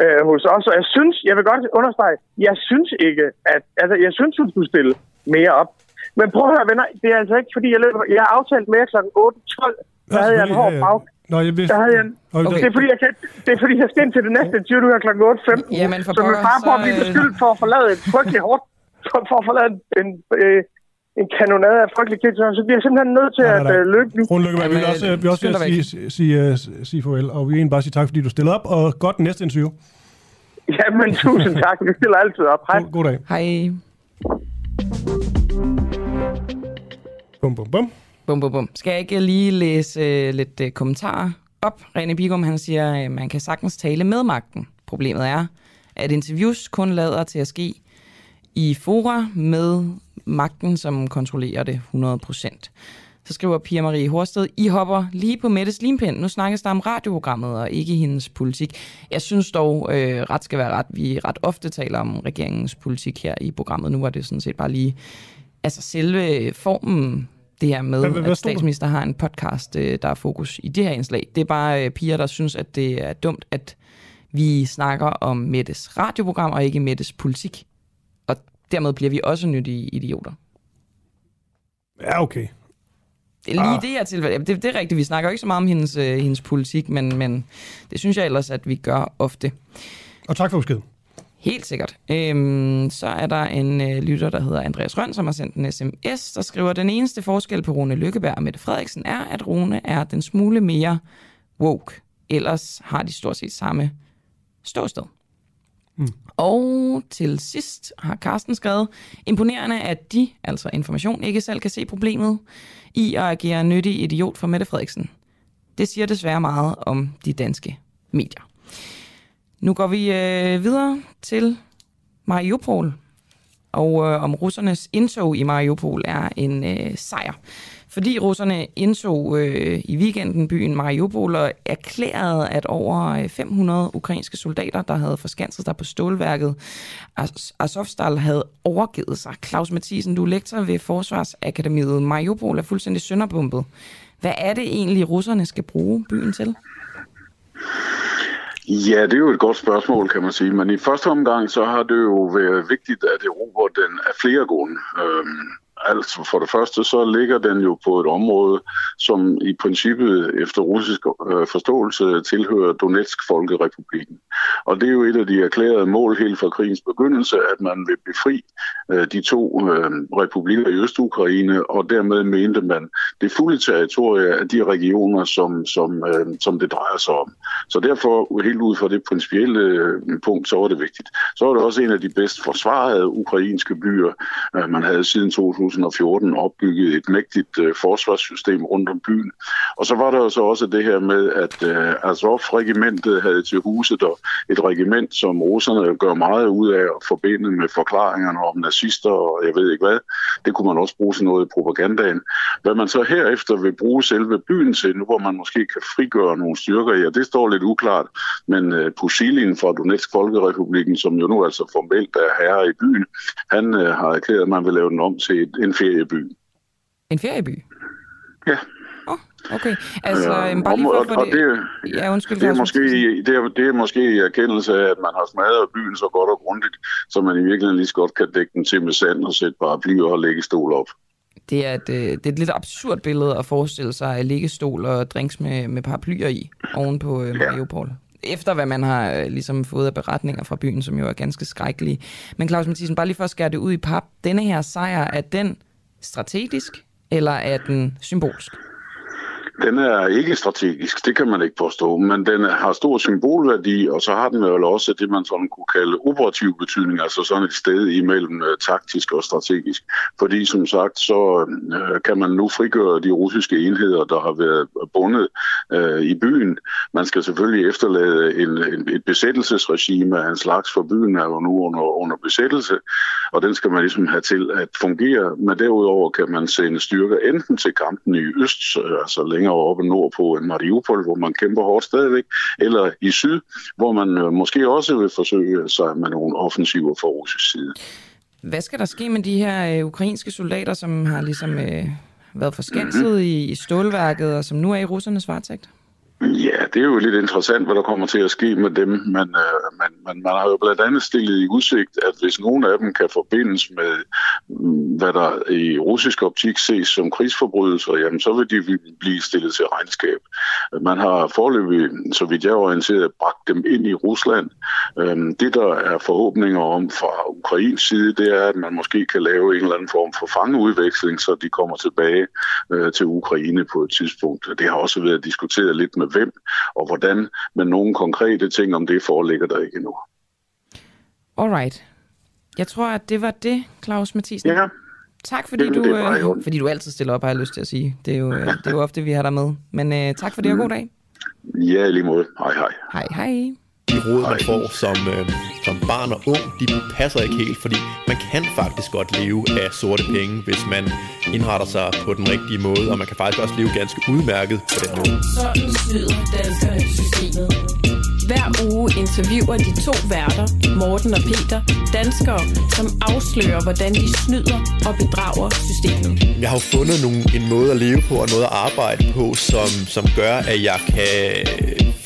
øh, hos os. Og jeg synes, jeg vil godt understrege, jeg synes ikke, at, altså jeg synes, hun skulle stille mere op. Men prøv at høre, venner, det er altså ikke, fordi jeg løber. Jeg har aftalt med kl. 8.12, der havde jeg en hård bag.
Nå, jeg vidste...
Der havde jeg en... okay. det, er, fordi, jeg kan, det er fordi, jeg skal ind til det næste interview, du her kl. 8.15.
Jamen, for
så min far på at blive
øh,
beskyldt for at forlade et frygteligt hårdt, for, for at forlade en, øh, en kanonade af frygtelig kritik, så vi er simpelthen nødt til at øh, lykke nu.
Rune Lykkeberg, vi vil også, vi vil også sige, sige, sige, øh, sige farvel, og vi vil egentlig bare sige tak, fordi du stillede op, og godt næste interview.
Jamen, tusind tak. Vi stiller altid op. Hej.
God, god dag.
Hej.
Bum, bum, bum.
Bum, bum, bum. Skal jeg ikke lige læse øh, lidt øh, kommentarer op? René Bigum, han siger, øh, man kan sagtens tale med magten. Problemet er, at interviews kun lader til at ske i fora med magten, som kontrollerer det 100%. Så skriver Pia Marie Horsted, I hopper lige på Mettes limpind. Nu snakkes der om radioprogrammet og ikke hendes politik. Jeg synes dog, øh, ret skal være ret. Vi ret ofte taler om regeringens politik her i programmet. Nu var det sådan set bare lige altså selve formen, det her med,
Hvad- hvad-
at statsminister har en podcast, øh, der er fokus i det her indslag. Det er bare øh, piger, der synes, at det er dumt, at vi snakker om Mettes radioprogram og ikke Mettes politik. Dermed bliver vi også nyttige idioter.
Ja, okay.
Lige
Ah.
det her tilfælde. Det, det er rigtigt, vi snakker jo ikke så meget om hendes, øh, hendes politik, men, men det synes jeg ellers, at vi gør ofte.
Og tak for beskeden.
Helt sikkert. Øhm, så er der en øh, lytter, der hedder Andreas Røn, som har sendt en sms, der skriver, den eneste forskel på Rune Lykkeberg og Mette Frederiksen er, at Rune er den smule mere woke. Ellers har de stort set samme ståsted. Og til sidst har Carsten skrevet, imponerende, at de, altså information, ikke selv kan se problemet i at agere nyttig idiot for Mette Frederiksen. Det siger desværre meget om de danske medier. Nu går vi øh, videre til Mariupol, og øh, om russernes indtog i Mariupol er en øh, sejr. Fordi russerne indtog øh, i weekenden byen Mariupol og erklærede, at over øh, 500 ukrainske soldater, der havde forskanset sig på stålværket Azovstal, havde overgivet sig. Claus Mathisen, du er lektor ved Forsvarsakademiet. Mariupol er fuldstændig sønderbumpet. Hvad er det egentlig, russerne skal bruge byen til?
Ja, det er jo et godt spørgsmål, kan man sige. Men i første omgang, så har det jo været vigtigt at erobre den af flere grunde. Øhm, altså for det første så ligger den jo på et område, som i princippet efter russisk øh, forståelse tilhører Donetsk Folkerepublikken. Og det er jo et af de erklærede mål helt fra krigens begyndelse, at man vil befri øh, de to øh, republikker i Øst-Ukraine, og dermed mente man det fulde territorie af de regioner, som, som, som det drejer sig om. Så derfor, helt ud fra det principielle punkt, så var det vigtigt. Så var det også en af de bedst forsvarede ukrainske byer. Man havde siden 2014 opbygget et mægtigt øh, forsvarssystem rundt om byen. Og så var der jo så også det her med, at øh, Azov-regimentet havde til huset og et regiment, som russerne gør meget ud af at forbinde med forklaringerne om nazister og jeg ved ikke hvad. Det kunne man også bruge til noget i propagandaen. Hvad man så herefter vil bruge selve byen til, nu hvor man måske kan frigøre nogle styrker, ja, det står lidt uklart. Men øh, Pusilin fra Donetsk Folkerepublikken, som jo nu altså formelt er herre i byen, han øh, har erklæret, at man vil lave den om til et, en ferieby.
En ferieby?
Ja.
Oh, okay. Altså, øh, bare lige for at få det...
det... Ja, undskyld. Det er, måske, det, er, det er måske i erkendelse af, at man har smadret byen så godt og grundigt, så man i virkeligheden lige så godt kan dække den til med sand og sætte paraplyer og lægge stol op.
Det er, et, det er et lidt absurd billede at forestille sig liggestol og drinks med, med paraplyer i oven på øh, Mariupol. Efter hvad man har øh, ligesom fået af beretninger fra byen, som jo er ganske skrækkelige. Men Claus Mathisen, bare lige for at skære det ud i pap. Denne her sejr, er den strategisk, eller er den symbolsk?
Den er ikke strategisk, det kan man ikke påstå, men den har stor symbolværdi, og så har den jo også det, man sådan kunne kalde operativ betydning, altså sådan et sted imellem øh, taktisk og strategisk. Fordi som sagt, så øh, kan man nu frigøre de russiske enheder, der har været bundet øh, i byen. Man skal selvfølgelig efterlade en, en, et besættelsesregime af en slags, for byen er jo nu under, under besættelse, og den skal man ligesom have til at fungere. Men derudover kan man sende styrker enten til kampen i øst, øh, altså længere længere oppe nordpå end Mariupol, hvor man kæmper hårdt stadigvæk, eller i syd, hvor man øh, måske også vil forsøge sig med nogle offensiver fra russisk side.
Hvad skal der ske med de her øh, ukrainske soldater, som har ligesom øh, været forskanset mm-hmm. i, i stålværket, og som nu er i russernes varetægt?
Ja, det er jo lidt interessant, hvad der kommer til at ske med dem, men øh, man, man, man har jo blandt andet stillet i udsigt, at hvis nogen af dem kan forbindes med, mm, hvad der i russisk optik ses som krigsforbrydelser, jamen så vil de blive stillet til regnskab. Man har forløbig, så vidt jeg er orienteret, bragt dem ind i Rusland. Øh, det, der er forhåbninger om fra Ukrains side, det er, at man måske kan lave en eller anden form for fangeudveksling, så de kommer tilbage øh, til Ukraine på et tidspunkt. Det har også været diskuteret lidt med hvem og hvordan, men nogle konkrete ting om det foreligger der ikke endnu.
Alright. Jeg tror, at det var det, Claus Mathisen.
Ja.
Tak fordi, det, du, det øh, fordi du altid stiller op, har jeg lyst til at sige. Det er jo, øh, det er jo ofte, vi har dig med. Men øh, tak for det, og god dag.
Ja, lige måde. Hej, hej.
Hej, hej
de råd, man får som, øh, som barn og ung, de passer ikke helt, fordi man kan faktisk godt leve af sorte penge, hvis man indretter sig på den rigtige måde, og man kan faktisk også leve ganske udmærket på den måde.
Sådan snyder danskerne systemet. Hver uge interviewer de to værter, Morten og Peter, danskere, som afslører, hvordan de snyder og bedrager systemet.
Jeg har jo fundet nogle, en måde at leve på og noget at arbejde på, som, som gør, at jeg kan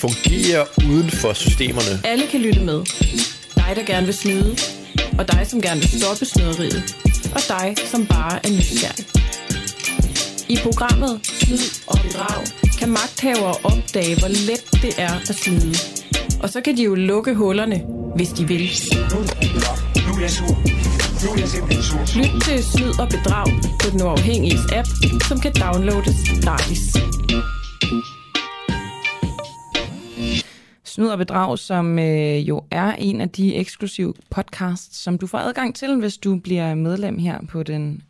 fungerer uden for systemerne.
Alle kan lytte med. Dig, der gerne vil snyde, og dig, som gerne vil stoppe snyderiet, og dig, som bare er nysgerrig. I programmet Snyd og Bedrag kan magthavere opdage, hvor let det er at snyde. Og så kan de jo lukke hullerne, hvis de vil. Lyt til Snyd og Bedrag på den uafhængige app, som kan downloades gratis.
Snyd og Bedrag, som øh, jo er en af de eksklusive podcasts, som du får adgang til, hvis du bliver medlem her på den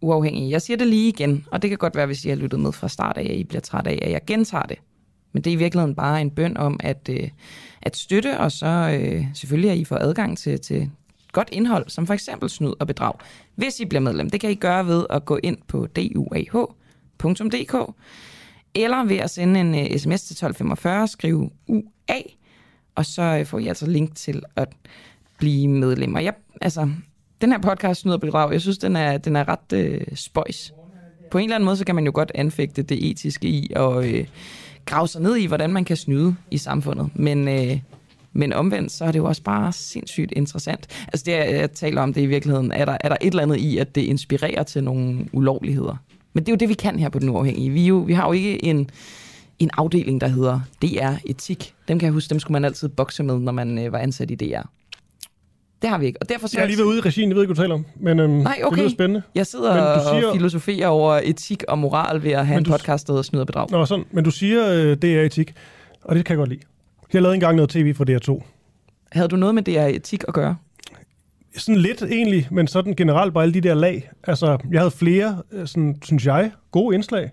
uafhængige. Jeg siger det lige igen, og det kan godt være, hvis I har lyttet med fra start af, at I bliver træt af, at jeg gentager det. Men det er i virkeligheden bare en bøn om at, øh, at støtte, og så øh, selvfølgelig, at I får adgang til, til godt indhold, som for eksempel snyd og bedrag, hvis I bliver medlem. Det kan I gøre ved at gå ind på duah.dk, eller ved at sende en uh, sms til 1245, skrive U af, og så øh, får I altså link til at blive medlem. Og jeg, altså, den her podcast, Snyd og Bedrag, jeg synes, den er, den er ret øh, spøjs. På en eller anden måde, så kan man jo godt anfægte det etiske i, og øh, grave sig ned i, hvordan man kan snyde i samfundet. Men øh, Men omvendt, så er det jo også bare sindssygt interessant. Altså det, jeg taler om det i virkeligheden, er der, er der et eller andet i, at det inspirerer til nogle ulovligheder. Men det er jo det, vi kan her på Den Uafhængige. Vi, jo, vi har jo ikke en, en afdeling, der hedder DR Etik. Dem kan jeg huske, dem skulle man altid bokse med, når man øh, var ansat i DR. Det har vi ikke, og derfor så...
Jeg har lige været ude i regien, jeg ved ikke, du taler om, men øhm,
Nej, okay.
det lyder spændende.
Jeg sidder
Men du siger-
og filosoferer over etik og moral ved at have
Men
en
du-
podcast, der hedder Snyd og Bedrag.
Nå, sådan, men du siger, øh, det er etik, og det kan jeg godt lide. Jeg lavede engang noget tv for DR2.
Havde du noget med DR Etik at gøre?
Sådan lidt egentlig, men sådan generelt bare alle de der lag. Altså, jeg havde flere, øh, sådan, synes jeg, gode indslag,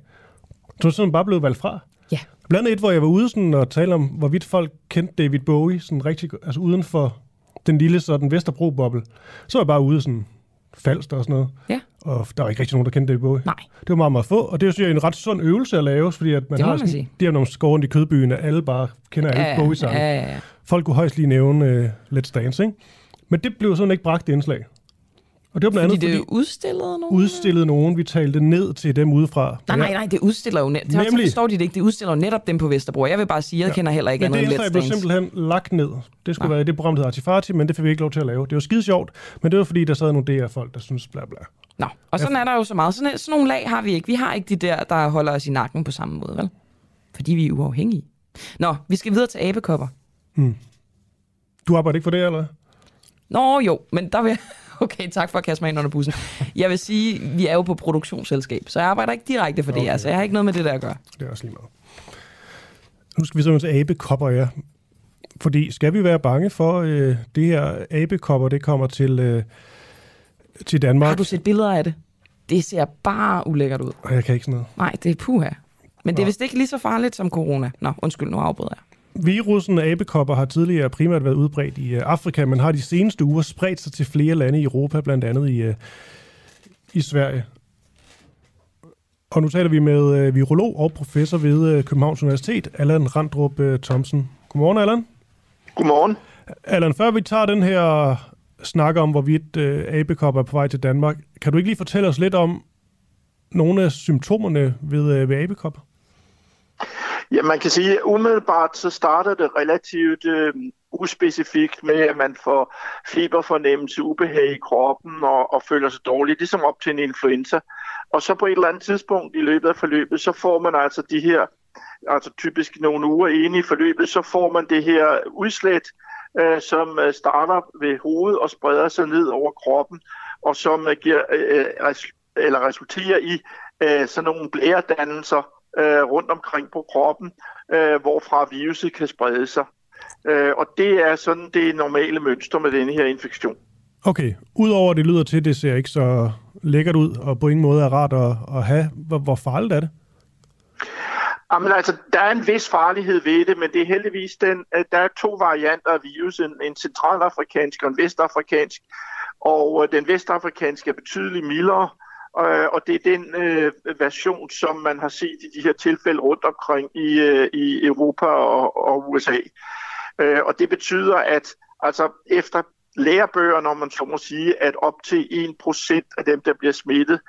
som sådan bare blev valgt fra. Blandt andet et, hvor jeg var ude sådan og tale om, hvorvidt folk kendte David Bowie, sådan rigtig, altså uden for den lille sådan Vesterbro-boble. Så var jeg bare ude sådan falsk og sådan noget.
Ja.
Og der var ikke rigtig nogen, der kendte David Bowie.
Nej.
Det var meget, meget få, og det er jo synes jeg, en ret sund øvelse at lave, fordi at man
Det
har
man
sådan,
sige.
de har nogle skår i kødbyen, at alle bare kender alle
Ja, ja,
Bowie-sange.
ja, ja, ja.
Folk kunne højst lige nævne uh, Let's Dance, ikke? Men det blev sådan ikke bragt indslag. Og det var blandt
Fordi
andet,
det
fordi
udstillede nogen?
udstillede nogen, vi talte ned til dem udefra.
Nej, nej, nej, det udstiller jo net. Det Nemlig. Forstår de det ikke. Det udstiller jo netop dem på Vesterbro. Jeg vil bare sige, jeg ja. kender heller ikke
men det
andet end Let's
blev
Dance.
simpelthen lagt ned. Det skulle være i det program, der hedder Artifati, men det fik vi ikke lov til at lave. Det var skide sjovt, men det var fordi, der sad nogle DR-folk, der synes bla bla.
Nå, og sådan er der jo så meget. Sådan, sådan nogle lag har vi ikke. Vi har ikke de der, der holder os i nakken på samme måde, vel? Fordi vi er uafhængige. Nå, vi skal videre til abekopper.
Hmm. Du arbejder ikke for det, eller?
Nå jo, men der vil. Okay, tak for at kaste mig ind under bussen. Jeg vil sige, vi er jo på produktionsselskab, så jeg arbejder ikke direkte for det,
Okay.
altså jeg har ikke noget med det der at gøre.
Det er også lige meget. Nu skal vi så til abekopper, ja. Fordi skal vi være bange for, øh, det her abekopper, det kommer til, øh, til Danmark?
Har du set billeder af det? Det ser bare ulækkert ud.
Og jeg kan ikke sådan noget.
Nej, det er puha. Men det er vist ikke lige så farligt som corona. Nå, undskyld, nu afbryder jeg.
Virussen af abekopper har tidligere primært været udbredt i øh, Afrika, men har de seneste uger spredt sig til flere lande i Europa, blandt andet i, øh, i Sverige. Og nu taler vi med øh, virolog og professor ved Københavns Universitet, Allan Randrup Thomsen. Godmorgen, Allan.
Godmorgen.
Allan, før vi tager den her snak om, hvorvidt abekopper er på vej til Danmark, kan du ikke lige fortælle os lidt om nogle af symptomerne ved, ved abekopper?
Ja, man kan sige, at umiddelbart så starter det relativt øh, uspecifikt med, at man får feberfornemmelse, ubehag i kroppen og, og føler sig dårligt, ligesom op til en influenza. Og så på et eller andet tidspunkt i løbet af forløbet, så får man altså de her, altså typisk nogle uger inde i forløbet, så får man det her udslæt, øh, som øh, starter ved hovedet og spreder sig ned over kroppen, og som øh, giver, øh, øh res- eller resulterer i øh, sådan nogle blæredannelser øh, rundt omkring på kroppen, øh, hvorfra viruset kan sprede sig. Øh, og det er sådan det normale mønster med denne her infektion.
Okay, udover det lyder til, det ser ikke så lækkert ud, og på ingen måde er rart at, at have, hvor, hvor farligt er det?
Jamen altså, der er en vis farlighed ved det, men det er heldigvis den, der er to varianter af virusen, en centralafrikansk og en vestafrikansk, og øh, den vestafrikanske er betydeligt mildere, øh, og det er den øh, version, som man har set i de her tilfælde rundt omkring i, øh, i Europa og, og USA. Øh, og det betyder, at altså efter lærebøger, når man så må sige, at op til 1% af dem, der bliver smittet,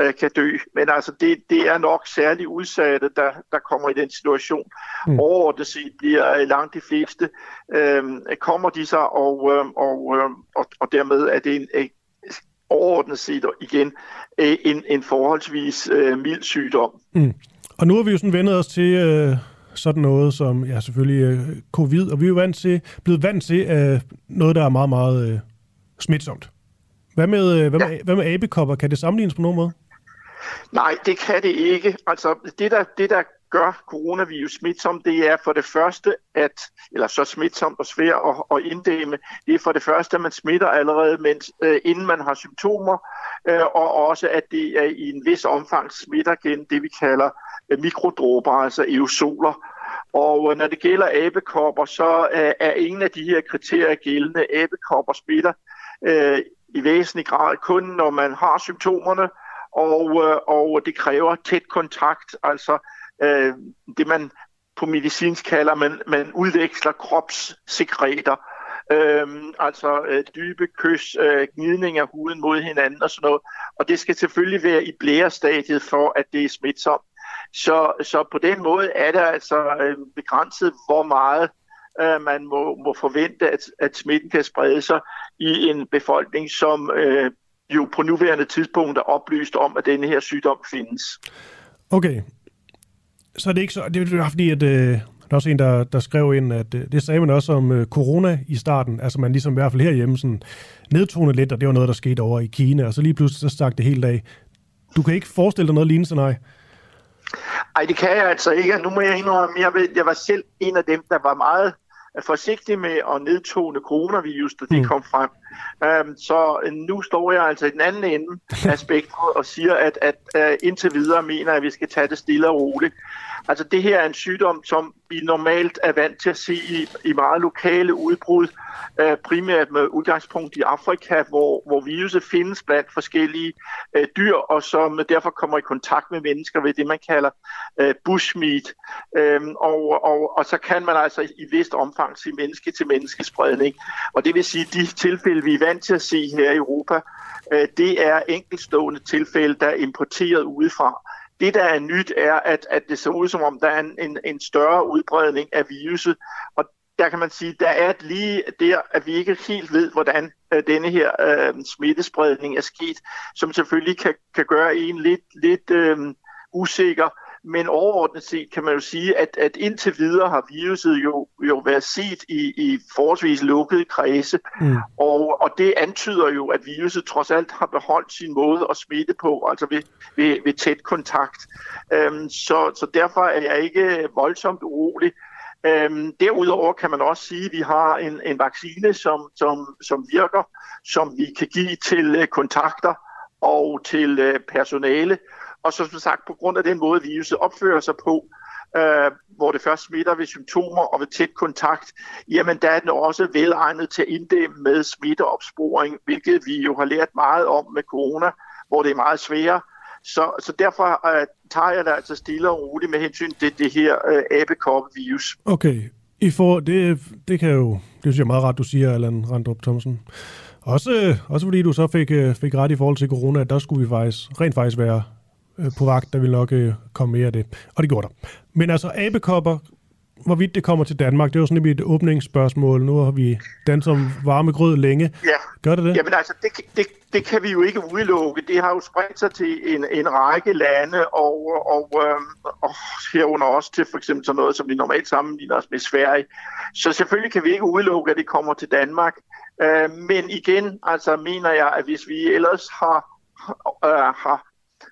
øh, kan dø. Men altså, det, det er nok særligt udsatte, der, der kommer i den situation.
Mm.
Overordnet set bliver øh, langt de fleste, øh, kommer de sig, og, øh, og, øh, og, og dermed er det en, overordnet set igen øh, en, en forholdsvis øh, mild sygdom.
Mm. Og nu har vi jo sådan vendet os til øh, sådan noget som, ja selvfølgelig øh, covid, og vi er jo vant til, blevet vant til øh, noget, der er meget, meget øh, smitsomt. Hvad med, øh, hvad, med, hvad med abekopper? Kan det sammenlignes på nogen måde?
Nej, det kan det ikke. Altså, det der, det der gør coronavirus smitsom, det er for det første, at, eller så smitsomt og svært at, at inddæmme, det er for det første, at man smitter allerede, mens, øh, inden man har symptomer, øh, og også, at det er i en vis omfang smitter gennem det, vi kalder øh, mikrodråber, altså aerosoler. Og øh, når det gælder abekopper, så øh, er ingen af de her kriterier gældende. Abekopper smitter øh, i væsentlig grad kun, når man har symptomerne, og, øh, og det kræver tæt kontakt, altså øh, det man på medicinsk kalder, man, man udveksler kropssekreter, øh, altså øh, dybe kys, øh, gnidning af huden mod hinanden og sådan noget, og det skal selvfølgelig være i blærestadiet for, at det er smitsomt. Så, så på den måde er det altså øh, begrænset, hvor meget øh, man må, må forvente, at, at smitten kan sprede sig i en befolkning, som øh, jo på nuværende tidspunkt er oplyst om, at denne her sygdom findes.
Okay. Så er det ikke så... Det er fordi, at... Øh der er også en, der, der skrev ind, at øh, det sagde man også om øh, corona i starten. Altså man ligesom i hvert fald herhjemme sådan nedtonede lidt, og det var noget, der skete over i Kina. Og så lige pludselig så stak det helt af. Du kan ikke forestille dig noget lignende, nej?
Ej, det kan jeg altså ikke. Nu må jeg indrømme, jeg, ved, jeg var selv en af dem, der var meget forsigtig med at nedtone coronavirus, da det mm. kom frem. Um, så øh, nu står jeg altså i den anden ende af spektret og siger, at, at uh, indtil videre mener at vi skal tage det stille og roligt. Altså det her er en sygdom, som vi normalt er vant til at se i, i meget lokale udbrud, uh, primært med udgangspunkt i Afrika, hvor, hvor viruset findes blandt forskellige uh, dyr, og som derfor kommer i kontakt med mennesker ved det, man kalder uh, bushmeat. Um, og, og, og så kan man altså i vist omfang se menneske til menneskespredning. Og det vil sige, at de tilfælde, vi er vant til at se her i Europa, øh, det er enkeltstående tilfælde, der er importeret udefra. Det, der er nyt, er, at, at det ser ud som om, der er en, en, en større udbredning af viruset, og der kan man sige, der er lige der, at vi ikke helt ved, hvordan øh, denne her øh, smittespredning er sket, som selvfølgelig kan, kan gøre en lidt, lidt øh, usikker. Men overordnet set kan man jo sige, at, at indtil videre har viruset jo, jo været set i, i forholdsvis lukkede kredse, mm. og, og det antyder jo, at viruset trods alt har beholdt sin måde at smitte på, altså ved, ved, ved tæt kontakt. Øhm, så, så derfor er jeg ikke voldsomt urolig. Øhm, derudover kan man også sige, at vi har en, en vaccine, som, som, som virker, som vi kan give til uh, kontakter og til uh, personale, og så som sagt, på grund af den måde, viruset opfører sig på, øh, hvor det først smitter ved symptomer og ved tæt kontakt, jamen der er den også velegnet til at inddæmme med smitteopsporing, hvilket vi jo har lært meget om med corona, hvor det er meget sværere. Så, så derfor øh, tager jeg det altså stille og roligt med hensyn til det her øh, abekoppevirus.
Okay, I får, det, det kan jo, det synes jeg er meget rart, du siger, Allan Randrup Thomsen. Også, øh, også fordi du så fik, øh, fik ret i forhold til corona, at der skulle vi faktisk, rent faktisk være øh, på vagt, der vil nok øh, komme mere af det. Og det gjorde der. Men altså abekopper, hvorvidt det kommer til Danmark, det er jo sådan et åbningsspørgsmål. Nu har vi den som varme grød længe.
Ja.
Gør det det?
Jamen altså, det, det, det kan vi jo ikke udelukke. Det har jo spredt sig til en, en række lande, og, og, øh, og herunder også til for eksempel sådan noget, som vi normalt sammenligner os med Sverige. Så selvfølgelig kan vi ikke udelukke, at det kommer til Danmark. Øh, men igen, altså mener jeg, at hvis vi ellers har, øh, har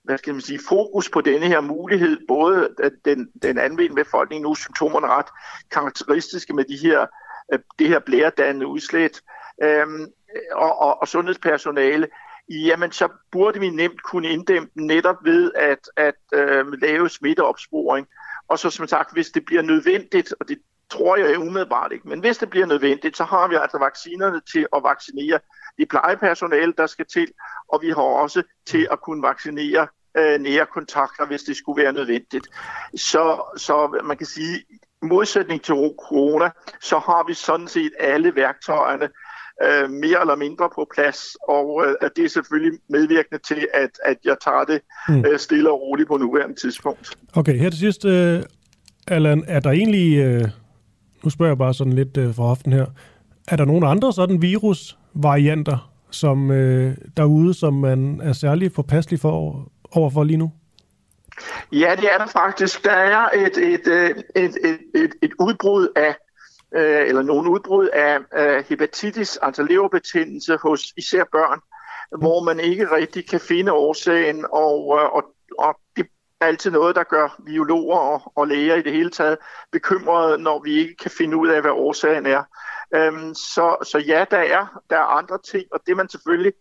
hvad skal man sige, fokus på denne her mulighed, både at den, den anvendte befolkning nu symptomerne ret karakteristiske med de her, øh, det her blæredannende udslæt, øhm, og, og, og sundhedspersonale, jamen så burde vi nemt kunne inddæmme netop ved at, at øh, lave smitteopsporing. Og så som sagt, hvis det bliver nødvendigt, og det tror jeg umiddelbart ikke, men hvis det bliver nødvendigt, så har vi altså vaccinerne til at vaccinere de plejepersonale, der skal til, og vi har også til at kunne vaccinere øh, nære kontakter, hvis det skulle være nødvendigt. Så, så man kan sige, i modsætning til corona, så har vi sådan set alle værktøjerne øh, mere eller mindre på plads, og øh, det er selvfølgelig medvirkende til, at, at jeg tager det mm. øh, stille og roligt på nuværende tidspunkt.
Okay, her til sidst, øh, Allan, er der egentlig, øh, nu spørger jeg bare sådan lidt øh, fra often her, er der nogle andre sådan virusvarianter, som øh, derude, som man er særlig forpasselig for overfor lige nu?
Ja, det er der faktisk. Der er et, et, øh, et, et, et, et udbrud af, øh, eller nogle udbrud af øh, hepatitis, altså leverbetændelse hos især børn, mm. hvor man ikke rigtig kan finde årsagen, og, og, og det er altid noget, der gør biologer og, og læger i det hele taget bekymrede, når vi ikke kan finde ud af, hvad årsagen er. Øhm, så, så ja, der er, der er andre ting, og det man selvfølgelig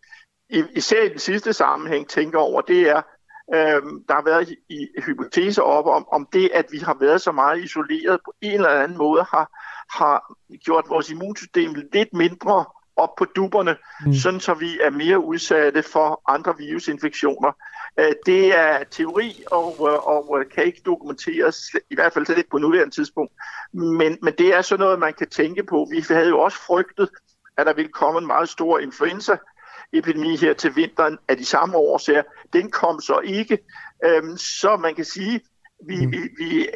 især i den sidste sammenhæng tænker over, det er, øhm, der har været i, i hypoteser op om, om det, at vi har været så meget isoleret på en eller anden måde, har, har gjort vores immunsystem lidt mindre op på duberne, mm. sådan så vi er mere udsatte for andre virusinfektioner. Øh, det er teori og, og kan ikke dokumenteres, i hvert fald lidt på nuværende tidspunkt. Men, men det er sådan noget, man kan tænke på. Vi havde jo også frygtet, at der ville komme en meget stor influenza epidemi her til vinteren af de samme årsager. Den kom så ikke. Øhm, så man kan sige, Vi, mm. vi, vi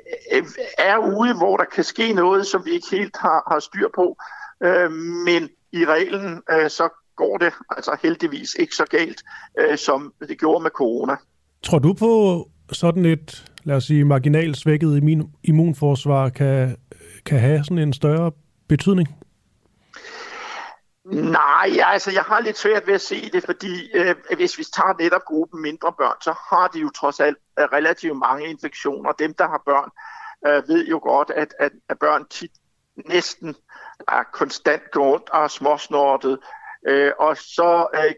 er ude, hvor der kan ske noget, som vi ikke helt har, har styr på. Øh, men i reglen, øh, så går det altså heldigvis ikke så galt, øh, som det gjorde med corona.
Tror du på sådan et, lad os sige, marginalt svækket immunforsvar kan, kan have sådan en større betydning?
Nej, altså jeg har lidt svært ved at se det, fordi øh, hvis vi tager netop gruppen mindre børn, så har de jo trods alt øh, relativt mange infektioner. Dem, der har børn, øh, ved jo godt, at, at, at børn tit næsten er konstant rundt og småsnortet. Øh, og så øh,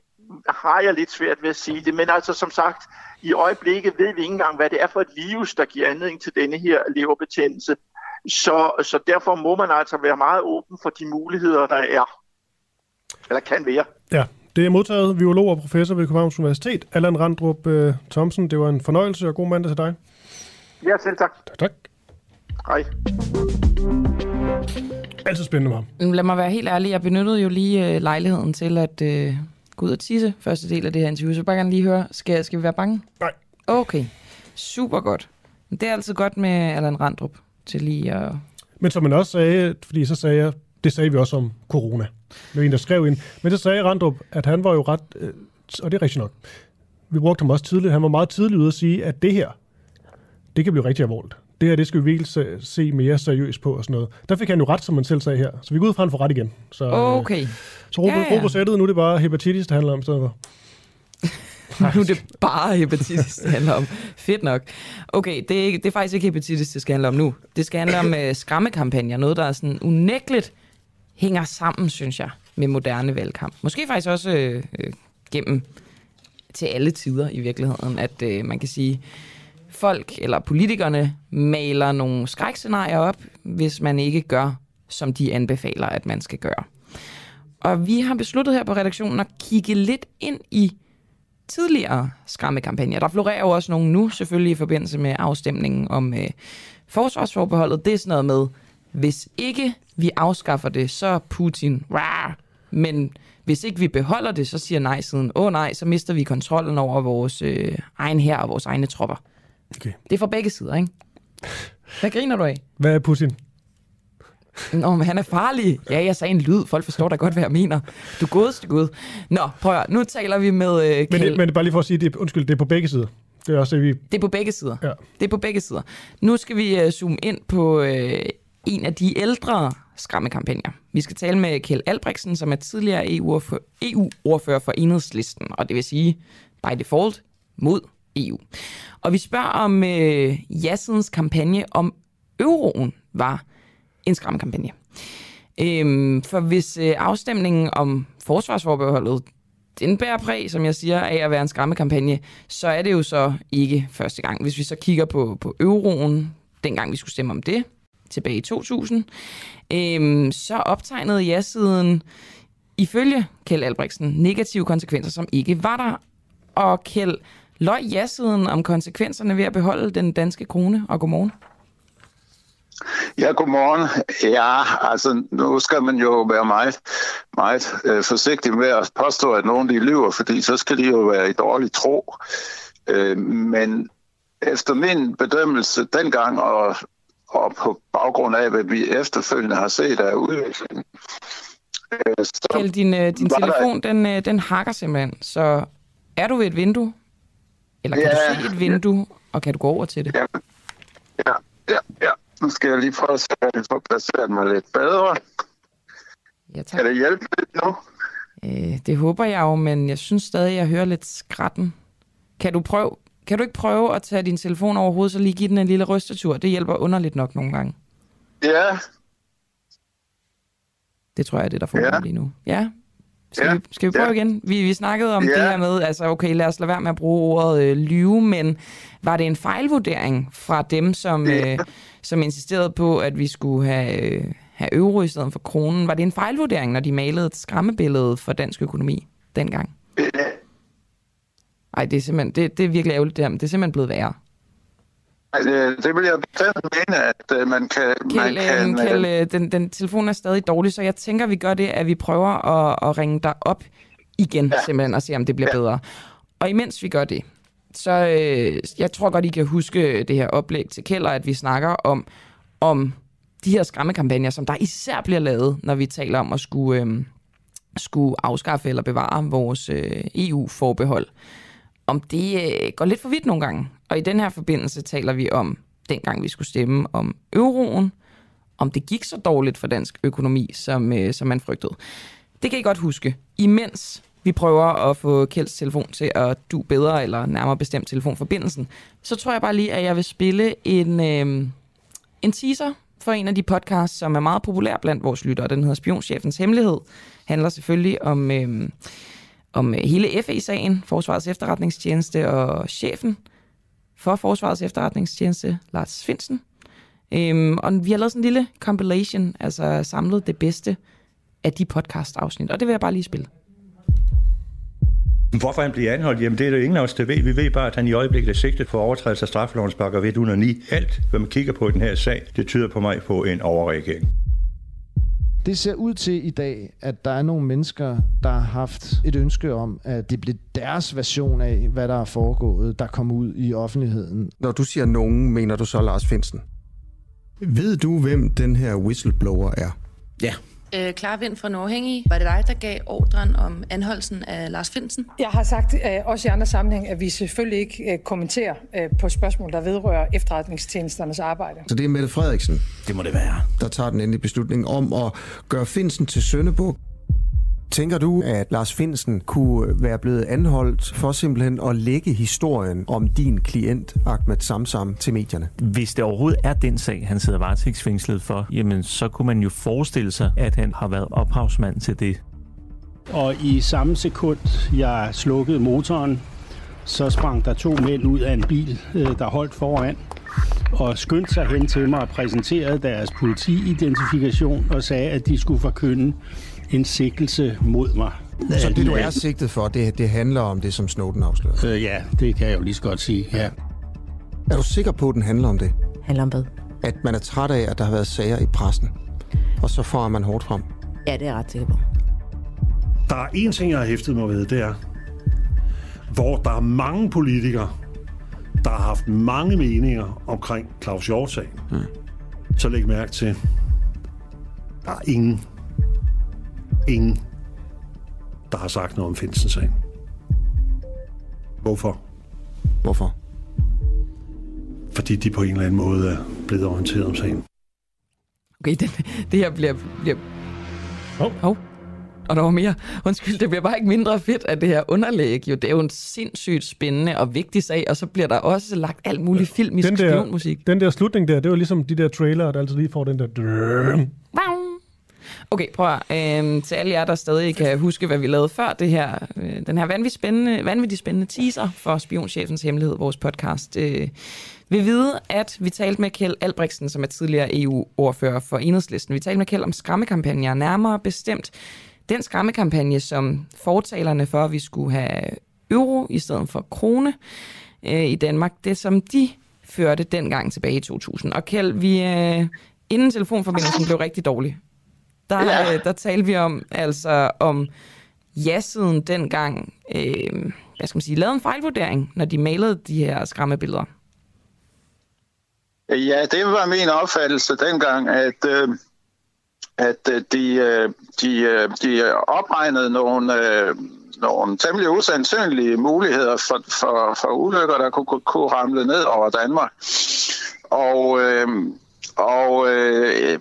har jeg lidt svært ved at sige det. Men altså som sagt, i øjeblikket ved vi ikke engang, hvad det er for et virus, der giver anledning til denne her leverbetændelse. Så, så derfor må man altså være meget åben for de muligheder, der er. Eller kan være.
Ja, det er modtaget biolog og professor ved Københavns Universitet, Allan Randrup uh, Thomsen. Det var en fornøjelse og god mandag til dig.
Ja, selv tak.
Tak, tak.
Hej.
Altid spændende med
ham. Lad mig være helt ærlig. Jeg benyttede jo lige uh, lejligheden til at uh, gå ud og tisse første del af det her interview. Så jeg bare gerne lige høre, skal, skal vi være bange?
Nej.
Okay, super godt. Det er altid godt med Allan Randrup til lige at...
Men som man også sagde, fordi så sagde jeg, det sagde vi også om corona. Det var en, der skrev ind. Men det sagde Randrup, at han var jo ret, øh, og det er rigtigt nok, vi brugte ham også tidligt, han var meget tidligt ude at sige, at det her, det kan blive rigtig alvorligt. Det her, det skal vi virkelig se, se mere seriøst på og sådan noget. Der fik han jo ret, som man selv sagde her. Så vi går ud fra, at han får ret igen. Så,
øh, okay.
Så ro, ja, ja. ro på sættet, nu er det bare hepatitis, det handler om i stedet for.
nu er det bare hepatitis, det handler om. Fedt nok. Okay, det er, ikke, det er faktisk ikke hepatitis, det skal handle om nu. Det skal handle om uh, skræmmekampagner. Noget, der er sådan unægteligt hænger sammen, synes jeg, med moderne valgkamp. Måske faktisk også øh, øh, gennem til alle tider i virkeligheden, at øh, man kan sige, folk eller politikerne maler nogle skrækscenarier op, hvis man ikke gør, som de anbefaler, at man skal gøre. Og vi har besluttet her på redaktionen at kigge lidt ind i tidligere skræmmekampagner. Der florerer jo også nogle nu, selvfølgelig i forbindelse med afstemningen om øh, forsvarsforbeholdet. Det er sådan noget med, hvis ikke vi afskaffer det, så Putin, rah, men hvis ikke vi beholder det, så siger nej-siden, åh oh, nej, så mister vi kontrollen over vores øh, egen her og vores egne tropper.
Okay.
Det er fra begge sider, ikke? Hvad griner du af?
Hvad er Putin?
Nå, men han er farlig. Ja, jeg sagde en lyd. Folk forstår da godt, hvad jeg mener. Du godeste gud. Nå, prøv at, Nu taler vi med... Øh,
men, det, men bare lige for at sige, det, undskyld, det er på begge sider. Det er også det, vi...
Det er på begge sider.
Ja.
Det er på begge sider. Nu skal vi uh, zoome ind på uh, en af de ældre skræmmekampagner. Vi skal tale med Kjell Albrechtsen, som er tidligere EU-ordfører for Enhedslisten, og det vil sige by default mod EU. Og vi spørger om øh, Jassens kampagne om euroen var en skræmmekampagne. Øhm, for hvis øh, afstemningen om forsvarsforbeholdet den bærer præg, som jeg siger, af at være en skræmmekampagne, så er det jo så ikke første gang. Hvis vi så kigger på, på euroen, dengang vi skulle stemme om det, tilbage i 2000, øhm, så optegnede ja-siden ifølge Kjeld Albrechtsen negative konsekvenser, som ikke var der. Og Kjeld, løg ja-siden om konsekvenserne ved at beholde den danske krone, og godmorgen.
Ja, godmorgen. Ja, altså nu skal man jo være meget, meget øh, forsigtig med at påstå, at nogen de lyver, fordi så skal de jo være i dårlig tro. Øh, men efter min bedømmelse dengang, og og på baggrund af, hvad vi efterfølgende har set af udviklingen.
Øh, Kjeld, din, øh, din telefon, der... den, øh, den hakker simpelthen, så er du ved et vindue? Eller kan ja, du se et vindue, ja. og kan du gå over til det?
Ja, ja, ja. ja. Nu skal jeg lige prøve at se, at jeg får placeret mig lidt bedre.
Ja, tak.
Kan det hjælpe lidt nu?
Øh, det håber jeg jo, men jeg synes stadig, at jeg hører lidt skratten. Kan du prøve, kan du ikke prøve at tage din telefon over hovedet, så lige give den en lille rystetur? Det hjælper underligt nok nogle gange.
Ja.
Det tror jeg er det, der får ja. lige nu. Ja. Skal, ja. vi, skal vi prøve ja. igen? Vi, vi snakkede om ja. det her med, altså okay, lad os lade være med at bruge ordet øh, lyve, men var det en fejlvurdering fra dem, som, ja. øh, som insisterede på, at vi skulle have, øh, have euro i stedet for kronen? Var det en fejlvurdering, når de malede et skræmmebillede for dansk økonomi dengang? Ja. Ej, det er simpelthen, det, det er virkelig ærgerligt det her, men det er simpelthen blevet værre.
Altså, det vil jeg bestemt mene, at uh, man kan...
Kjell, man kan øh, Kjell, øh, den, den telefon er stadig dårlig, så jeg tænker, vi gør det, at vi prøver at, at ringe dig op igen, ja. simpelthen, og se, om det bliver ja. bedre. Og imens vi gør det, så øh, jeg tror godt, I kan huske det her oplæg til Keller, at vi snakker om, om de her skræmmekampagner, som der især bliver lavet, når vi taler om at skulle, øh, skulle afskaffe eller bevare vores øh, EU-forbehold. Om det øh, går lidt for vidt nogle gange. Og i den her forbindelse taler vi om, dengang vi skulle stemme om euroen, om det gik så dårligt for dansk økonomi, som, øh, som man frygtede. Det kan I godt huske. Imens vi prøver at få Kjelds telefon til at du bedre, eller nærmere bestemt telefonforbindelsen, så tror jeg bare lige, at jeg vil spille en, øh, en teaser for en af de podcasts, som er meget populær blandt vores lyttere. Den hedder Spionchefens Hemmelighed. handler selvfølgelig om, øh, om hele FE-sagen, Forsvarets efterretningstjeneste og chefen for Forsvarets efterretningstjeneste, Lars Finsen. Øhm, og vi har lavet sådan en lille compilation, altså samlet det bedste af de podcast-afsnit, og det vil jeg bare lige spille.
Hvorfor han bliver anholdt, jamen det er det ingen af os, der ved. Vi ved bare, at han i øjeblikket er sigtet for overtrædelse af straffelovens pakker 109. Alt, hvad man kigger på i den her sag, det tyder på mig på en overreagering.
Det ser ud til i dag, at der er nogle mennesker, der har haft et ønske om, at det bliver deres version af, hvad der er foregået, der kommer ud i offentligheden.
Når du siger nogen, mener du så Lars Finsen? Ved du, hvem den her whistleblower er?
Ja. Øh, Klar Vind fra Norhængig. Var det dig, der gav ordren om anholdelsen af Lars Finsen?
Jeg har sagt øh, også i andre sammenhæng, at vi selvfølgelig ikke øh, kommenterer øh, på spørgsmål, der vedrører efterretningstjenesternes arbejde.
Så det er Mette Frederiksen,
Det må det være.
der tager den endelige beslutning om at gøre Finsen til Søndebuk. Tænker du, at Lars Finsen kunne være blevet anholdt for simpelthen at lægge historien om din klient Ahmed Samsam til medierne?
Hvis det overhovedet er den sag, han sidder varetægtsfængslet for, jamen så kunne man jo forestille sig, at han har været ophavsmand til det.
Og i samme sekund, jeg slukkede motoren, så sprang der to mænd ud af en bil, øh, der holdt foran, og skyndte sig hen til mig og præsenterede deres politiidentifikation og sagde, at de skulle forkynde en sigtelse mod mig.
Så det, du er sigtet for, det, det handler om det, som Snowden afslørede?
Øh, ja, det kan jeg jo lige så godt sige, ja.
Er du sikker på, at den handler om det?
Handler om hvad?
At man er træt af, at der har været sager i pressen, og så får man hårdt frem?
Ja, det er jeg ret sikker på.
Der er en ting, jeg har hæftet mig ved, det er, hvor der er mange politikere, der har haft mange meninger omkring Claus Hjort-sagen.
Mm.
Så læg mærke til, der er ingen, ingen, der har sagt noget om Finsen-sagen. Hvorfor?
Hvorfor?
Fordi de på en eller anden måde er blevet orienteret om sagen.
Okay, den, det her bliver... bliver...
Hov.
Hov. Og der var mere. Undskyld, det bliver bare ikke mindre fedt af det her underlæg. Jo, det er jo en sindssygt spændende og vigtig sag, og så bliver der også lagt alt muligt filmisk
Den der,
spionmusik.
den der slutning der, det var ligesom de der trailer, der altid lige får den der...
Okay, prøv at, øh, til alle jer, der stadig kan huske, hvad vi lavede før det her, øh, den her vanvittigt spændende, vanvittigt spændende teaser for Spionchefens Hemmelighed, vores podcast, øh, vil vide, at vi talte med Kjeld Albrechtsen, som er tidligere EU-ordfører for Enhedslisten. Vi talte med Kjeld om skræmmekampagner, nærmere bestemt den skræmmekampagne, som fortalerne for, at vi skulle have euro i stedet for krone øh, i Danmark, det som de førte dengang tilbage i 2000. Og Kjeld, vi, øh, inden telefonforbindelsen blev rigtig dårlig, der,
Ja.
øh, der talte vi om, altså om ja-siden dengang, øh, hvad skal man sige, lavede en fejlvurdering, når de malede de her skræmmebilleder.
Ja, det var min opfattelse dengang, at, øh, at øh, de, øh, de, øh, de opregnede nogle, øh, nogle temmelig usandsynlige muligheder for, for, for ulykker, der kunne, kunne, kunne ramle ned over Danmark. Og, øh, og øh,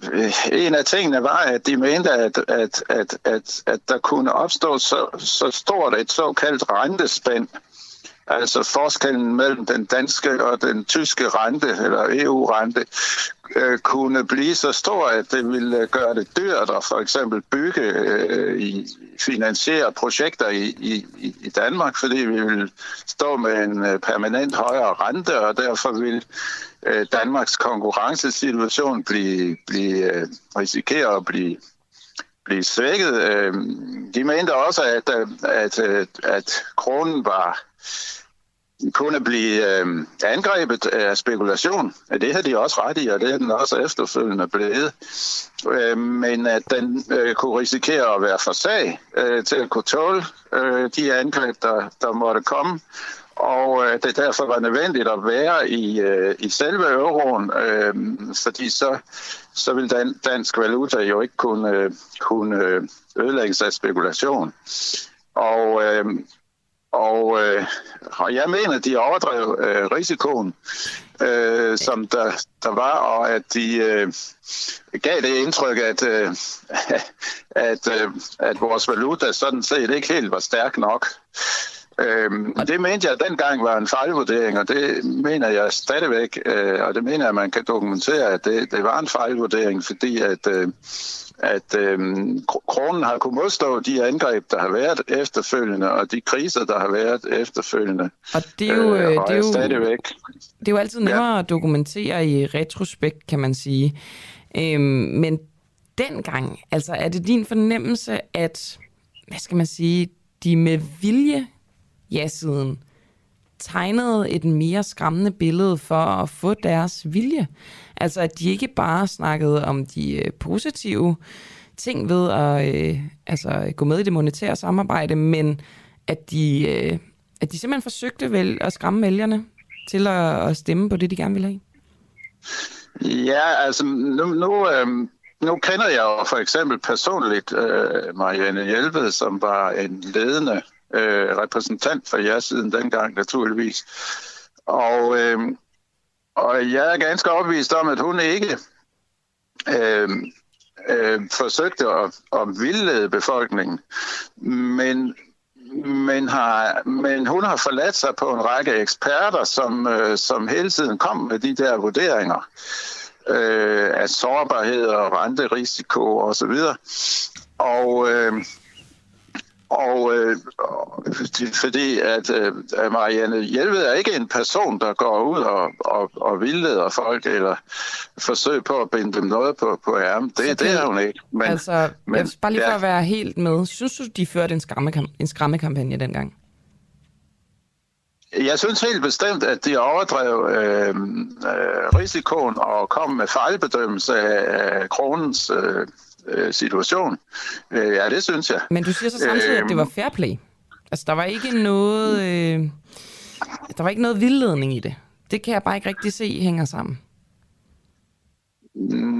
en af tingene var, at de mente, at, at, at, at, at der kunne opstå så, så stort et såkaldt rentespænd, altså forskellen mellem den danske og den tyske rente, eller EU-rente, øh, kunne blive så stor, at det ville gøre det dyrt at for eksempel bygge, øh, i, finansiere projekter i, i, i- Danmark, fordi vi vil stå med en øh, permanent højere rente, og derfor vil øh, Danmarks konkurrencesituation blive, blive øh, risikere at blive blive svækket. Øh, De mente også, at, øh, at, at, at kronen var kunne blive øh, angrebet af spekulation. Det havde de også ret i, og det er den også efterfølgende blevet. Øh, men at den øh, kunne risikere at være for sag øh, til at kunne tåle øh, de angreb, der, der måtte komme og øh, det derfor altså var nødvendigt at være i, øh, i selve euroen, øh, fordi så, så ville dan, dansk valuta jo ikke kunne, øh, kunne øh, ødelægges af spekulation. Og, øh, og, øh, og jeg mener, at de overdrev øh, risikoen, øh, som der, der var, og at de øh, gav det indtryk, at, øh, at, øh, at vores valuta sådan set ikke helt var stærk nok. Øhm, det mente jeg dengang var en fejlvurdering, og det mener jeg stadigvæk, øh, og det mener jeg, at man kan dokumentere, at det, det var en fejlvurdering, fordi at, øh, at øh, kronen har kunnet modstå de angreb, der har været efterfølgende, og de kriser, der har været efterfølgende.
Og det er jo, øh,
øh,
det er jo,
stadigvæk.
det er jo altid nemmere ja. at dokumentere i retrospekt, kan man sige. Øhm, men dengang, altså er det din fornemmelse, at, hvad skal man sige, de med vilje ja-siden tegnede et mere skræmmende billede for at få deres vilje. Altså at de ikke bare snakkede om de øh, positive ting ved at øh, altså, gå med i det monetære samarbejde, men at de, øh, at de simpelthen forsøgte vel at skræmme vælgerne til at, at stemme på det, de gerne ville have.
Ja, altså nu, nu, øh, nu kender jeg jo for eksempel personligt øh, Marianne Hjelved, som var en ledende øh, repræsentant for jer siden dengang naturligvis. Og, øh, og jeg er ganske opvist om, at hun ikke øh, øh, forsøgte at, at vildlede befolkningen, men men, har, men hun har forladt sig på en række eksperter, som, øh, som hele tiden kom med de der vurderinger øh, af sårbarhed og renterisiko osv. Og, øh, og øh, fordi at øh, Marianne Hjelved er ikke en person, der går ud og, og, og vildleder folk, eller forsøger på at binde dem noget på, på ærmen. Det, det er hun ikke.
Men, altså, men, bare lige for ja. at være helt med. Synes du, de førte en, skræmmekam- en skræmmekampagne dengang?
Jeg synes helt bestemt, at de overdrev øh, øh, risikoen og kom med fejlbedømmelse af kronens øh, øh, situation. Øh, ja, det synes jeg.
Men du siger så samtidig, øh, at det var fair play. Altså, der var ikke noget, øh, der var ikke noget vildledning i det. Det kan jeg bare ikke rigtig se hænger sammen.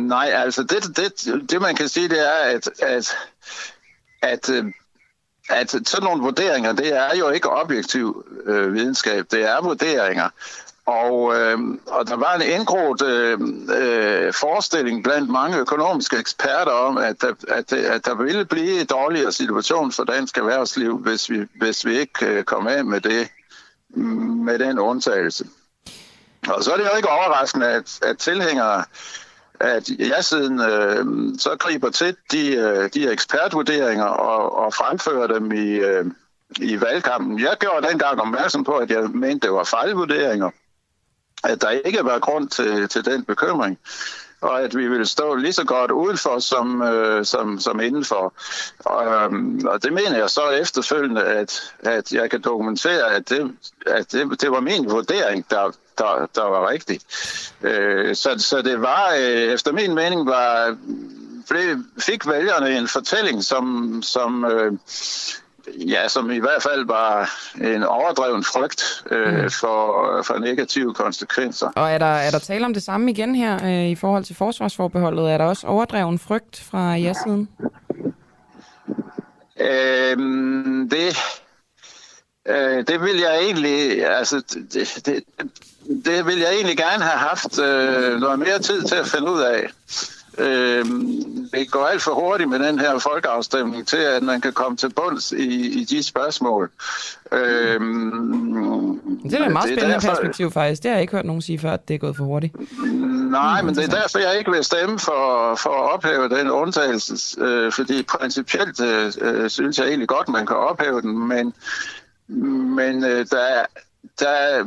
Nej, altså det, det, det man kan sige, det er, at, at, at, øh, at sådan nogle vurderinger, det er jo ikke objektiv øh, videnskab, det er vurderinger. Og, øh, og der var en indgroet øh, øh, forestilling blandt mange økonomiske eksperter om, at der, at, at der ville blive en dårligere situation for dansk erhvervsliv, hvis vi, hvis vi ikke øh, kom af med det med den undtagelse. Og så er det jo ikke overraskende, at, at tilhængere at jeg siden øh, så griber til de, øh, de ekspertvurderinger og, og fremfører dem i, øh, i valgkampen. Jeg gjorde dengang opmærksom på, at jeg mente, det var fejlvurderinger at der ikke var grund til, til den bekymring, og at vi ville stå lige så godt udenfor som, øh, som, som indenfor. Og, øhm, og det mener jeg så efterfølgende, at, at jeg kan dokumentere, at det, at det, det var min vurdering, der, der, der var rigtig. Øh, så, så det var, øh, efter min mening, var øh, fik vælgerne en fortælling, som, som øh, Ja, som i hvert fald var en overdreven frygt øh, mm. for, for negative konsekvenser.
Og er der, er der tale om det samme igen her øh, i forhold til forsvarsforbeholdet? Er der også overdreven frygt fra jeres siden?
Øhm, det, øh, det vil jeg egentlig, altså, det, det, det vil jeg egentlig gerne have haft øh, noget mere tid til at finde ud af. Øh, det går alt for hurtigt med den her folkeafstemning til, at man kan komme til bunds i, i de spørgsmål. Øh,
det er et meget spændende derfor... perspektiv faktisk. Det har jeg ikke hørt nogen sige før, at det er gået for hurtigt.
Nej, men det er derfor, jeg ikke vil stemme for, for at ophæve den undtagelse, øh, fordi principielt øh, øh, synes jeg egentlig godt, man kan ophæve den, men, men øh, der, der,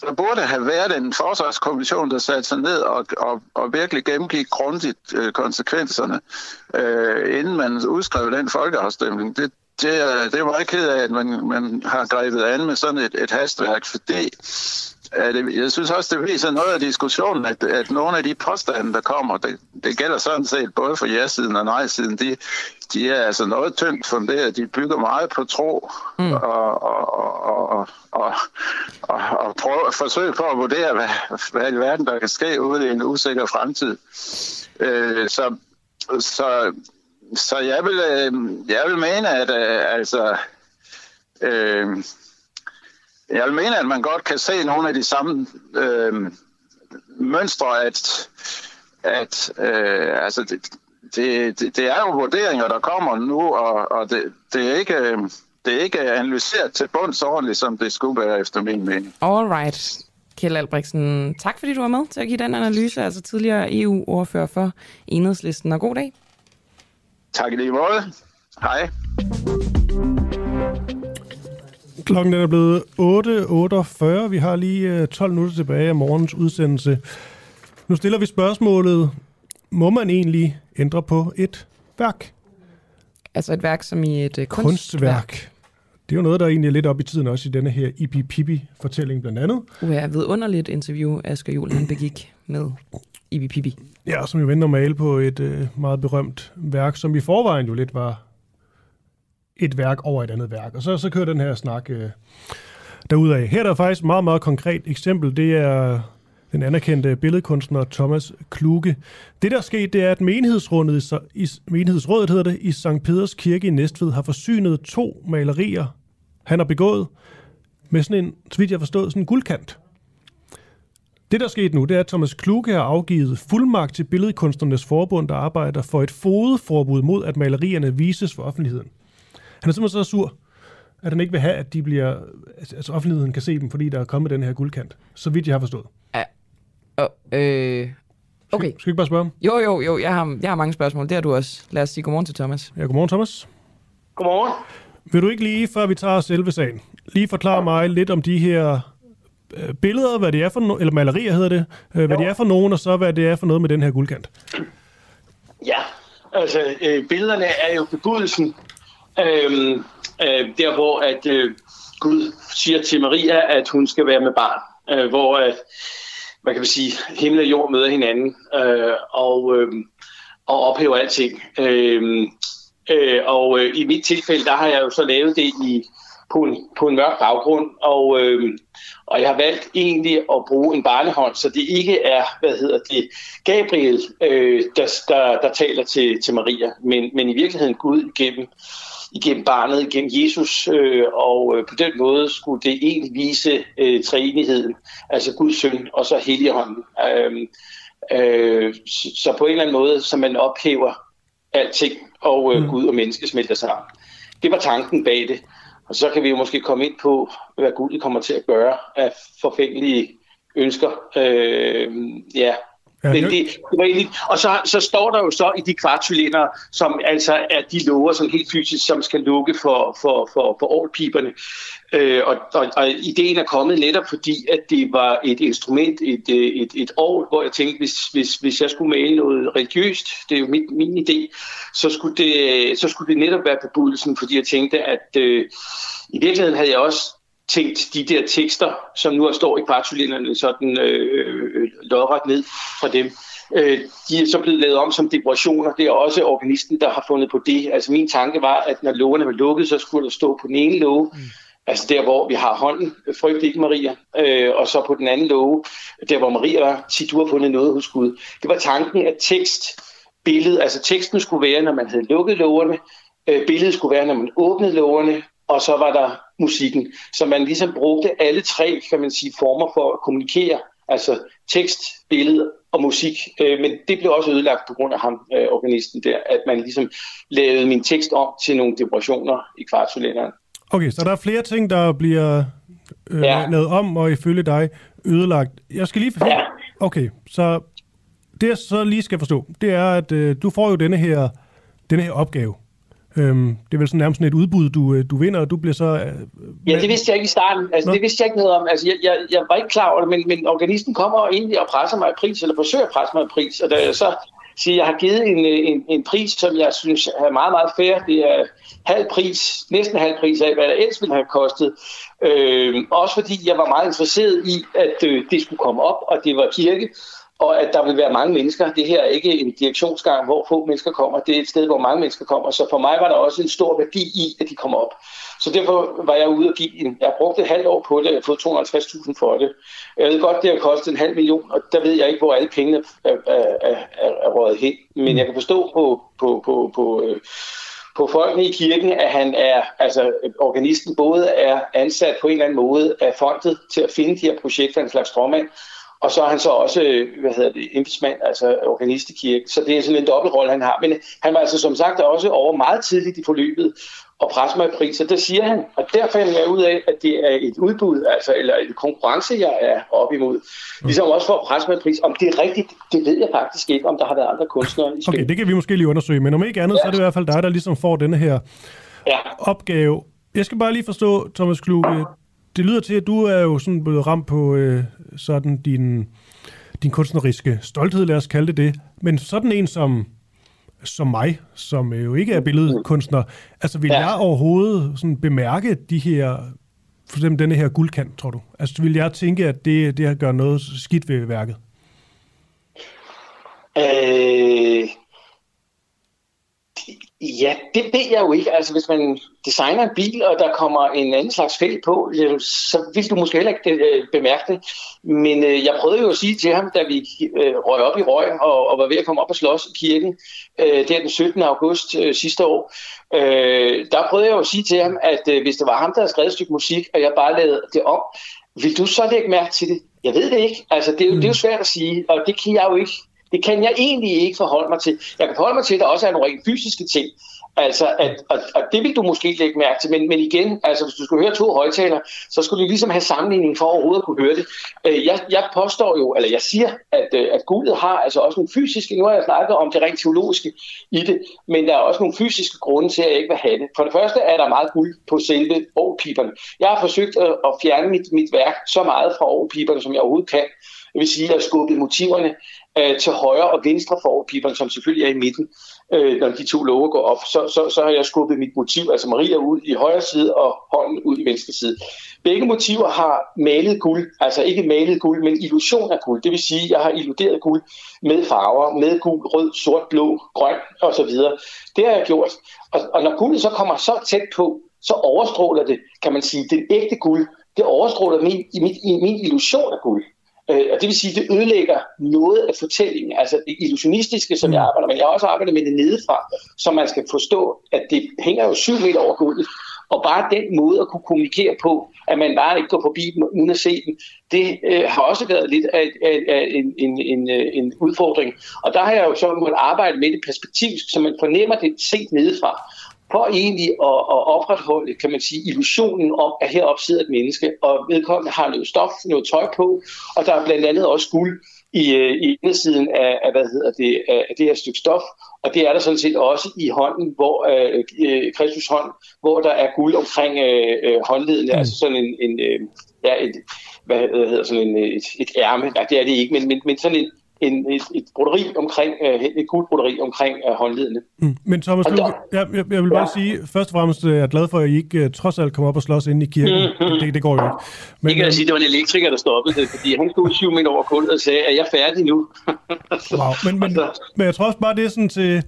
der burde have været en forsvarskommission, der satte sig ned og, og, og virkelig gennemgik grundigt øh, konsekvenserne, øh, inden man udskrev den folkeafstemning. Det, det, det var ikke ked af, at man, man har grebet an med sådan et, et hastværk, fordi at jeg synes også, det viser noget af diskussionen, at, at nogle af de påstande, der kommer, det, det gælder sådan set både for ja-siden og nej-siden, de, de er altså noget tyndt funderet. De bygger meget på tro mm. og, og, og, og, og, og, og prøve, forsøge på at vurdere, hvad, hvad i verden der kan ske ude i en usikker fremtid. Øh, så, så, så jeg vil, øh, jeg vil mene, at øh, altså, øh, jeg vil mene, at man godt kan se nogle af de samme øh, mønstre, at, at øh, altså, det, det, det, er jo vurderinger, der kommer nu, og, og det, det, er ikke, det er ikke analyseret til bunds ordentligt, som det skulle være efter min mening.
All right. Kjell Albrechtsen, tak fordi du var med til at give den analyse, altså tidligere EU-ordfører for Enhedslisten, og god dag.
Tak i lige måde. Hej.
Klokken er blevet 8.48. Vi har lige 12 øh, minutter tilbage af morgens udsendelse. Nu stiller vi spørgsmålet, må man egentlig ændre på et værk?
Altså et værk som i et uh, kunstværk? kunstværk.
Det er jo noget, der er egentlig er lidt op i tiden også i denne her Ibi Pibi-fortælling blandt andet.
Ja, ved underligt interview, Asger Juhl han begik med Ibi Pibi.
Ja, som jo vender male på et uh, meget berømt værk, som i forvejen jo lidt var et værk over et andet værk. Og så, så kører den her snak øh, derudad. Her er der faktisk et meget, meget konkret eksempel. Det er den anerkendte billedkunstner Thomas Kluge. Det, der er sket, det er, at menighedsrådet i, menighedsrådet hedder det, i St. Peders Kirke i Næstved har forsynet to malerier, han har begået, med sådan en, så vidt jeg forstod, forstået, sådan en guldkant. Det, der er sket nu, det er, at Thomas Kluge har afgivet fuldmagt til Billedkunstnernes Forbund, der arbejder for et fodeforbud mod, at malerierne vises for offentligheden. Han er simpelthen så sur, at han ikke vil have, at de bliver, altså offentligheden kan se dem, fordi der er kommet den her guldkant. Så vidt jeg har forstået.
Ja. Og, øh, okay.
Skal, skal vi ikke bare spørge ham?
Jo, jo, jo. Jeg har, jeg har mange spørgsmål. Det har du også. Lad os sige godmorgen til Thomas.
Ja, godmorgen Thomas.
Godmorgen.
Vil du ikke lige, før vi tager selve sagen, lige forklare mig lidt om de her øh, billeder, hvad det er for no- eller malerier hedder det, øh, hvad jo. det er for nogen, og så hvad det er for noget med den her guldkant?
Ja, altså øh, billederne er jo bebudelsen, øh, øh, der hvor at øh, Gud siger til Maria, at hun skal være med barn, øh, hvor at hvad kan vi sige, himmel og jord møder hinanden øh, og, øh, og ophæver alting. Øh, øh, og øh, i mit tilfælde, der har jeg jo så lavet det i, på, en, på en mørk baggrund, og, øh, og jeg har valgt egentlig at bruge en barnehånd, så det ikke er, hvad hedder det, Gabriel, øh, der, der, der taler til, til Maria, men, men i virkeligheden Gud igennem igennem barnet, igennem Jesus, øh, og øh, på den måde skulle det egentlig vise øh, treenigheden, altså Guds søn og så Helligånden. Øh, øh, så på en eller anden måde, så man ophæver alting, og øh, mm. Gud og menneske smelter sammen. Det var tanken bag det. Og så kan vi jo måske komme ind på, hvad Gud kommer til at gøre af forfængelige ønsker. Øh, ja, Ja, det, det, det var egentlig, og så, så står der jo så i de kvartcylinder, som altså er de lover, som helt fysisk, som skal lukke for, for, for, for årpiberne. Øh, og, og, og ideen er kommet netop fordi, at det var et instrument, et, øh, et, et år, hvor jeg tænkte, hvis, hvis, hvis jeg skulle male noget religiøst, det er jo mit, min idé, så skulle, det, så skulle det netop være bebudelsen, fordi jeg tænkte, at øh, i virkeligheden havde jeg også tænkt de der tekster, som nu står i kvartcylinderne, sådan øh, øh lodret ned fra dem, øh, de er så blevet lavet om som dekorationer. Det er også organisten, der har fundet på det. Altså min tanke var, at når lågerne var lukket, så skulle der stå på den ene låge, mm. altså der, hvor vi har hånden, frygt ikke Maria, øh, og så på den anden låge, der hvor Maria var, tit du har fundet noget hos Gud. Det var tanken, at tekst, billede, altså teksten skulle være, når man havde lukket lågerne, øh, billedet skulle være, når man åbnede lågerne, og så var der musikken. Så man ligesom brugte alle tre, kan man sige, former for at kommunikere, altså tekst, billede og musik. Øh, men det blev også ødelagt på grund af ham, øh, organisten der, at man ligesom lavede min tekst om til nogle depressioner i kvartsolenderen.
Okay, så der er flere ting, der bliver øh, ja. lavet om, og ifølge dig ødelagt. Jeg skal lige forstå. Ja. Okay, så det jeg så lige skal forstå, det er, at øh, du får jo denne her, denne her opgave. Øhm, det er vel sådan nærmest sådan et udbud, du, øh, du vinder, og du bliver så... Øh,
ja, det vidste jeg ikke i starten. Altså, det vidste jeg ikke noget om. Altså, jeg, jeg, jeg var ikke klar over det, men, men organisten kommer egentlig og presser mig i pris, eller forsøger at presse mig i pris, og da jeg så sige, jeg har givet en, en, en pris, som jeg synes er meget, meget fair. Det er halv pris, næsten halv pris af, hvad det ellers ville have kostet. Øh, også fordi jeg var meget interesseret i, at øh, det skulle komme op, og det var kirke, og at der vil være mange mennesker. Det her er ikke en direktionsgang, hvor få mennesker kommer. Det er et sted, hvor mange mennesker kommer. Så for mig var der også en stor værdi i, at de kom op. Så derfor var jeg ude og give en... Jeg brugte et halvt år på det, og jeg har fået 250.000 for det. Jeg ved godt, det har kostet en halv million, og der ved jeg ikke, hvor alle pengene er, er, er, er, er røget hen. Men jeg kan forstå på, på, på, på, øh, på folkene i kirken, at han er, altså organisten både er ansat på en eller anden måde af fondet til at finde de her projekter, en slags stråmand, og så er han så også, øh, hvad hedder det, embedsmand, altså organist i kirken. Så det er sådan en dobbeltrolle, han har. Men han var altså som sagt også over meget tidligt i forløbet og presse mig i priser. Det siger han, og der fandt jeg ud af, at det er et udbud, altså, eller en konkurrence, jeg er op imod. Ligesom også for at presse mig i pris. Om det er rigtigt, det ved jeg faktisk ikke, om der har været andre kunstnere i spil.
Okay, det kan vi måske lige undersøge, men om ikke andet, ja. så er det i hvert fald dig, der ligesom får denne her
ja.
opgave. Jeg skal bare lige forstå, Thomas Kluge, det lyder til, at du er jo sådan blevet ramt på øh, sådan din, din kunstneriske stolthed, lad os kalde det det. Men sådan en som, som mig, som jo ikke er billedkunstner, altså vil ja. jeg overhovedet sådan bemærke de her, for eksempel denne her guldkant, tror du? Altså vil jeg tænke, at det, det gør noget skidt ved værket?
Øh, Ja, det ved jeg jo ikke. Altså, hvis man designer en bil, og der kommer en anden slags fælg på, så vil du måske heller ikke øh, bemærke det. Men øh, jeg prøvede jo at sige til ham, da vi øh, røg op i røg og, og var ved at komme op og slås i kirken, øh, der den 17. august øh, sidste år, øh, der prøvede jeg jo at sige til ham, at øh, hvis det var ham, der havde skrevet et stykke musik, og jeg bare lavede det om, vil du så lægge mærke til det? Jeg ved det ikke. Altså, det er jo, det er jo svært at sige, og det kan jeg jo ikke det kan jeg egentlig ikke forholde mig til. Jeg kan forholde mig til, at der også er nogle rent fysiske ting. Altså, at, og, og det vil du måske lægge mærke til, men, men igen, altså hvis du skulle høre to højtaler, så skulle du ligesom have sammenligning for overhovedet at kunne høre det. Øh, jeg, jeg påstår jo, eller jeg siger, at, øh, at guldet har altså også nogle fysiske, nu har jeg snakket om det rent teologiske i det, men der er også nogle fysiske grunde til, at jeg ikke vil have det. For det første er der meget guld på selve årpiberne. Jeg har forsøgt at, at fjerne mit, mit værk så meget fra årpiberne, som jeg overhovedet kan. Det vil sige, at jeg har skubbet motiverne øh, til højre og venstre for overpiberne, som selvfølgelig er i midten, øh, når de to låger går op. Så, så, så har jeg skubbet mit motiv, altså Maria, ud i højre side og hånden ud i venstre side. Begge motiver har malet guld, altså ikke malet guld, men illusion af guld. Det vil sige, at jeg har illuderet guld med farver, med gul, rød, sort, blå, grøn osv. Det har jeg gjort. Og, og når guldet så kommer så tæt på, så overstråler det, kan man sige, det ægte guld, det overstråler min, i, min, i min illusion af guld. Øh, og det vil sige, at det ødelægger noget af fortællingen, altså det illusionistiske, som jeg mm. arbejder med. Jeg har også arbejdet med det nedefra, så man skal forstå, at det hænger jo syv meter over gulvet. Og bare den måde at kunne kommunikere på, at man bare ikke går forbi dem uden at se dem, det øh, har også været lidt af, af, af en, en, en, øh, en udfordring. Og der har jeg jo så måttet arbejde med det perspektivsk, så man fornemmer det set nedefra for egentlig at, at opretholde, kan man sige, illusionen om, at heroppe sidder et menneske, og vedkommende har noget stof, noget tøj på, og der er blandt andet også guld i, øh, i indersiden af, af, hvad hedder det, af det her stykke stof, og det er der sådan set også i hånden, hvor øh, øh Kristus hånd, hvor der er guld omkring øh, øh håndledene, mm. altså sådan en, en øh, ja, et, hvad hedder sådan en, øh, et, et ærme, nej det er det ikke, men, men, men sådan en, en, et, et broderi omkring, øh, et guldbroderi omkring uh, håndledene.
Mm. Men Thomas, du, jeg, jeg, jeg vil bare ja. sige, først og fremmest er jeg glad for, at I ikke trods alt kommer op og slås ind i kirken. Mm-hmm. Det, det går jo ikke.
Men, ikke at sige, at det var en elektriker, der stoppede det, fordi han stod syv meter over kuldet og sagde, at jeg er færdig nu.
wow. men, men, men jeg tror også bare, det er sådan til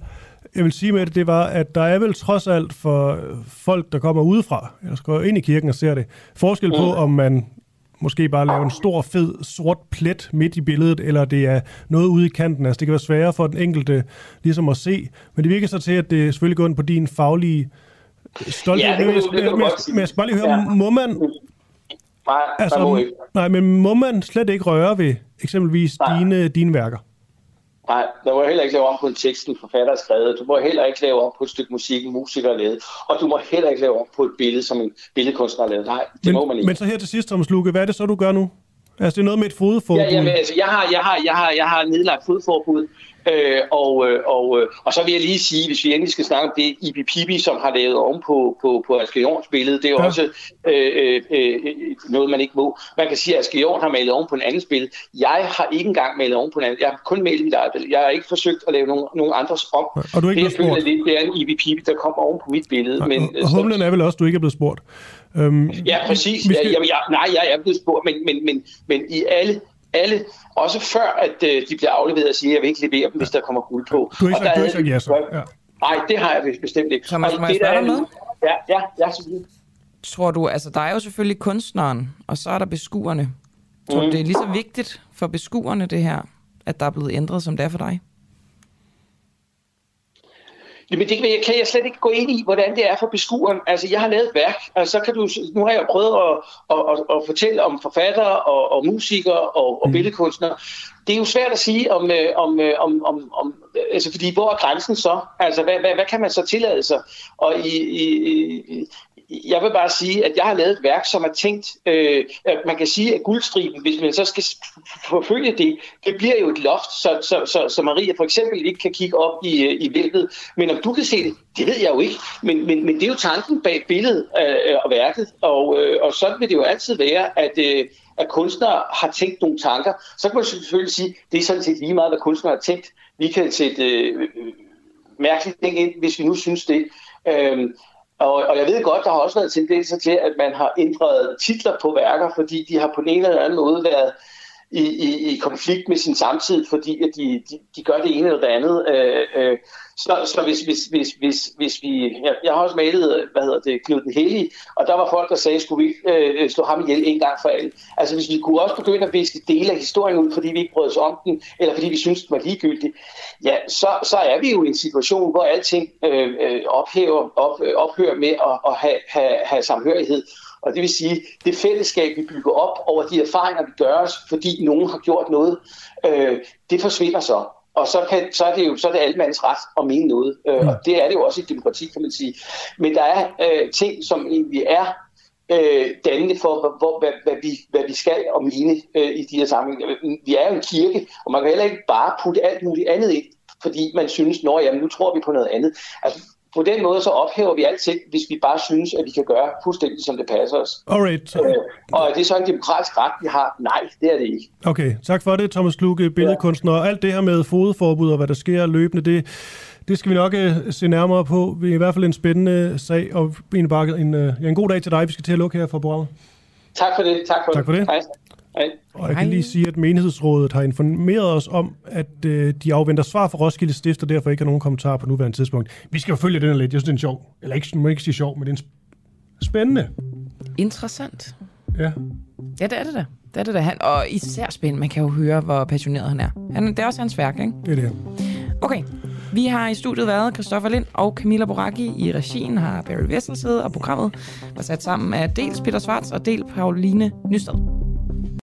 jeg vil sige med det, det var, at der er vel trods alt for folk, der kommer udefra, eller skal ind i kirken og ser det, forskel på, mm. om man måske bare lave en stor, fed, sort plet midt i billedet, eller det er noget ude i kanten. Altså, det kan være sværere for den enkelte ligesom at se. Men det virker så til, at det selvfølgelig går ind på din faglige stolthed. Ja, det kan, men, jeg, men, men jeg skal bare lige høre, ja. må man...
Nej, altså, må
nej, men må man slet ikke røre ved eksempelvis dine, dine værker?
Nej, der må heller ikke lave om på en tekst, en forfatter har skrevet. Du må heller ikke lave om på et stykke musik, en musiker har lavet. Og du må heller ikke lave om på et billede, som en billedkunstner har lavet. Nej, det
men,
må man ikke.
Men så her til sidst, Thomas Luke, hvad er det så, du gør nu? Altså, det er noget med et fodforbud?
Ja, jamen, altså, jeg, har, jeg, har, jeg, har, jeg har nedlagt fodforbud Øh, og, øh, og, øh, og så vil jeg lige sige, hvis vi endelig skal snakke om det, Ibi Pibi, som har lavet om på, på, på Asger Jorns billede, det er ja. også øh, øh, øh, noget, man ikke må. Man kan sige, at Asger Jorn har malet om på en anden billede. Jeg har ikke engang malet om på en anden. Jeg har kun malet mit eget billede. Jeg har ikke forsøgt at lave nogen, nogen andres om.
Og du er ikke
det, jeg føler lidt, det er en Ibi Pibi, der kommer oven på mit billede.
Nej,
men,
og, humlen er vel også, du ikke er blevet spurgt. Øhm,
Ja, præcis. Skal...
skal-
Jeg, jeg, nej, jeg er blevet spurgt, men, men, men, men i alle, alle, også før at øh, de bliver afleveret og siger, at jeg vil ikke levere dem, hvis der kommer guld på.
Du har ikke
Og der
du ikke ja, så. Ja.
Nej, det har jeg bestemt ikke.
Thomas,
Og
må jeg spørge
er
dig noget?
Ja, ja, ja, selvfølgelig.
Tror du, altså der er jo selvfølgelig kunstneren, og så er der beskuerne. Tror du,
Mm.
det er lige så vigtigt for beskuerne, det her, at der er blevet ændret, som det er for dig?
Jamen, det kan jeg, kan jeg slet ikke gå ind i, hvordan det er for beskueren. Altså, jeg har lavet et værk, og så kan du, nu har jeg prøvet at, at, at, at fortælle om forfattere og, og musikere og, og
Mm.
billedkunstnere. Det er jo svært at sige om, øh, om, øh, om, om, om altså, fordi hvor er grænsen så? Altså, hvad, hvad, hvad kan man så tillade sig? Og i, i, jeg vil bare sige, at jeg har lavet et værk, som er tænkt, øh, at man kan sige, at guldstriben, hvis man så skal forfølge det, det bliver jo et loft, så, så, så, så Maria for eksempel ikke kan kigge op i, øh, i væltet. Men om du kan se det, det ved jeg jo ikke. Men, men, men det er jo tanken bag billedet øh, og værket, og, øh, og sådan vil det jo altid være, at, øh, at kunstnere har tænkt nogle tanker. Så kan man selvfølgelig sige, det er sådan set lige meget, hvad kunstnere har tænkt. Vi kan sætte øh, mærkelige ting ind, hvis vi nu synes det. Øhm, og, og jeg ved godt, der har også været tendenser til, at man har ændret titler på værker, fordi de har på en eller anden måde været i, i, i konflikt med sin samtid, fordi at de, de, de gør det ene eller det andet. Øh, øh, så så hvis, hvis, hvis, hvis, hvis vi... Jeg, jeg har også malet, hvad hedder det, Knud den Hellige, og der var folk, der sagde, skulle vi øh, slå ham ihjel en gang for alle? Altså hvis vi kunne også begynde at viske dele af historien ud, fordi vi ikke brød os om den, eller fordi vi synes den var ligegyldig, ja, så, så er vi jo i en situation, hvor alting øh, øh ophæver, op, øh, ophører med at, at have, have, have samhørighed. Og det vil sige, det fællesskab, vi bygger op over de erfaringer, vi gør os, fordi nogen har gjort noget, øh, det forsvinder så. Og så, kan, så er det jo så er det allemandens ret at mene noget. Øh, og det er det jo også i et demokrati, kan man sige. Men der er øh, ting, som egentlig er øh, dannende for, hvor, hvad, hvad, vi, hvad vi skal og mene øh, i de her sammenhænge. Vi er jo en kirke, og man kan heller ikke bare putte alt muligt andet ind, fordi man synes, at nu tror vi på noget andet. Altså, på den måde så ophæver vi alting, hvis vi bare synes, at vi kan gøre fuldstændig, som det passer os.
Alright.
Øh, og er det så en demokratisk ret, vi har? Nej, det er det ikke.
Okay, tak for det, Thomas Kluge, billedkunstner. Og alt det her med fodforbud og hvad der sker løbende, det, det skal vi nok uh, se nærmere på. Det er i hvert fald en spændende sag, og en, en, uh, ja, en god dag til dig. Vi skal til at lukke her for programmet.
Tak for det. Tak for,
Tak for det.
Hej. Hej.
Og jeg kan lige sige, at menighedsrådet har informeret os om, at øh, de afventer svar fra Roskilde Stift, og derfor ikke har nogen kommentar på nuværende tidspunkt. Vi skal jo følge den her lidt. Jeg synes, det er en sjov. Eller ikke, må ikke sige sjov, men det er en sp- spændende.
Interessant.
Ja.
Ja, det er det da. Det er det da. Han, og især spændende. Man kan jo høre, hvor passioneret han er. Han, det er også hans værk, ikke?
Det er det.
Okay. Vi har i studiet været Christoffer Lind og Camilla Boracchi. I regien har Barry Vessel siddet, og programmet var sat sammen af dels Peter Svarts og del Pauline Nysted.